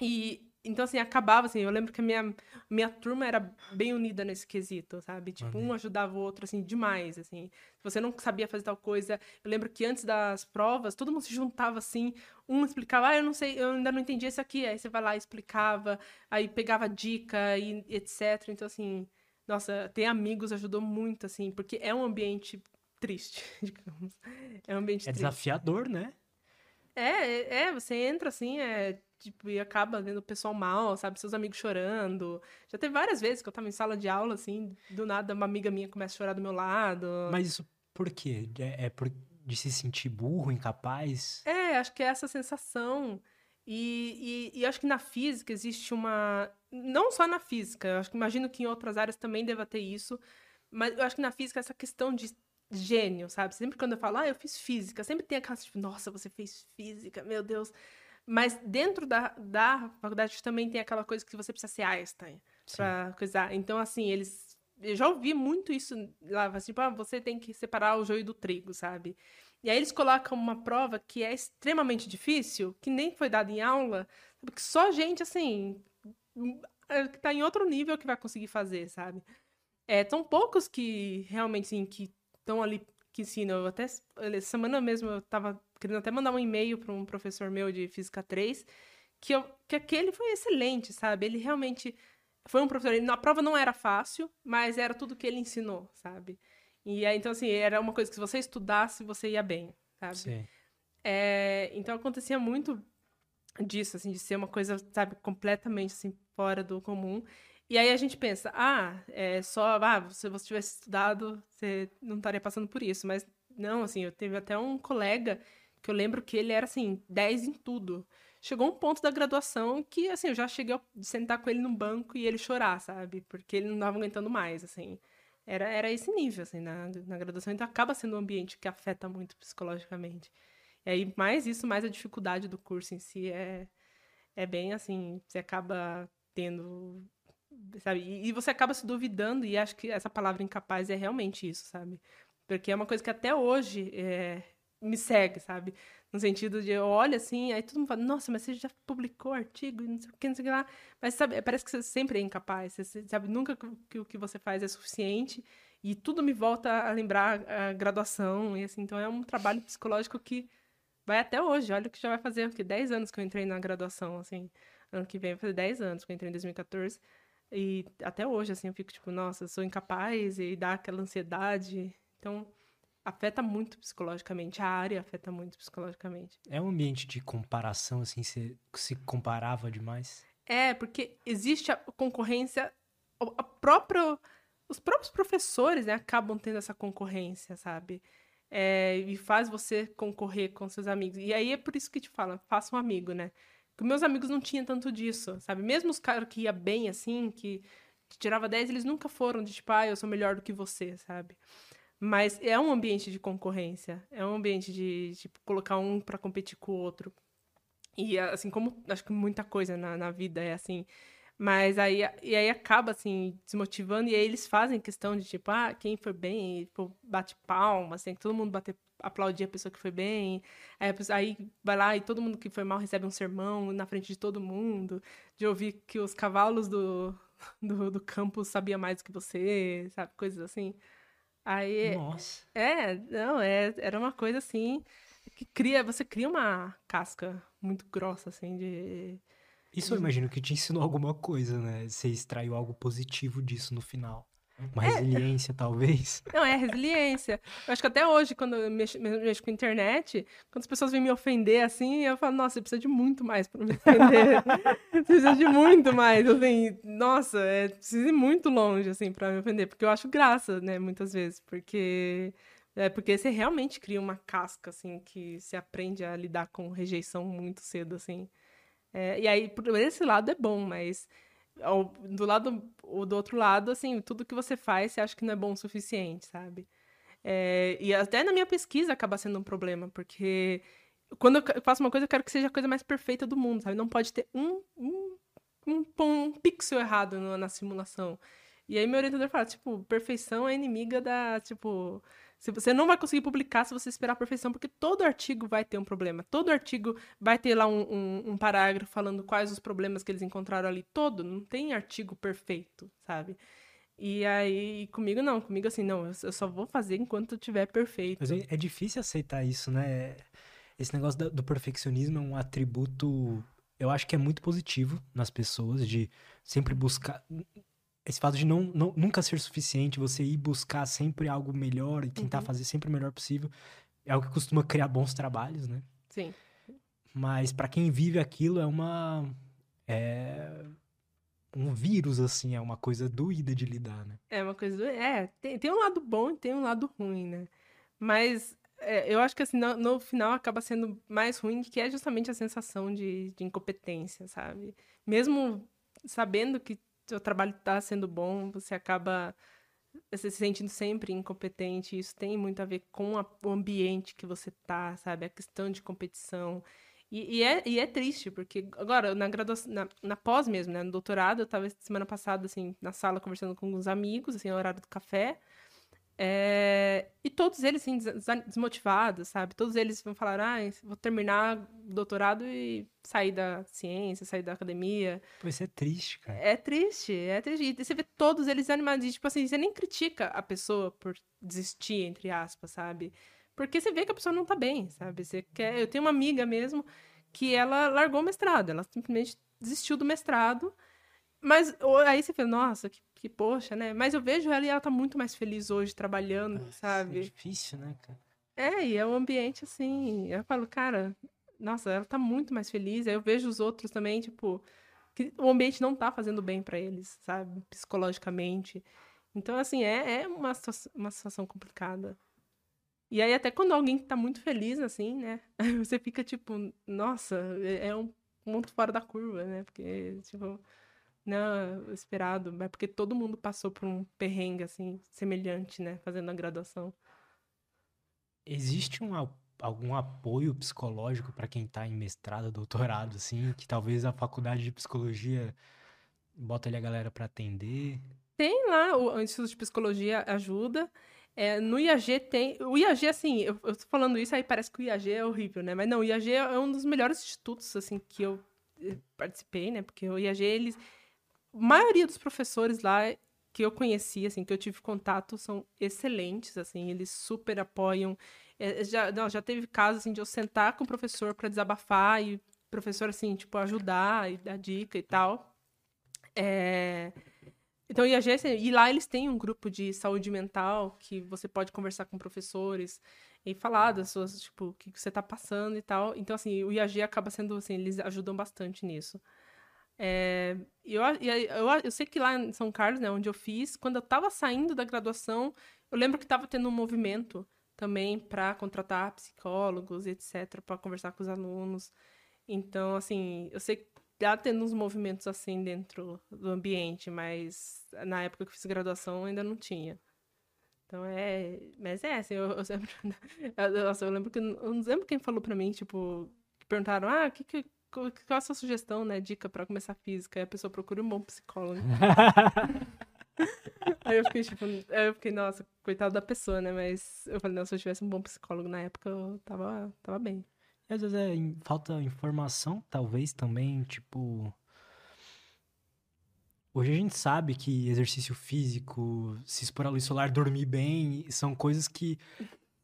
e, então, assim, acabava, assim, eu lembro que a minha, minha turma era bem unida nesse quesito, sabe? Tipo, um ajudava o outro, assim, demais, assim. Se você não sabia fazer tal coisa, eu lembro que antes das provas, todo mundo se juntava, assim, um explicava, ah, eu não sei, eu ainda não entendi isso aqui, aí você vai lá e explicava, aí pegava dica e etc. Então, assim, nossa, ter amigos ajudou muito, assim, porque é um ambiente triste, digamos. É um ambiente É triste. desafiador, né? É, é, você entra assim, é, tipo, e acaba vendo o pessoal mal, sabe? Seus amigos chorando. Já teve várias vezes que eu tava em sala de aula, assim, do nada uma amiga minha começa a chorar do meu lado. Mas isso por quê? É, é por de se sentir burro, incapaz? É, acho que é essa sensação. E, e, e acho que na física existe uma. Não só na física, eu acho que imagino que em outras áreas também deva ter isso. Mas eu acho que na física essa questão de gênio, sabe? Sempre quando eu falo, ah, eu fiz física, sempre tem aquela tipo, nossa, você fez física, meu Deus. Mas dentro da, da faculdade também tem aquela coisa que você precisa ser Einstein pra coisar. Então, assim, eles. Eu já ouvi muito isso lá, tipo, ah, você tem que separar o joio do trigo, sabe? E aí eles colocam uma prova que é extremamente difícil, que nem foi dada em aula, porque só gente, assim, que tá em outro nível que vai conseguir fazer, sabe? É, tão poucos que realmente, assim, que estão ali que ensinam. Eu até semana mesmo eu tava querendo até mandar um e-mail para um professor meu de física 3, que, eu, que aquele foi excelente, sabe? Ele realmente foi um professor, ele, a prova não era fácil, mas era tudo que ele ensinou, sabe? E aí, então, assim, era uma coisa que se você estudasse, você ia bem, sabe? Sim. É, então acontecia muito disso, assim, de ser uma coisa, sabe, completamente, assim, fora do comum. E aí a gente pensa, ah, é só, ah, se você tivesse estudado, você não estaria passando por isso. Mas não, assim, eu teve até um colega que eu lembro que ele era, assim, 10 em tudo. Chegou um ponto da graduação que, assim, eu já cheguei a sentar com ele num banco e ele chorar, sabe? Porque ele não estava aguentando mais, assim. Era, era esse nível, assim, na, na graduação. Então acaba sendo um ambiente que afeta muito psicologicamente. E aí, mais isso, mais a dificuldade do curso em si é, é bem, assim, você acaba tendo sabe? E, e, você acaba se duvidando, e acho que essa palavra incapaz é realmente isso, sabe? Porque é uma coisa que até hoje é, me segue, sabe? No sentido de eu olho assim, aí todo mundo fala, nossa, mas você já publicou artigo, não sei o que, não sei o que lá. Mas sabe, parece que você sempre é incapaz, você sabe nunca que o que você faz é suficiente. E tudo me volta a lembrar a graduação, e assim, então é um trabalho psicológico que vai até hoje. Olha que já vai fazer, porque 10 anos que eu entrei na graduação, assim. Ano que vem vai fazer 10 anos que eu entrei em 2014. E até hoje, assim, eu fico tipo, nossa, sou incapaz e dá aquela ansiedade. Então, afeta muito psicologicamente. A área afeta muito psicologicamente. É um ambiente de comparação, assim, se, se comparava demais? É, porque existe a concorrência, a própria, os próprios professores, né, acabam tendo essa concorrência, sabe? É, e faz você concorrer com seus amigos. E aí é por isso que te fala, faça um amigo, né? Porque meus amigos não tinham tanto disso, sabe? Mesmo os caras que ia bem, assim, que, que tirava 10, eles nunca foram de tipo, ah, eu sou melhor do que você, sabe? Mas é um ambiente de concorrência. É um ambiente de, tipo, colocar um para competir com o outro. E, assim, como acho que muita coisa na, na vida é assim. Mas aí, e aí acaba, assim, desmotivando. E aí eles fazem questão de, tipo, ah, quem foi bem, tipo, bate palma, assim, todo mundo bater aplaudir a pessoa que foi bem. Aí, aí, vai lá e todo mundo que foi mal recebe um sermão na frente de todo mundo. De ouvir que os cavalos do, do, do campo sabiam mais do que você, sabe? Coisas assim. Aí. Nossa. É, não, é, era uma coisa assim. Que cria, você cria uma casca muito grossa, assim, de. Isso eu imagino que te ensinou alguma coisa, né? Você extraiu algo positivo disso no final. Uma É. resiliência, talvez. Não, é resiliência. Eu acho que até hoje, quando eu mexo, mexo com internet, quando as pessoas vêm me ofender assim, eu falo, nossa, você precisa de muito mais pra me ofender. você precisa de muito mais. Assim, nossa, é, precisa ir muito longe, assim, pra me ofender. Porque eu acho graça, né, muitas vezes. Porque. É porque você realmente cria uma casca, assim, que se aprende a lidar com rejeição muito cedo, assim. É, e aí, por esse lado é bom, mas ao- do lado ou do outro lado, assim, tudo que você faz, você acha que não é bom o suficiente, sabe? É, e até na minha pesquisa acaba sendo um problema, porque quando eu faço uma coisa, eu quero que seja a coisa mais perfeita do mundo, sabe? Não pode ter um, um, um, um pixel errado no- na simulação. E aí meu orientador fala, tipo, perfeição é inimiga da, tipo, Se você não vai conseguir publicar se você esperar a perfeição, porque todo artigo vai ter um problema. Todo artigo vai ter lá um, um, um parágrafo falando quais os problemas que eles encontraram ali. Todo. Não tem artigo perfeito, sabe? E aí, comigo não. Comigo assim, não. Eu só vou fazer enquanto tiver perfeito. Mas é, é difícil aceitar isso, né? Esse negócio do perfeccionismo é um atributo, eu acho que é muito positivo nas pessoas, de sempre buscar esse fato de não, não, nunca ser suficiente, você ir buscar sempre algo melhor e tentar uhum. fazer sempre o melhor possível, é algo que costuma criar bons trabalhos, né? Sim. Mas para quem vive aquilo é uma é um vírus assim, é uma coisa doída de lidar, né? É uma coisa, é, tem, tem um lado bom e tem um lado ruim, né? Mas é, eu acho que assim, no, no, final acaba sendo mais ruim, que é justamente a sensação de, de incompetência, sabe? Mesmo sabendo que seu trabalho está sendo bom, você acaba se sentindo sempre incompetente. Isso tem muito a ver com a, o ambiente que você tá, sabe? A questão de competição. E, e, é, e é triste, porque agora, na graduação, na, na pós mesmo, né? No doutorado, eu estava semana passada, assim, na sala conversando com uns amigos, assim, no horário do café. É... E todos eles, assim, desmotivados, sabe? Todos eles vão falar, ah, vou terminar o doutorado e sair da ciência, sair da academia. Pô, isso é triste, cara. É triste, é triste. E você vê todos eles animados. E, tipo assim, você nem critica a pessoa por desistir, entre aspas, sabe? Porque você vê que a pessoa não tá bem, sabe? Você quer... Eu tenho uma amiga mesmo que ela largou o mestrado. Ela simplesmente desistiu do mestrado mas aí você fala, nossa, que, que poxa, né? Mas eu vejo ela e ela tá muito mais feliz hoje trabalhando, é sabe? É difícil, né, cara? É, e é um ambiente assim. Eu falo, cara, nossa, ela tá muito mais feliz. Aí eu vejo os outros também, tipo, que o ambiente não tá fazendo bem para eles, sabe? Psicologicamente. Então, assim, é, é uma, uma situação complicada. E aí, até quando alguém tá muito feliz, assim, né? Você fica tipo, nossa, é, é um ponto fora da curva, né? Porque, tipo não esperado, é porque todo mundo passou por um perrengue assim semelhante, né, fazendo a graduação. Existe um, algum apoio psicológico para quem está em mestrado, doutorado, assim, que talvez a faculdade de psicologia bota ali a galera para atender? Tem lá, o Instituto de Psicologia ajuda. É, no IAG tem. O IAG, assim, eu, eu tô falando isso, aí parece que o IAG é horrível, né? Mas não, o IAG é um dos melhores institutos, assim, que eu eh, participei, né? Porque o IAG, eles, maioria dos professores lá que eu conheci, assim, que eu tive contato, são excelentes, assim, eles super apoiam. É, já, não, já teve casos, assim, de eu sentar com o professor para desabafar e o professor, assim, tipo, ajudar e dar dica e tal. É... Então, e, assim, e lá eles têm um grupo de saúde mental que você pode conversar com professores e falar das suas, tipo, o que você está passando e tal. Então, assim, o IAG acaba sendo, assim, eles ajudam bastante nisso. É, eu, eu, eu, sei que lá em São Carlos, né, onde eu fiz, quando eu estava saindo da graduação, eu lembro que estava tendo um movimento também para contratar psicólogos, etc., para conversar com os alunos. Então, assim, eu sei que está tendo uns movimentos assim dentro do ambiente, mas na época que eu fiz graduação ainda não tinha. Então é. Mas é, assim, eu, eu sempre. eu, eu lembro que. Eu não lembro quem falou para mim, tipo, perguntaram, ah, o que, que qual é a sua sugestão, né? Dica para começar física? Aí a pessoa procura um bom psicólogo. Aí eu fiquei, tipo, eu fiquei, nossa, coitado da pessoa, né? Mas eu falei, não, se eu tivesse um bom psicólogo na época, eu tava, tava bem. E às vezes é falta informação, talvez também, tipo. Hoje a gente sabe que exercício físico, se expor à luz solar, dormir bem, são coisas que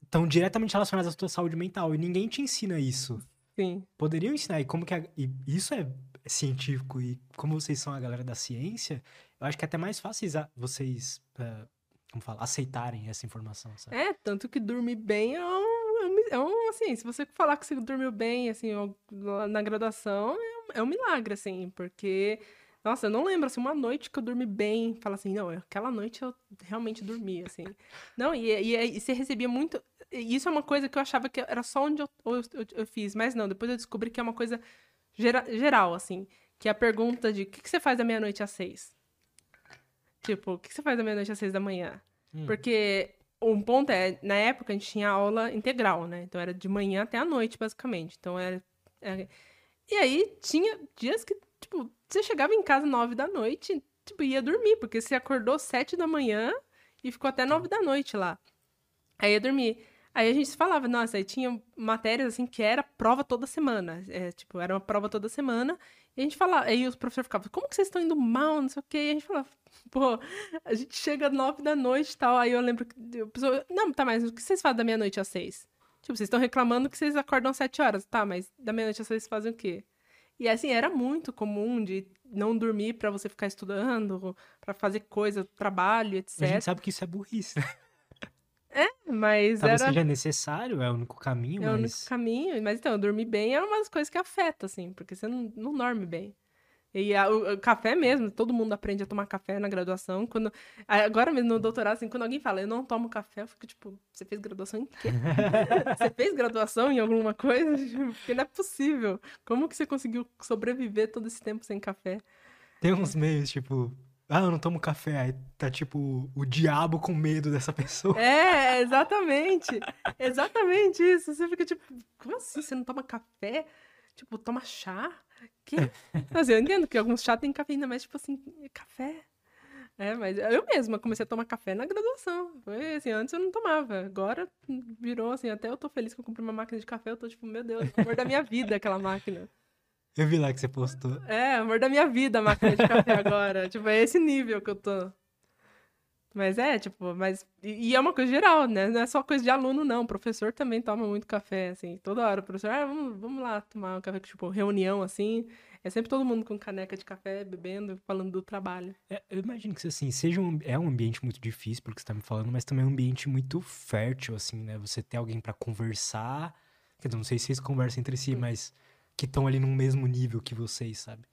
estão diretamente relacionadas à sua saúde mental. E ninguém te ensina isso. Sim. Poderiam ensinar. E como que a, e isso é científico e como vocês são a galera da ciência, eu acho que é até mais fácil vocês, uh, como fala, aceitarem essa informação, sabe? É, tanto que dormir bem é um, é um assim, se você falar que você dormiu bem, assim, na graduação, é um, é um milagre, assim, porque... Nossa, eu não lembro, assim, uma noite que eu dormi bem, fala assim, não, aquela noite eu realmente dormi, assim. Não, e, e, e você recebia muito, isso é uma coisa que eu achava que era só onde eu, eu, eu, fiz, mas não, depois eu descobri que é uma coisa gera, geral, assim. Que é a pergunta de o que, que você faz da meia-noite às seis? Tipo, o que, que você faz da meia-noite às seis da manhã? Hum. Porque um ponto é, na época a gente tinha aula integral, né? Então era de manhã até a noite, basicamente. Então era. era... E aí tinha dias que, tipo, você chegava em casa nove da noite, tipo, ia dormir, porque você acordou sete da manhã e ficou até nove da noite lá. Aí eu dormi. Aí a gente falava, nossa, aí tinha matérias assim que era prova toda semana. É, tipo, era uma prova toda semana. E a gente falava, aí o professor ficava, como que vocês estão indo mal, não sei o quê. E a gente falava, pô, a gente chega nove da noite e tal. Aí eu lembro que a pessoa, não, tá, mas o que vocês fazem da meia-noite às seis? Tipo, vocês estão reclamando que vocês acordam às sete horas. Tá, mas da meia-noite às seis fazem o quê? E assim, era muito comum de não dormir para você ficar estudando, para fazer coisa, trabalho, etc. A gente sabe que isso é burrice, né? É, mas Talvez era... seja necessário, é o único caminho, É o único mas... caminho. Mas então, dormir bem é uma das coisas que afeta, assim, porque você não, não dorme bem. E a- o, o café mesmo, todo mundo aprende a tomar café na graduação. Quando, agora mesmo no doutorado, assim, quando alguém fala, eu não tomo café, eu fico tipo, você fez graduação em quê? você fez graduação em alguma coisa? Porque não é possível. Como que você conseguiu sobreviver todo esse tempo sem café? Tem uns meios, tipo... Ah, eu não tomo café. Aí tá, tipo, o diabo com medo dessa pessoa. É, exatamente. Exatamente isso. Você fica tipo, como assim? Você não toma café? Tipo, toma chá? Que? Assim, eu entendo que alguns chá tem cafeína, mas tipo assim, café. É, mas eu mesma comecei a tomar café na graduação. Foi assim, antes eu não tomava. Agora virou assim, até eu tô feliz que eu comprei uma máquina de café. Eu tô tipo, meu Deus, amor da minha vida aquela máquina. Eu vi lá que você postou. É, amor da minha vida a máquina de café agora. tipo, é esse nível que eu tô. Mas é, tipo, mas. E é uma coisa geral, né? Não é só coisa de aluno, não. O professor também toma muito café, assim. Toda hora o professor, ah, vamos, vamos lá tomar um café, tipo, reunião, assim. É sempre todo mundo com caneca de café, bebendo, falando do trabalho. É, eu imagino que, assim, seja um, é um ambiente muito difícil, pelo que você tá me falando, mas também é um ambiente muito fértil, assim, né? Você ter alguém pra conversar. Quer dizer, não sei se vocês conversam entre si, mas que estão ali no mesmo nível que vocês, sabe?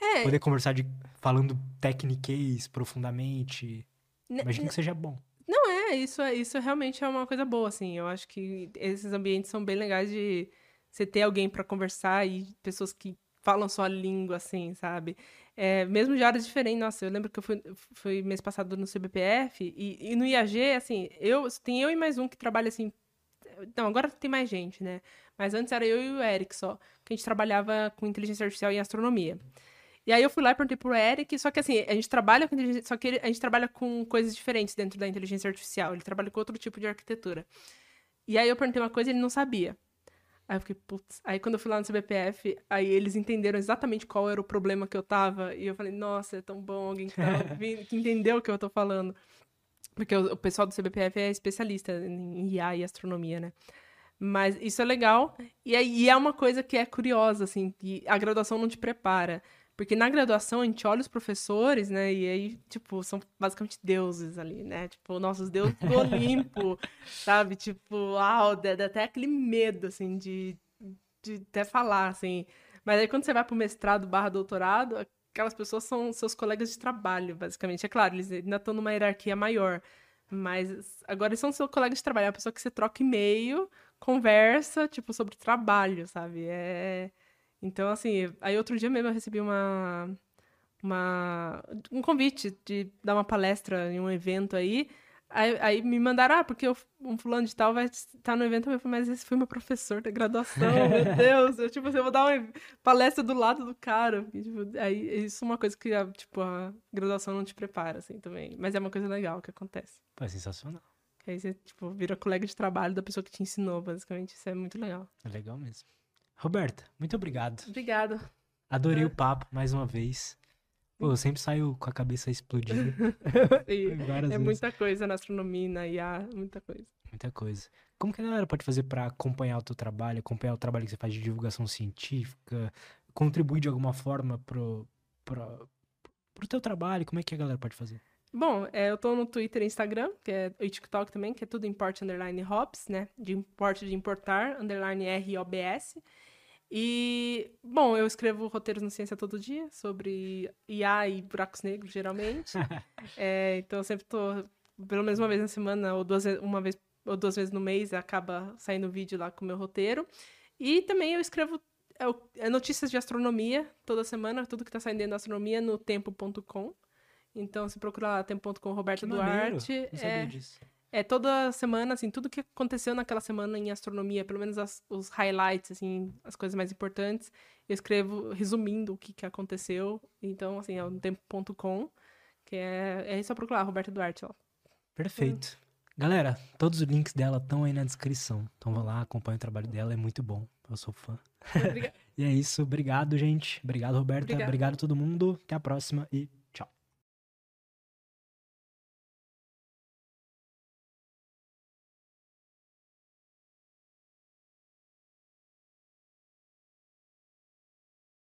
É, Poder conversar de falando tecniquez profundamente. ne- Imagino que seja bom. Não, é, isso, é, isso realmente é uma coisa boa, assim. Eu acho que esses ambientes são bem legais de você ter alguém pra conversar e pessoas que falam sua língua, assim, sabe? É, mesmo de áreas diferentes. Nossa, eu lembro que eu fui, fui mês passado no CBPF e, e no IAG, assim, eu, tem eu e mais um que trabalha, assim... Não, agora tem mais gente, né? Mas antes era eu e o Eric só, que a gente trabalhava com inteligência artificial em astronomia. E aí eu fui lá e perguntei pro Eric, só que assim, a gente trabalha com inteligência, só que ele- a gente trabalha com coisas diferentes dentro da inteligência artificial. Ele trabalha com outro tipo de arquitetura. E aí eu perguntei uma coisa e ele não sabia. Aí eu fiquei, putz. Aí quando eu fui lá no CBPF, aí eles entenderam exatamente qual era o problema que eu tava. E eu falei, nossa, é tão bom alguém que, tá ouvindo, que entendeu o que eu tô falando. Porque o, o pessoal do CBPF é especialista em IA e astronomia, né? Mas isso é legal. E, aí, e é uma coisa que é curiosa, assim, que a graduação não te prepara. Porque na graduação a gente olha os professores, né? E aí, tipo, são basicamente deuses ali, né? Tipo, nossos deuses do Olimpo, sabe? Tipo, uau, dá, dá até aquele medo, assim, de, de até falar, assim. Mas aí quando você vai pro mestrado barra doutorado, aquelas pessoas são seus colegas de trabalho, basicamente. É claro, eles ainda estão numa hierarquia maior. Mas agora eles são seus colegas de trabalho. É uma pessoa que você troca e-mail, conversa, tipo, sobre trabalho, sabe? É... Então, assim, aí outro dia mesmo eu recebi uma, uma, um convite de dar uma palestra em um evento aí. Aí, aí me mandaram, ah, porque eu- um fulano de tal vai estar no evento. Eu falei, mas esse foi meu professor da graduação, meu Deus. Eu, tipo, assim, eu vou dar uma palestra do lado do cara. E, tipo, aí, isso é uma coisa que, a, tipo, a graduação não te prepara, assim, também. Mas é uma coisa legal que acontece. Pô, é sensacional. Que aí você, tipo, vira colega de trabalho da pessoa que te ensinou, basicamente. Isso é muito legal. É legal mesmo. Roberta, muito obrigado. Obrigada. Adorei o papo mais uma vez. Pô, eu sempre saio com a cabeça explodida. É vezes. muita coisa na astronomia, na IA, muita coisa. Muita coisa. Como que a galera pode fazer pra acompanhar o teu trabalho, acompanhar o trabalho que você faz de divulgação científica, contribuir de alguma forma pro, pro, pro teu trabalho? Como é que a galera pode fazer? Bom, é, eu tô no Twitter e Instagram, que é e TikTok também, que é tudo import underline hops, né? De import de importar, underline R-O-B-S. E, bom, eu escrevo roteiros no Ciência todo dia sobre IA e buracos negros, geralmente. É, então eu sempre tô, pelo menos uma vez na semana, ou duas, uma vez ou duas vezes no mês, acaba saindo vídeo lá com o meu roteiro. E também eu escrevo é, é notícias de astronomia toda semana, tudo que tá saindo dentro da astronomia no tempo.com. Então, se procurar lá tempo.com maneiro, Duarte, Não sabia é, disso. é toda semana, assim, tudo que aconteceu naquela semana em astronomia, pelo menos as- os highlights, assim, as coisas mais importantes, eu escrevo resumindo o que, que aconteceu. Então, assim, é o tempo.com, que é, é só procurar Roberta Duarte, ó. Perfeito. Galera, todos os links dela estão aí na descrição. Então vão lá, acompanha o trabalho dela, é muito bom. Eu sou fã. E é isso, obrigado, gente. Obrigado, Roberta. Obrigada. Obrigado a todo mundo. Até a próxima e